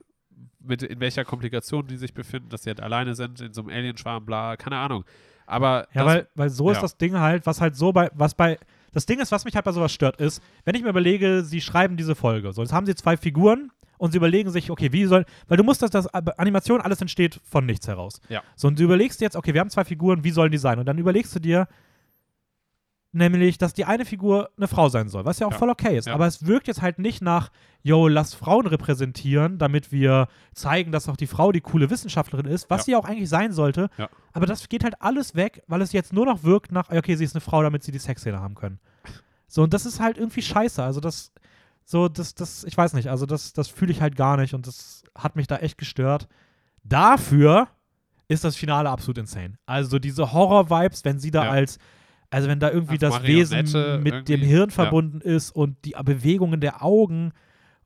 mit in welcher Komplikation die sich befinden, dass sie halt alleine sind in so einem Alienschwarm, bla, keine Ahnung. Aber Ja, das, weil, weil so ist ja. das Ding halt, was halt so bei, was bei, das Ding ist, was mich halt bei sowas stört, ist, wenn ich mir überlege, sie schreiben diese Folge, so, jetzt haben sie zwei Figuren und sie überlegen sich, okay, wie soll, weil du musst, dass das Animation alles entsteht von nichts heraus. Ja. So, und du überlegst jetzt, okay, wir haben zwei Figuren, wie sollen die sein? Und dann überlegst du dir, nämlich, dass die eine Figur eine Frau sein soll, was ja auch Ja. voll okay ist. Ja. Aber es wirkt jetzt halt nicht nach, yo, lass Frauen repräsentieren, damit wir zeigen, dass auch die Frau die coole Wissenschaftlerin ist, was Ja. sie auch eigentlich sein sollte. Aber das geht halt alles weg, weil es jetzt nur noch wirkt nach, okay, sie ist eine Frau, damit sie die Sexszene haben können. So, und das ist halt irgendwie scheiße. Also das, so, das, das, ich weiß nicht, also das, das fühle ich halt gar nicht und das hat mich da echt gestört. Dafür ist das Finale absolut insane. Also diese Horror-Vibes, wenn sie da Ja. als, also wenn da irgendwie das Wesen mit dem irgendwie, Hirn ja. verbunden ist und die Bewegungen der Augen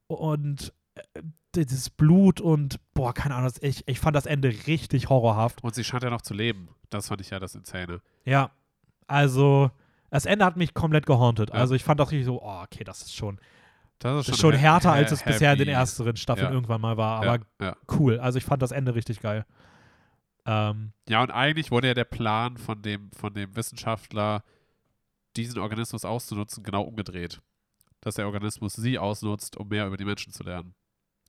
und äh, das Blut und boah, keine Ahnung, ich, ich fand das Ende richtig horrorhaft. und sie scheint ja noch zu leben. Das fand ich ja das Insane. Ja, also das Ende hat mich komplett gehauntet. Ja. Also ich fand das richtig so, oh, okay, das ist schon, Das das ist schon he- härter, als es bisher in den ersten Staffeln Ja. irgendwann mal war. Aber ja, ja. cool. Also ich fand das Ende richtig geil. Ähm, Ja, und eigentlich wurde ja der Plan von dem, von dem Wissenschaftler, diesen Organismus auszunutzen, genau umgedreht. Dass der Organismus sie ausnutzt, um mehr über die Menschen zu lernen.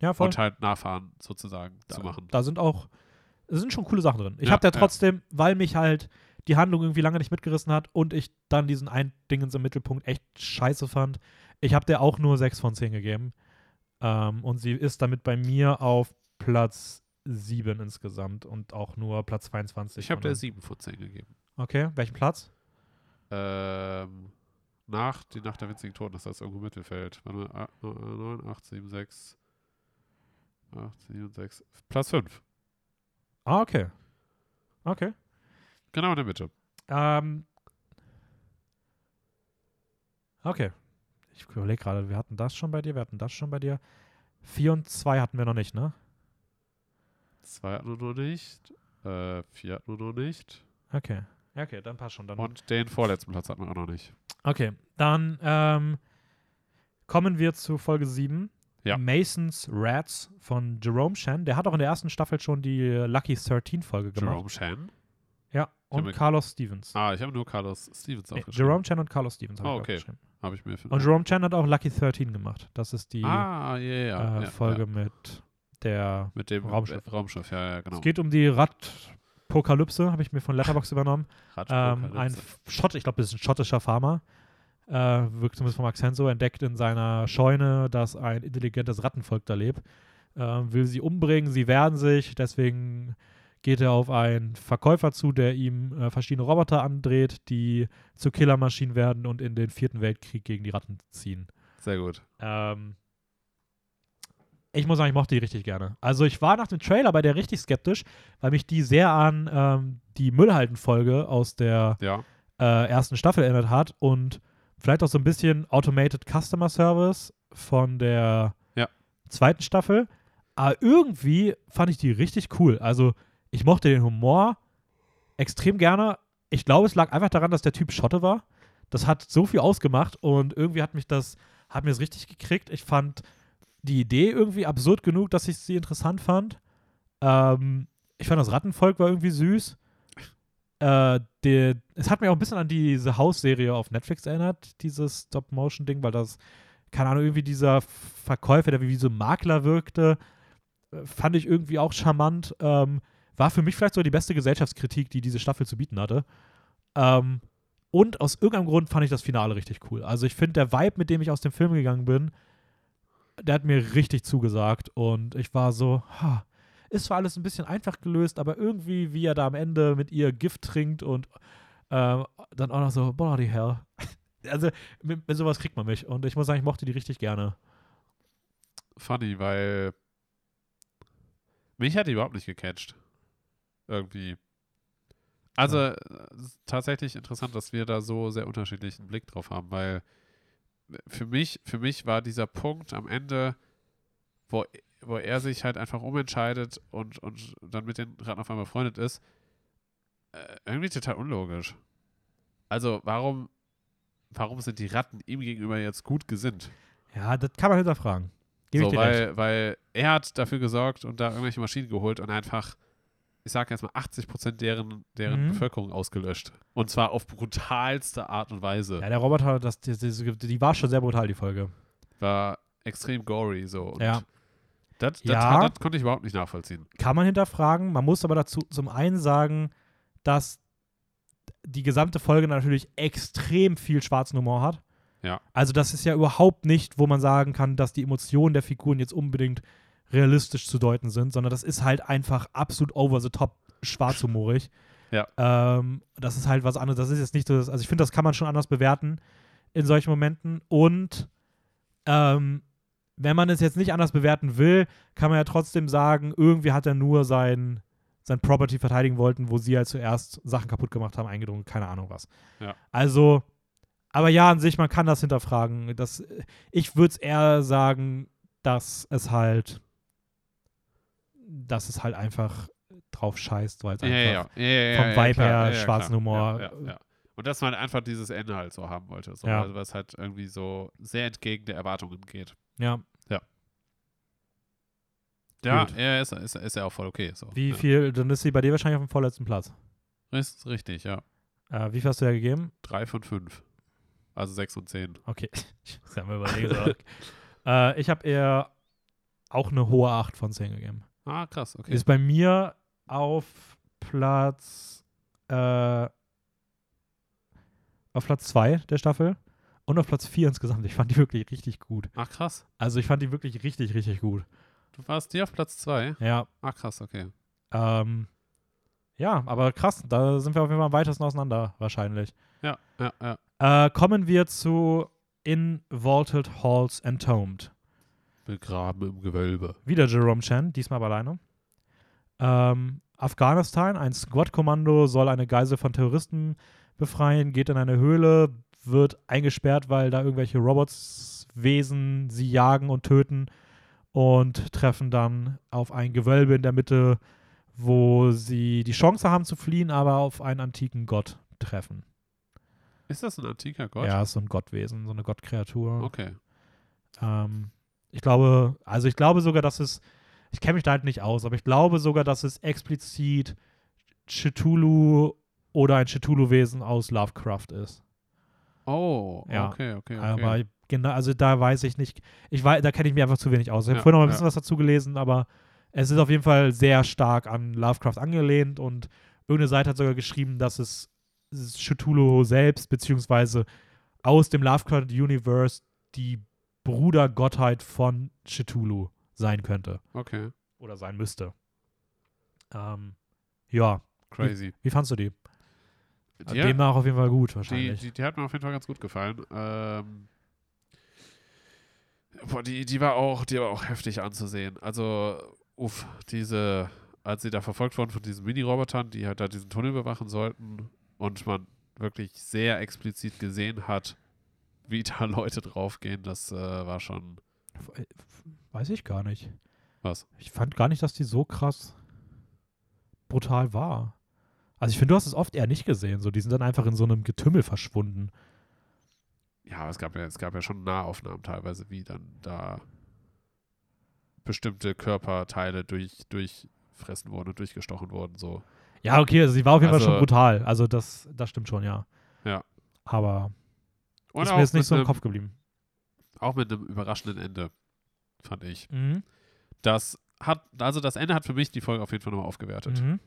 ja, voll. Und halt Nachfahren sozusagen da, zu machen. Da sind auch, sind schon coole Sachen drin. Ich Ja, habe da ja. trotzdem, weil mich halt die Handlung irgendwie lange nicht mitgerissen hat und ich dann diesen ein Dingens im Mittelpunkt echt scheiße fand. Ich habe der auch nur 6 von 10 gegeben. Ähm, und sie ist damit bei mir auf Platz 7 insgesamt und auch nur Platz 22. Ich habe der 7 von 10 gegeben. Okay, welchen Platz? Ähm, nach, die Nacht der winzigen Toten, das heißt irgendwo im Mittelfeld. Warte mal, ah, 9, 8, 7, 6. 8, 7, 6. Platz 5. Ah, okay. Okay. Genau in der Mitte. Ähm, okay. Ich überlege gerade, wir hatten das schon bei dir, wir hatten das schon bei dir. 4 und 2 hatten wir noch nicht, ne? 2 hatten wir noch nicht. Äh, 4 hatten wir noch nicht. Okay. Okay, dann passt schon. Dann. Und den vorletzten Platz hatten wir auch noch nicht. Okay, dann ähm, kommen wir zu Folge 7. Ja. Masons Rats von Jerome Shan. Der hat auch in der ersten Staffel schon die Lucky 13 Folge gemacht. Jerome Shan. Ja, und mir- Carlos Stevens. Ah, ich habe nur Carlos Stevens Nee, aufgeschrieben. Jerome Chan und Carlos Stevens habe Ah, ich okay. aufgeschrieben. Habe ich mir Und Jerome Chan hat auch Lucky 13 gemacht. Das ist die Ah, ja, ja. äh, ja, Folge mit der. Mit dem Raumschiff. Äh, Raumschiff, ja, ja, genau. Es geht um die Radpokalypse, habe ich mir von Letterbox übernommen. Ähm, ein. Schott, ich glaube, das ist ein schottischer Farmer. Äh, wirkt zumindest vom Akzent so, entdeckt in seiner Scheune, dass ein intelligentes Rattenvolk da lebt. Ähm, will sie umbringen, sie wehren sich, deswegen geht er auf einen Verkäufer zu, der ihm äh, verschiedene Roboter andreht, die zu Killermaschinen werden und in den vierten Weltkrieg gegen die Ratten ziehen. Sehr gut. Ähm, ich muss sagen, ich mochte die richtig gerne. Also ich war nach dem Trailer bei der richtig skeptisch, weil mich die sehr an ähm, die Müllhalden-Folge aus der Ja. äh, ersten Staffel erinnert hat und vielleicht auch so ein bisschen Automated Customer Service von der Ja. zweiten Staffel. Aber irgendwie fand ich die richtig cool. Also ich mochte den Humor extrem gerne. Ich glaube, es lag einfach daran, dass der Typ Schotte war. Das hat so viel ausgemacht und irgendwie hat mich das, hat mir das richtig gekriegt. Ich fand die Idee irgendwie absurd genug, dass ich sie interessant fand. Ähm, ich fand das Rattenvolk war irgendwie süß. Äh, der, es hat mich auch ein bisschen an diese Hausserie auf Netflix erinnert, dieses Stop-Motion-Ding, weil das, keine Ahnung, irgendwie dieser Verkäufer, der wie so ein Makler wirkte, äh, fand ich irgendwie auch charmant. Ähm, war für mich vielleicht so die beste Gesellschaftskritik, die diese Staffel zu bieten hatte. Ähm, und aus irgendeinem Grund fand ich das Finale richtig cool. Also ich finde, der Vibe, mit dem ich aus dem Film gegangen bin, der hat mir richtig zugesagt. Und ich war so, ha, ist zwar alles ein bisschen einfach gelöst, aber irgendwie, wie er da am Ende mit ihr Gift trinkt und äh, dann auch noch so, bloody hell. Also mit, mit sowas kriegt man mich. Und ich muss sagen, ich mochte die richtig gerne. funny, weil mich hat die überhaupt nicht gecatcht. Irgendwie. Also Ja. tatsächlich interessant, dass wir da so sehr unterschiedlichen Blick drauf haben, weil für mich, für mich war dieser Punkt am Ende, wo, wo er sich halt einfach umentscheidet und, und dann mit den Ratten auf einmal befreundet ist, äh, irgendwie total unlogisch. Also warum, warum sind die Ratten ihm gegenüber jetzt gut gesinnt? Ja, das kann man hinterfragen. Gebe so, ich dir recht. weil, weil er hat dafür gesorgt und da irgendwelche Maschinen geholt und einfach, ich sage jetzt mal, 80 Prozent deren, deren Mhm. Bevölkerung ausgelöscht. Und zwar auf brutalste Art und Weise. Ja, der Roboter, das, die, die, die war schon sehr brutal, die Folge. War extrem gory so. Und Ja. Das, das, Ja. das konnte ich überhaupt nicht nachvollziehen. Kann man hinterfragen. Man muss aber dazu zum einen sagen, dass die gesamte Folge natürlich extrem viel schwarzen Humor hat. Ja. Also das ist ja überhaupt nicht, wo man sagen kann, dass die Emotionen der Figuren jetzt unbedingt realistisch zu deuten sind, sondern das ist halt einfach absolut over the top schwarzhumorig. Ja. Ähm, das ist halt was anderes. Das ist jetzt nicht so, also ich finde, das kann man schon anders bewerten in solchen Momenten. Und ähm, wenn man es jetzt nicht anders bewerten will, kann man ja trotzdem sagen, irgendwie hat er nur sein, sein Property verteidigen wollten, wo sie halt zuerst Sachen kaputt gemacht haben, eingedrungen, keine Ahnung was. Ja. Also, aber ja, an sich, man kann das hinterfragen. Das, ich würde es eher sagen, dass es halt, dass es halt einfach drauf scheißt, weil es Ja, einfach ja, ja. ja, ja, vom ja, Vibe her ja, ja, schwarzen. Humor. Ja, ja, ja. Und dass man einfach dieses Ende halt so haben wollte. So, Ja. also was halt irgendwie so sehr entgegen der Erwartungen geht. ja. Ja, Gut. ja ist, ist, ist ja auch voll okay. So. Wie ja. viel, dann ist sie bei dir wahrscheinlich auf dem vorletzten Platz. Ist richtig, ja. Äh, wie viel hast du da gegeben? Drei von fünf. Also sechs und zehn. Okay, ich ja mal überlegen. so. äh, ich habe eher auch eine hohe 8 von 10 gegeben. Ah, krass, okay. Ist bei mir auf Platz äh, auf Platz 2 der Staffel und auf Platz 4 insgesamt. Ich fand die wirklich richtig gut. Ach, krass. Also ich fand die wirklich richtig, richtig gut. Du warst dir auf Platz zwei? Ja. Ach, krass, okay. Ähm, ja, aber krass, da sind wir auf jeden Fall am weitesten auseinander, wahrscheinlich. Ja, ja, ja. Äh, kommen wir zu In Vaulted Halls Entombed. Begraben im Gewölbe. Wieder Jerome Chen, diesmal aber alleine. Ähm, Afghanistan, ein Squad-Kommando soll eine Geisel von Terroristen befreien, geht in eine Höhle, wird eingesperrt, weil da irgendwelche Robotswesen sie jagen und töten und treffen dann auf ein Gewölbe in der Mitte, wo sie die Chance haben zu fliehen, aber auf einen antiken Gott treffen. Ist das ein antiker Gott? Ja, ist so ein Gottwesen, so eine Gottkreatur. Okay. Ähm, ich glaube, also ich glaube sogar, dass es, ich kenne mich da halt nicht aus, aber ich glaube sogar, dass es explizit Cthulhu oder ein Cthulhu-Wesen aus Lovecraft ist. Oh, Ja. okay, okay, okay. Aber genau, also da weiß ich nicht, ich weiß, da kenne ich mich einfach zu wenig aus. Ich habe Ja, vorhin noch mal ein ja. bisschen was dazu gelesen, aber es ist auf jeden Fall sehr stark an Lovecraft angelehnt und irgendeine Seite hat sogar geschrieben, dass es es Cthulhu selbst, beziehungsweise aus dem Lovecraft-Universe die Brudergottheit von Cthulhu sein könnte okay. oder sein müsste. Ähm, ja, Crazy. wie fandst du die? Die, Demnach auf jeden Fall gut die, wahrscheinlich. die, die hat mir auf jeden Fall ganz gut gefallen. Ähm, boah, die, die war auch, die war auch heftig anzusehen. Also, uff, diese, als sie da verfolgt wurden von diesen Mini-Robotern, die halt da diesen Tunnel bewachen sollten und man wirklich sehr explizit gesehen hat, wie da Leute draufgehen, das äh, war schon Weiß ich gar nicht. was. Ich fand gar nicht, dass die so krass brutal war. Also ich finde, du hast es oft eher nicht gesehen. So, die sind dann einfach in so einem Getümmel verschwunden. Ja, aber es gab ja, es gab ja schon Nahaufnahmen teilweise, wie dann da bestimmte Körperteile durch, durchfressen wurden und durchgestochen wurden. So. Ja, okay, also sie war auf jeden Fall Also- schon brutal. Also das, das stimmt schon, ja. Ja. Aber Und ist mir jetzt nicht so im einem, Kopf geblieben. auch mit einem überraschenden Ende, fand ich. Mhm. Das hat, also das Ende hat für mich die Folge auf jeden Fall nochmal aufgewertet. Mhm.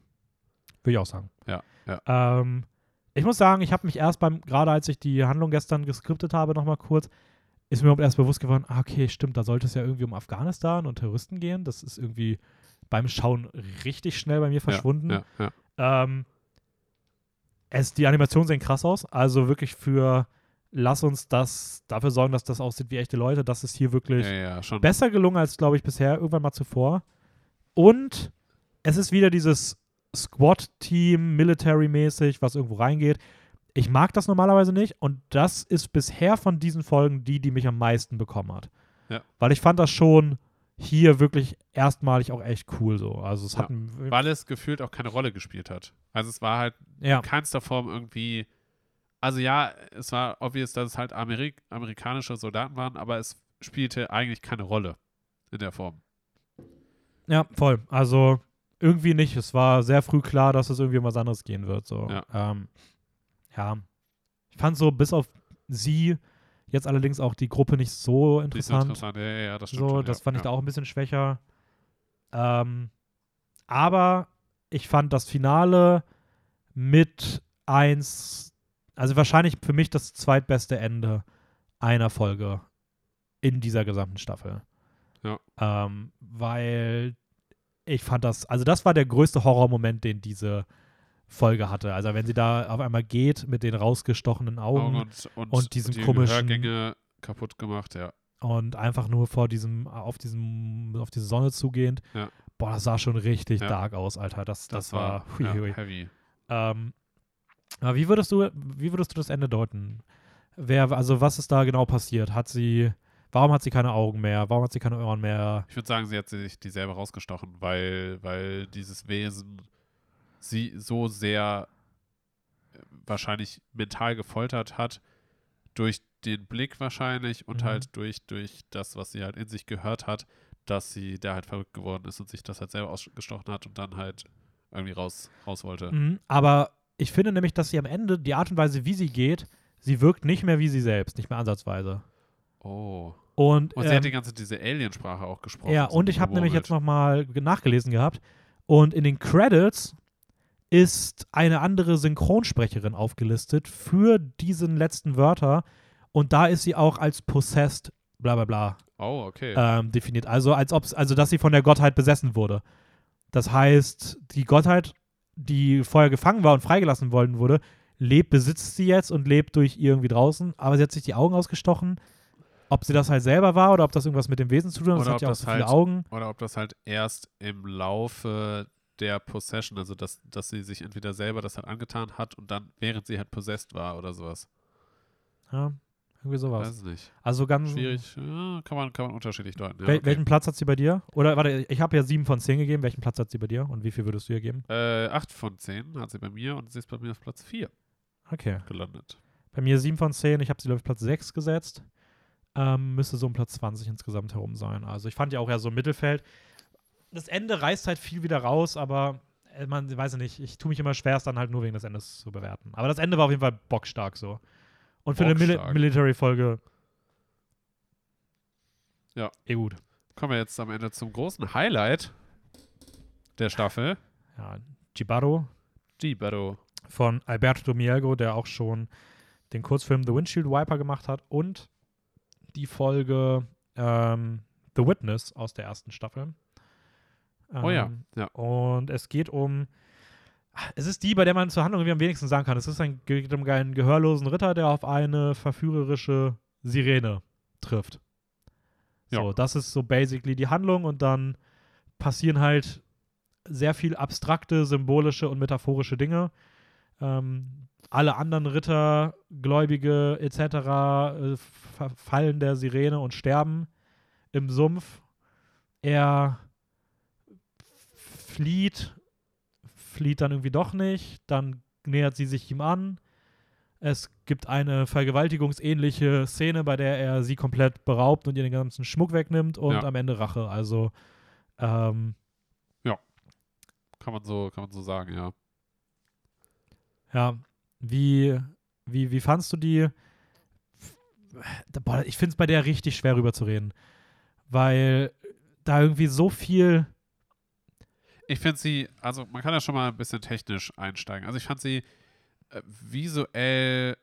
Würde ich auch sagen. Ja, ja. Ähm, ich muss sagen, ich habe mich erst beim, gerade als ich die Handlung gestern geskriptet habe, nochmal kurz, ist mir überhaupt erst bewusst geworden, ah, okay, stimmt, da sollte es ja irgendwie um Afghanistan und Terroristen gehen. Das ist irgendwie beim Schauen richtig schnell bei mir verschwunden. Ja, ja. Ähm, es, die Animationen sehen krass aus. Also wirklich für lass uns das dafür sorgen, dass das aussieht wie echte Leute. Das ist hier wirklich Ja, ja, besser gelungen als, glaube ich, bisher irgendwann mal zuvor. Und es ist wieder dieses Squad-Team, Military-mäßig, was irgendwo reingeht. Ich mag das normalerweise nicht und das ist bisher von diesen Folgen die, die mich am meisten bekommen hat. Ja. Weil ich fand das schon hier wirklich erstmalig auch echt cool so. Also es Ja. hat Weil es gefühlt auch keine Rolle gespielt hat. Also es war halt ja, in keinster Form irgendwie. Also ja, es war obvious, dass es halt Amerik amerikanische Soldaten waren, aber es spielte eigentlich keine Rolle in der Form. ja, voll. Also irgendwie nicht. Es war sehr früh klar, dass es irgendwie um was anderes gehen wird. So. Ja. Ähm, ja. Ich fand so bis auf sie jetzt allerdings auch die Gruppe nicht so Nicht so interessant. interessant. Ja, ja, das stimmt. So, schon, das fand ich da auch ein bisschen schwächer. Ähm, aber ich fand das Finale mit eins, also wahrscheinlich für mich das zweitbeste Ende einer Folge in dieser gesamten Staffel. Ja. Ähm, weil ich fand das, also das war der größte Horrormoment, den diese Folge hatte. Also wenn sie da auf einmal geht mit den rausgestochenen Augen Augen und, und, und diesen die komischen- Hörgänge kaputt gemacht, ja. und einfach nur vor diesem, auf diesem, auf diese Sonne zugehend. Ja. Boah, das sah schon richtig Ja. dark aus, Alter. Das, das, war, hui, ja, hui. heavy. Ähm, aber wie würdest du, wie würdest du das Ende deuten? Wer, also was ist da genau passiert? Hat sie, warum hat sie keine Augen mehr? Warum hat sie keine Ohren mehr? Ich würde sagen, sie hat sich die selber rausgestochen, weil, weil dieses Wesen sie so sehr äh, wahrscheinlich mental gefoltert hat, durch den Blick wahrscheinlich und Mhm. halt durch, durch das, was sie halt in sich gehört hat, dass sie der halt verrückt geworden ist und sich das halt selber ausgestochen hat und dann halt irgendwie raus, raus wollte. Mhm, aber ich finde nämlich, dass sie am Ende, die Art und Weise, wie sie geht, sie wirkt nicht mehr wie sie selbst, nicht mehr ansatzweise. Oh. Und, Und sie ähm, hat die ganze diese Aliensprache auch gesprochen. Ja, und ich habe nämlich jetzt nochmal nachgelesen gehabt. Und in den Credits ist eine andere Synchronsprecherin aufgelistet für diesen letzten Wörter. Und da ist sie auch als possessed, bla bla bla, Oh, okay. ähm, definiert. Also als ob also dass sie von der Gottheit besessen wurde. Das heißt, die Gottheit, die vorher gefangen war und freigelassen worden wurde, lebt, besitzt sie jetzt und lebt durch irgendwie draußen, aber sie hat sich die Augen ausgestochen. Ob sie das halt selber war oder ob das irgendwas mit dem Wesen zu tun hat, das Oder hat ob ja auch das so viele halt- Augen. Oder ob das halt erst im Laufe der Possession, also dass, dass sie sich entweder selber das halt angetan hat und dann, während sie halt possessed war oder sowas. Ja, irgendwie sowas. Weiß nicht. Also ganz. Schwierig. Ja, kann, man, kann man unterschiedlich deuten. Ja, Wel okay. Welchen Platz hat sie bei dir? Oder warte, ich habe ja sieben von zehn gegeben. Welchen Platz hat sie bei dir? Und wie viel würdest du ihr geben? Äh, 8 von 10 hat sie bei mir und sie ist bei mir auf Platz 4 Okay. gelandet. Bei mir sieben von zehn. Ich habe sie, glaube ich, Platz 6 gesetzt. Ähm, müsste so um Platz 20 insgesamt herum sein. Also ich fand ja auch eher so im Mittelfeld. Das Ende reißt halt viel wieder raus, aber äh, man weiß ja nicht, ich tue mich immer schwer, es dann halt nur wegen des Endes zu bewerten. Aber das Ende war auf jeden Fall bockstark so. Und für eine Mil. Military-Folge. Ja. Eh gut. Kommen wir jetzt am Ende zum großen Highlight der Staffel. Ja, Gibaro Gibaro. von Alberto Mielgo, der auch schon den Kurzfilm The Windshield Wiper gemacht hat und die Folge ähm, The Witness aus der ersten Staffel. Oh ja, Ähm, ja. Und es geht um. Es ist die, bei der man zur Handlung am wenigsten sagen kann. Es ist ein, einen gehörlosen Ritter, der auf eine verführerische Sirene trifft. Ja. So, das ist so basically die Handlung und dann passieren halt sehr viel abstrakte, symbolische und metaphorische Dinge. Ähm, alle anderen Ritter, Gläubige etc. Äh, fallen der Sirene und sterben im Sumpf. Er flieht, flieht dann irgendwie doch nicht, dann nähert sie sich ihm an. Es gibt eine vergewaltigungsähnliche Szene, bei der er sie komplett beraubt und ihr den ganzen Schmuck wegnimmt und Ja. am Ende Rache. Also, ähm, Kann man so, kann man so sagen, ja. ja, wie, wie, wie fandst du die? Boah, ich finde es bei der richtig schwer rüberzureden, weil da irgendwie so viel Ich finde sie, also man kann ja schon mal ein bisschen technisch einsteigen. Also ich fand sie äh, visuell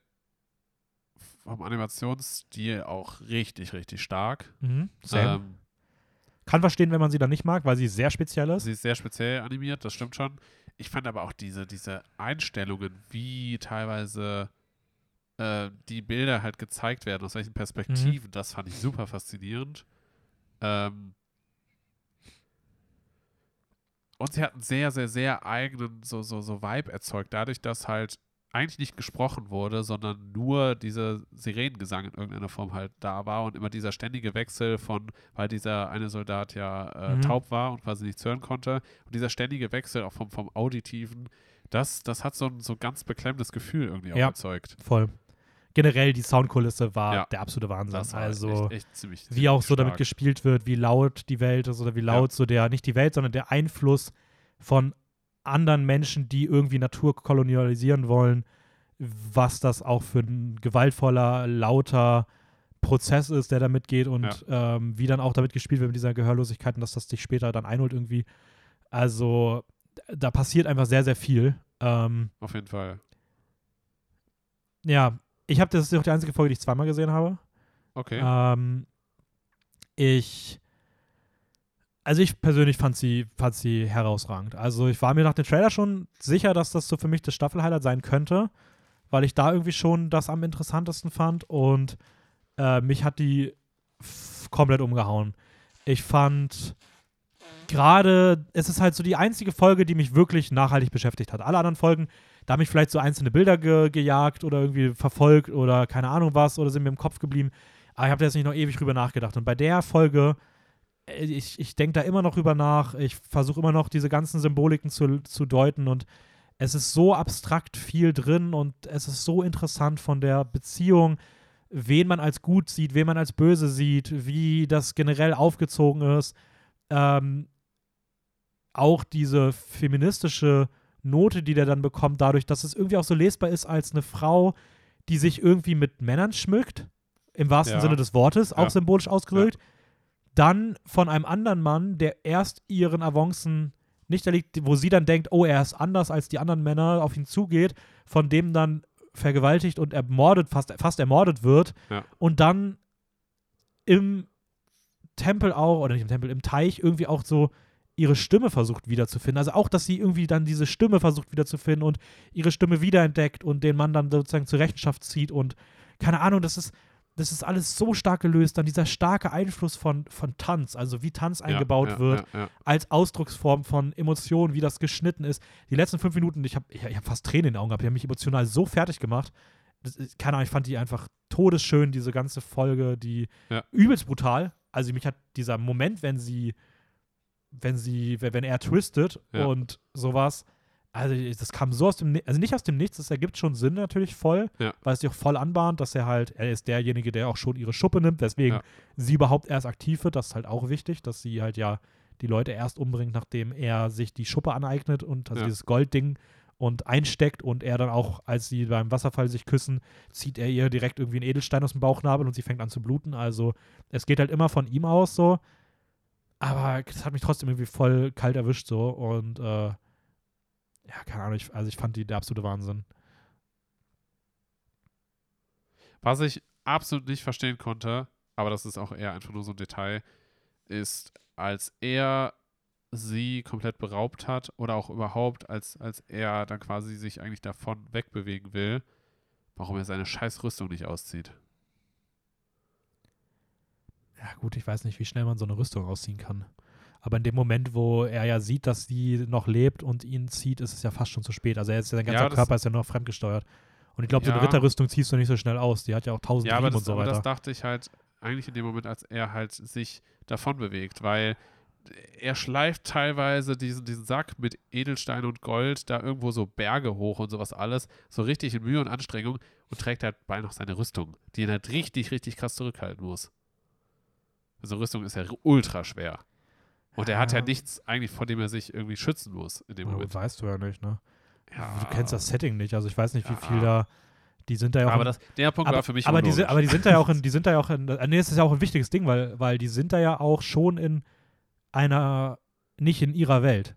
vom Animationsstil auch richtig, richtig stark. Mhm. Ähm, Kann verstehen, wenn man sie dann nicht mag, weil sie sehr speziell ist. sie ist sehr speziell animiert, das stimmt schon. Ich fand aber auch diese, diese Einstellungen, wie teilweise äh, die Bilder halt gezeigt werden, aus welchen Perspektiven, das fand ich super faszinierend. Ähm, und sie hat einen sehr, sehr, sehr eigenen so, so, so Vibe erzeugt, dadurch, dass halt eigentlich nicht gesprochen wurde, sondern nur dieser Sirenengesang in irgendeiner Form halt da war und immer dieser ständige Wechsel von, weil dieser eine Soldat ja äh, Mhm. taub war und quasi nichts hören konnte, und dieser ständige Wechsel auch vom, vom Auditiven, das, das hat so ein so ganz beklemmendes Gefühl irgendwie auch Ja. erzeugt. Voll. Generell die Soundkulisse war Ja. der absolute Wahnsinn. Also echt, echt ziemlich, wie auch ziemlich so damit stark. gespielt wird, wie laut die Welt ist oder wie laut so der, nicht die Welt, sondern der Einfluss von anderen Menschen, die irgendwie Natur kolonialisieren wollen, was das auch für ein gewaltvoller, lauter Prozess ist, der da mitgeht und ähm, wie dann auch damit gespielt wird mit dieser Gehörlosigkeit und dass das dich später dann einholt irgendwie. Also da passiert einfach sehr, sehr viel. Ähm, Auf jeden Fall. ja, ich habe, das ist auch die einzige Folge, die ich zweimal gesehen habe. Okay. Ähm, ich, also ich persönlich fand sie, fand sie herausragend. Also ich war mir nach dem Trailer schon sicher, dass das so für mich das Staffelhighlight sein könnte, weil ich da irgendwie schon das am interessantesten fand und äh, mich hat die komplett umgehauen. Ich fand gerade, es ist halt so die einzige Folge, die mich wirklich nachhaltig beschäftigt hat. Alle anderen Folgen, da haben mich vielleicht so einzelne Bilder ge gejagt oder irgendwie verfolgt oder keine Ahnung was oder sind mir im Kopf geblieben. Aber ich habe da jetzt nicht noch ewig drüber nachgedacht. Und bei der Folge, äh, ich, ich denke da immer noch drüber nach. Ich versuche immer noch diese ganzen Symboliken zu, zu deuten und es ist so abstrakt viel drin und es ist so interessant von der Beziehung, wen man als gut sieht, wen man als böse sieht, wie das generell aufgezogen ist. Ähm, auch diese feministische Note, die der dann bekommt, dadurch, dass es irgendwie auch so lesbar ist als eine Frau, die sich irgendwie mit Männern schmückt, im wahrsten Ja. Sinne des Wortes, auch Ja. symbolisch ausgedrückt, dann von einem anderen Mann, der erst ihren Avancen nicht erliegt, wo sie dann denkt, oh, er ist anders als die anderen Männer, auf ihn zugeht, von dem dann vergewaltigt und ermordet, fast, fast ermordet wird Ja. und dann im Tempel auch, oder nicht im Tempel, im Teich irgendwie auch so ihre Stimme versucht wiederzufinden. Also auch, dass sie irgendwie dann diese Stimme versucht wiederzufinden und ihre Stimme wiederentdeckt und den Mann dann sozusagen zur Rechenschaft zieht und keine Ahnung, das ist, das ist alles so stark gelöst. Dann dieser starke Einfluss von, von Tanz, also wie Tanz eingebaut ja, wird, Ja, als Ausdrucksform von Emotionen, wie das geschnitten ist. Die letzten fünf Minuten, ich habe ich, ich hab fast Tränen in den Augen gehabt, die haben mich emotional so fertig gemacht. Das ist, keine Ahnung, ich fand die einfach todesschön, diese ganze Folge, die übelst brutal. Also mich hat dieser Moment, wenn sie, wenn sie, wenn er twistet Ja. und sowas, also das kam so aus dem, also nicht aus dem Nichts, das ergibt schon Sinn natürlich voll, Ja. weil es sich auch voll anbahnt, dass er halt, er ist derjenige, der auch schon ihre Schuppe nimmt, deswegen Ja. sie überhaupt erst aktiv wird, das ist halt auch wichtig, dass sie halt ja die Leute erst umbringt, nachdem er sich die Schuppe aneignet und also Ja. dieses Goldding und einsteckt und er dann auch, als sie beim Wasserfall sich küssen, zieht er ihr direkt irgendwie einen Edelstein aus dem Bauchnabel und sie fängt an zu bluten. Also es geht halt immer von ihm aus so. Aber das hat mich trotzdem irgendwie voll kalt erwischt so und äh, ja, keine Ahnung, ich, also ich fand die der absolute Wahnsinn. Was ich absolut nicht verstehen konnte, aber das ist auch eher einfach nur so ein Detail, ist, als er sie komplett beraubt hat oder auch überhaupt, als, als er dann quasi sich eigentlich davon wegbewegen will, warum er seine scheiß Rüstung nicht auszieht. Ja, gut, ich weiß nicht, wie schnell man so eine Rüstung ausziehen kann. Aber in dem Moment, wo er ja sieht, dass sie noch lebt und ihn zieht, ist es ja fast schon zu spät. Also er ist, sein ganzer Ja, Körper ist ja noch fremdgesteuert. Und ich glaube, so eine Ja. Ritterrüstung ziehst du nicht so schnell aus. Die hat ja auch tausend Ja, Riemen und so aber das weiter. dachte ich halt eigentlich in dem Moment, als er halt sich davon bewegt, weil er schleift teilweise diesen, diesen Sack mit Edelstein und Gold da irgendwo so Berge hoch und sowas alles, so richtig in Mühe und Anstrengung und trägt halt bei noch seine Rüstung, die ihn halt richtig, richtig krass zurückhalten muss. Also Rüstung ist ja ultra schwer. Und er hat ja Ja. nichts eigentlich, vor dem er sich irgendwie schützen muss in dem Ja, Moment. weißt du ja nicht, ne? Ja, Du kennst das Setting nicht. Also ich weiß nicht, wie Ja. viel da. Die sind da ja auch. aber das, der Punkt aber, war für mich aber die, aber die sind da ja auch in, die sind da ja auch in, äh, nee, das ist ja auch ein wichtiges Ding, weil, weil die sind da ja auch schon in einer, nicht in ihrer Welt.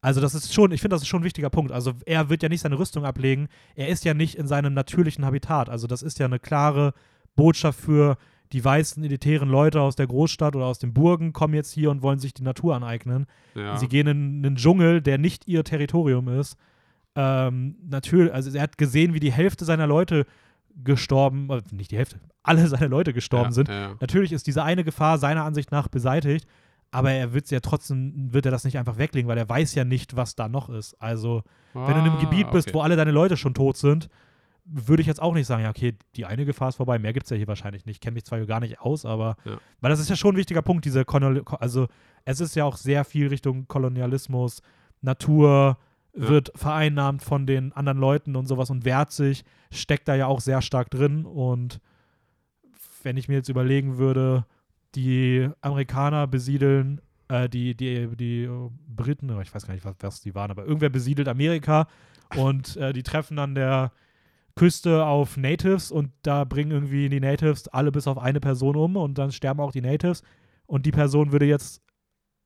Also das ist schon, ich finde, das ist schon ein wichtiger Punkt. Also er wird ja nicht seine Rüstung ablegen, er ist ja nicht in seinem natürlichen Habitat. Also das ist ja eine klare Botschaft für die weißen, elitären Leute aus der Großstadt oder aus den Burgen kommen jetzt hier und wollen sich die Natur aneignen. ja. Sie gehen in einen Dschungel, der nicht ihr Territorium ist. Ähm, natürlich, also er hat gesehen, wie die Hälfte seiner Leute gestorben, äh, nicht die Hälfte, alle seine Leute gestorben ja, sind. Ja, Natürlich ist diese eine Gefahr seiner Ansicht nach beseitigt, aber er wird ja trotzdem, wird er das nicht einfach weglegen, weil er weiß ja nicht, was da noch ist. Also, wenn du in einem Ah, Gebiet bist, okay. wo alle deine Leute schon tot sind, würde ich jetzt auch nicht sagen, ja, okay, die eine Gefahr ist vorbei, mehr gibt es ja hier wahrscheinlich nicht. Ich kenne mich zwar gar nicht aus, aber Ja. weil das ist ja schon ein wichtiger Punkt, diese Kolonial also es ist ja auch sehr viel Richtung Kolonialismus, Natur Ja. wird vereinnahmt von den anderen Leuten und sowas und wehrt sich, steckt da ja auch sehr stark drin und wenn ich mir jetzt überlegen würde, die Amerikaner besiedeln, äh, die, die, die Briten, ich weiß gar nicht, was, was die waren, aber irgendwer besiedelt Amerika und äh, die treffen an der Küste auf Natives und da bringen irgendwie die Natives alle bis auf eine Person um und dann sterben auch die Natives und die Person würde jetzt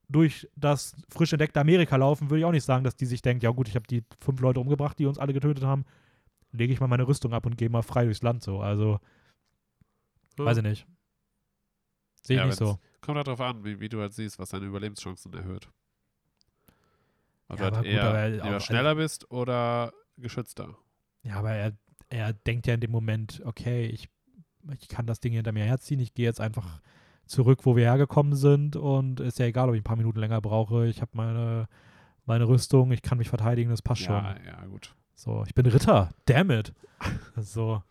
durch das frisch entdeckte Amerika laufen, würde ich auch nicht sagen, dass die sich denkt, ja gut, ich habe die fünf Leute umgebracht, die uns alle getötet haben, lege ich mal meine Rüstung ab und gehe mal frei durchs Land so. Also, Ja. weiß ich nicht. Sehe ich Ja, nicht so. Kommt halt darauf an, wie, wie du halt siehst, was deine Überlebenschancen erhöht. Ob Ja, du halt gut, eher auch- schneller bist oder geschützter. Ja, aber er, er denkt ja in dem Moment, okay, ich, ich kann das Ding hinter mir herziehen, ich gehe jetzt einfach zurück, wo wir hergekommen sind und ist ja egal, ob ich ein paar Minuten länger brauche. Ich habe meine, meine Rüstung, ich kann mich verteidigen, das passt Ja, schon. ja, gut. So, ich bin Ritter, damn it. so.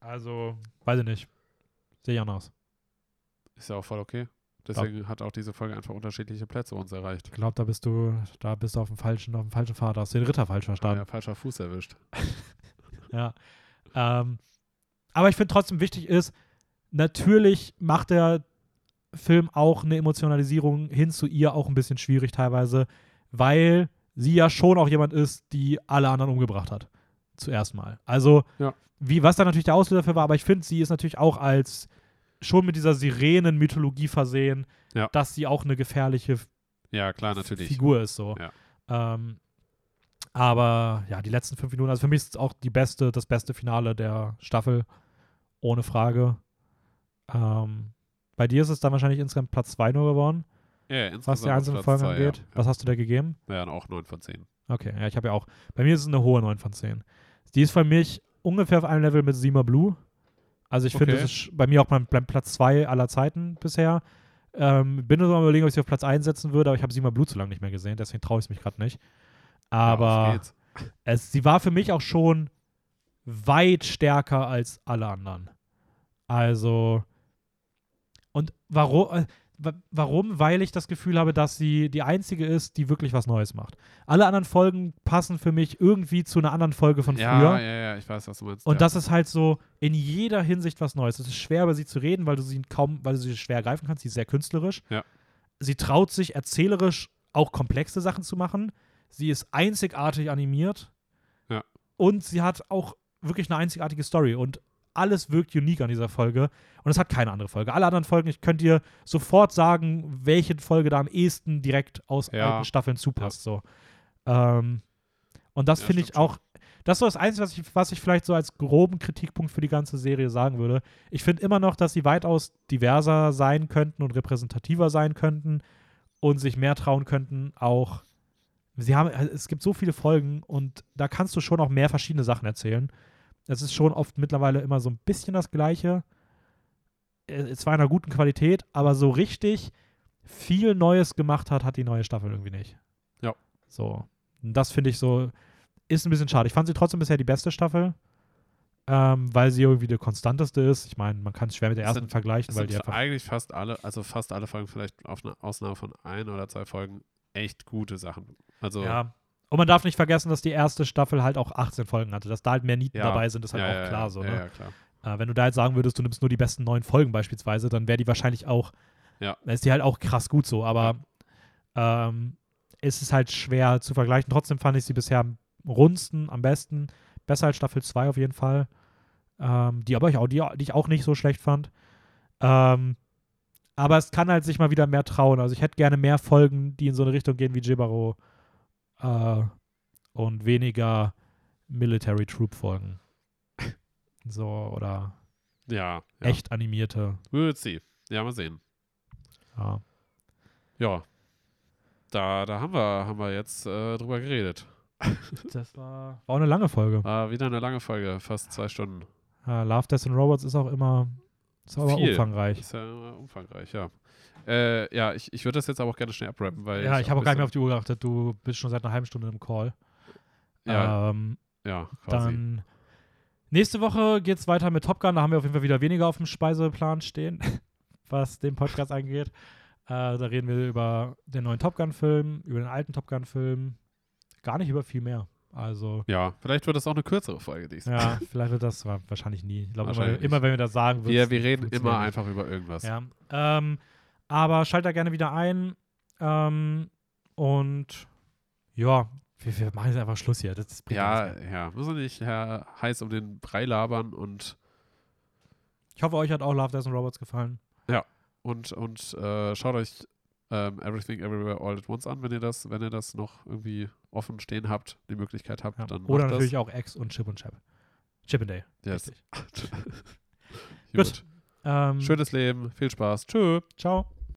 Also, weiß ich nicht. Sehe ich anders. Ist ja auch voll okay. Deswegen hat auch diese Folge einfach unterschiedliche Plätze uns erreicht. Ich glaube, da bist du, da bist du auf dem falschen, auf dem falschen Pfad, hast du den Ritter falsch Ah, verstanden. ja, falscher Fuß erwischt. Ja. Ähm, aber ich finde trotzdem wichtig ist, natürlich macht der Film auch eine Emotionalisierung hin zu ihr auch ein bisschen schwierig teilweise, weil sie ja schon auch jemand ist, die alle anderen umgebracht hat. Zuerst mal. Also, Ja. wie, was da natürlich der Auslöser dafür war, aber ich finde, sie ist natürlich auch als schon mit dieser Sirenen-Mythologie versehen, Ja. dass sie auch eine gefährliche Ja, klar, natürlich. Figur ist so. Ja. Ähm, aber ja, die letzten fünf Minuten, also für mich ist es auch die beste, das beste Finale der Staffel, ohne Frage. Ähm, bei dir ist es dann wahrscheinlich insgesamt Platz 2 nur geworden, Ja, ja, insgesamt was die einzelnen Platz Folgen zwei, angeht. Ja. Was hast du da gegeben? Ja, auch 9 von 10. Okay, ja, ich habe ja auch. Bei mir ist es eine hohe 9 von 10. Die ist für mich ungefähr auf einem Level mit Sima Blue. Also ich finde, Okay. das ist bei mir auch mein, mein Platz 2 aller Zeiten bisher. Ähm, bin nur so am überlegen, ob ich sie auf Platz 1 setzen würde, aber ich habe Sima Blue zu lange nicht mehr gesehen, deswegen traue ich es mich gerade nicht. Ja, Aber geht's. es, sie war für mich auch schon weit stärker als alle anderen. Also, und warum? äh, wa- Warum? Weil ich das Gefühl habe, dass sie die einzige ist, die wirklich was Neues macht. Alle anderen Folgen passen für mich irgendwie zu einer anderen Folge von ja, früher. ja, ja, ich weiß, was du meinst. Und ja. das ist halt so in jeder Hinsicht was Neues. Es ist schwer, über sie zu reden, weil du sie kaum, weil du sie schwer greifen kannst. Sie ist sehr künstlerisch. Ja. Sie traut sich erzählerisch auch komplexe Sachen zu machen. Sie ist einzigartig animiert. Ja. Und sie hat auch wirklich eine einzigartige Story. Und alles wirkt unique an dieser Folge. Und es hat keine andere Folge. Alle anderen Folgen, ich könnte dir sofort sagen, welche Folge da am ehesten direkt aus Ja. alten Staffeln zupasst. So. Ähm, und das Ja, finde ich auch das ist so das Einzige, was ich, was ich vielleicht so als groben Kritikpunkt für die ganze Serie sagen würde. Ich finde immer noch, dass sie weitaus diverser sein könnten und repräsentativer sein könnten und sich mehr trauen könnten, auch. Sie haben, es gibt so viele Folgen und da kannst du schon auch mehr verschiedene Sachen erzählen. Es ist schon oft mittlerweile immer so ein bisschen das Gleiche. Äh, Zwar in einer guten Qualität, aber so richtig viel Neues gemacht hat, hat die neue Staffel irgendwie nicht. Ja. So. Und das finde ich so, ist ein bisschen schade. Ich fand sie trotzdem bisher die beste Staffel, ähm, weil sie irgendwie die konstanteste ist. Ich meine, man kann es schwer mit der ersten sind- vergleichen, weil die einfach. eigentlich fast alle, also fast alle Folgen, vielleicht auf eine Ausnahme von ein oder zwei Folgen, echt gute Sachen. Also, Ja. Und man darf nicht vergessen, dass die erste Staffel halt auch 18 Folgen hatte. Dass da halt mehr Nieten Ja. dabei sind, ist halt ja, auch klar so. Ja, Ne? klar. Äh, wenn du da jetzt sagen würdest, du nimmst nur die besten neun Folgen beispielsweise, dann wäre die wahrscheinlich auch, Ja. dann ist die halt auch krass gut so, aber ähm, es ist halt schwer zu vergleichen. Trotzdem fand ich sie bisher am rundsten, am besten, besser als Staffel 2 auf jeden Fall. Ähm, die aber ich auch, die, die ich auch nicht so schlecht fand. Ähm, aber es kann halt sich mal wieder mehr trauen. Also ich hätte gerne mehr Folgen, die in so eine Richtung gehen wie Jibaro äh, und weniger Military Troop Folgen. So, oder Ja, ja. echt animierte. We'll see. Ja, mal sehen. Ja. Ja. Da, da haben wir, haben wir jetzt äh, drüber geredet. Das war, war auch eine lange Folge. War wieder eine lange Folge, fast zwei Stunden. Uh, Love, Death and Robots ist auch immer, ist auch Viel. umfangreich. Ist ja umfangreich, ja. Äh, ja, ich, ich würde das jetzt aber auch gerne schnell abrappen, weil. Ja, ich habe auch gar nicht mehr auf die Uhr geachtet. Du bist schon seit einer halben Stunde im Call. Ja, Ähm, ja, quasi. dann nächste Woche geht es weiter mit Top Gun. Da haben wir auf jeden Fall wieder weniger auf dem Speiseplan stehen, was den Podcast angeht. Äh, da reden wir über den neuen Top Gun-Film, über den alten Top Gun-Film. Gar nicht über viel mehr. Also, ja, vielleicht wird das auch eine kürzere Folge diesmal. ja, vielleicht wird das wa- wahrscheinlich nie. Ich glaube, immer, immer wenn wir das sagen, Wir, wird's wir reden immer einfach über irgendwas. Ja. Ähm, aber schalt da gerne wieder ein. Ähm, und ja, wir, wir machen jetzt einfach Schluss hier. Das bringt Ja, ja, müssen wir nicht äh, heiß um den Brei labern und, Ich hoffe, euch hat auch Love, Death and Robots gefallen. und, und äh, schaut euch ähm, Everything Everywhere All at Once an, wenn ihr das, wenn ihr das noch irgendwie offen stehen habt, die Möglichkeit habt, Ja. dann Oder natürlich auch X und Chip und Chap. Chip and Day. das. Yes. Gut. Gut. Ähm, Schönes Leben, viel Spaß. Tschö. Ciao.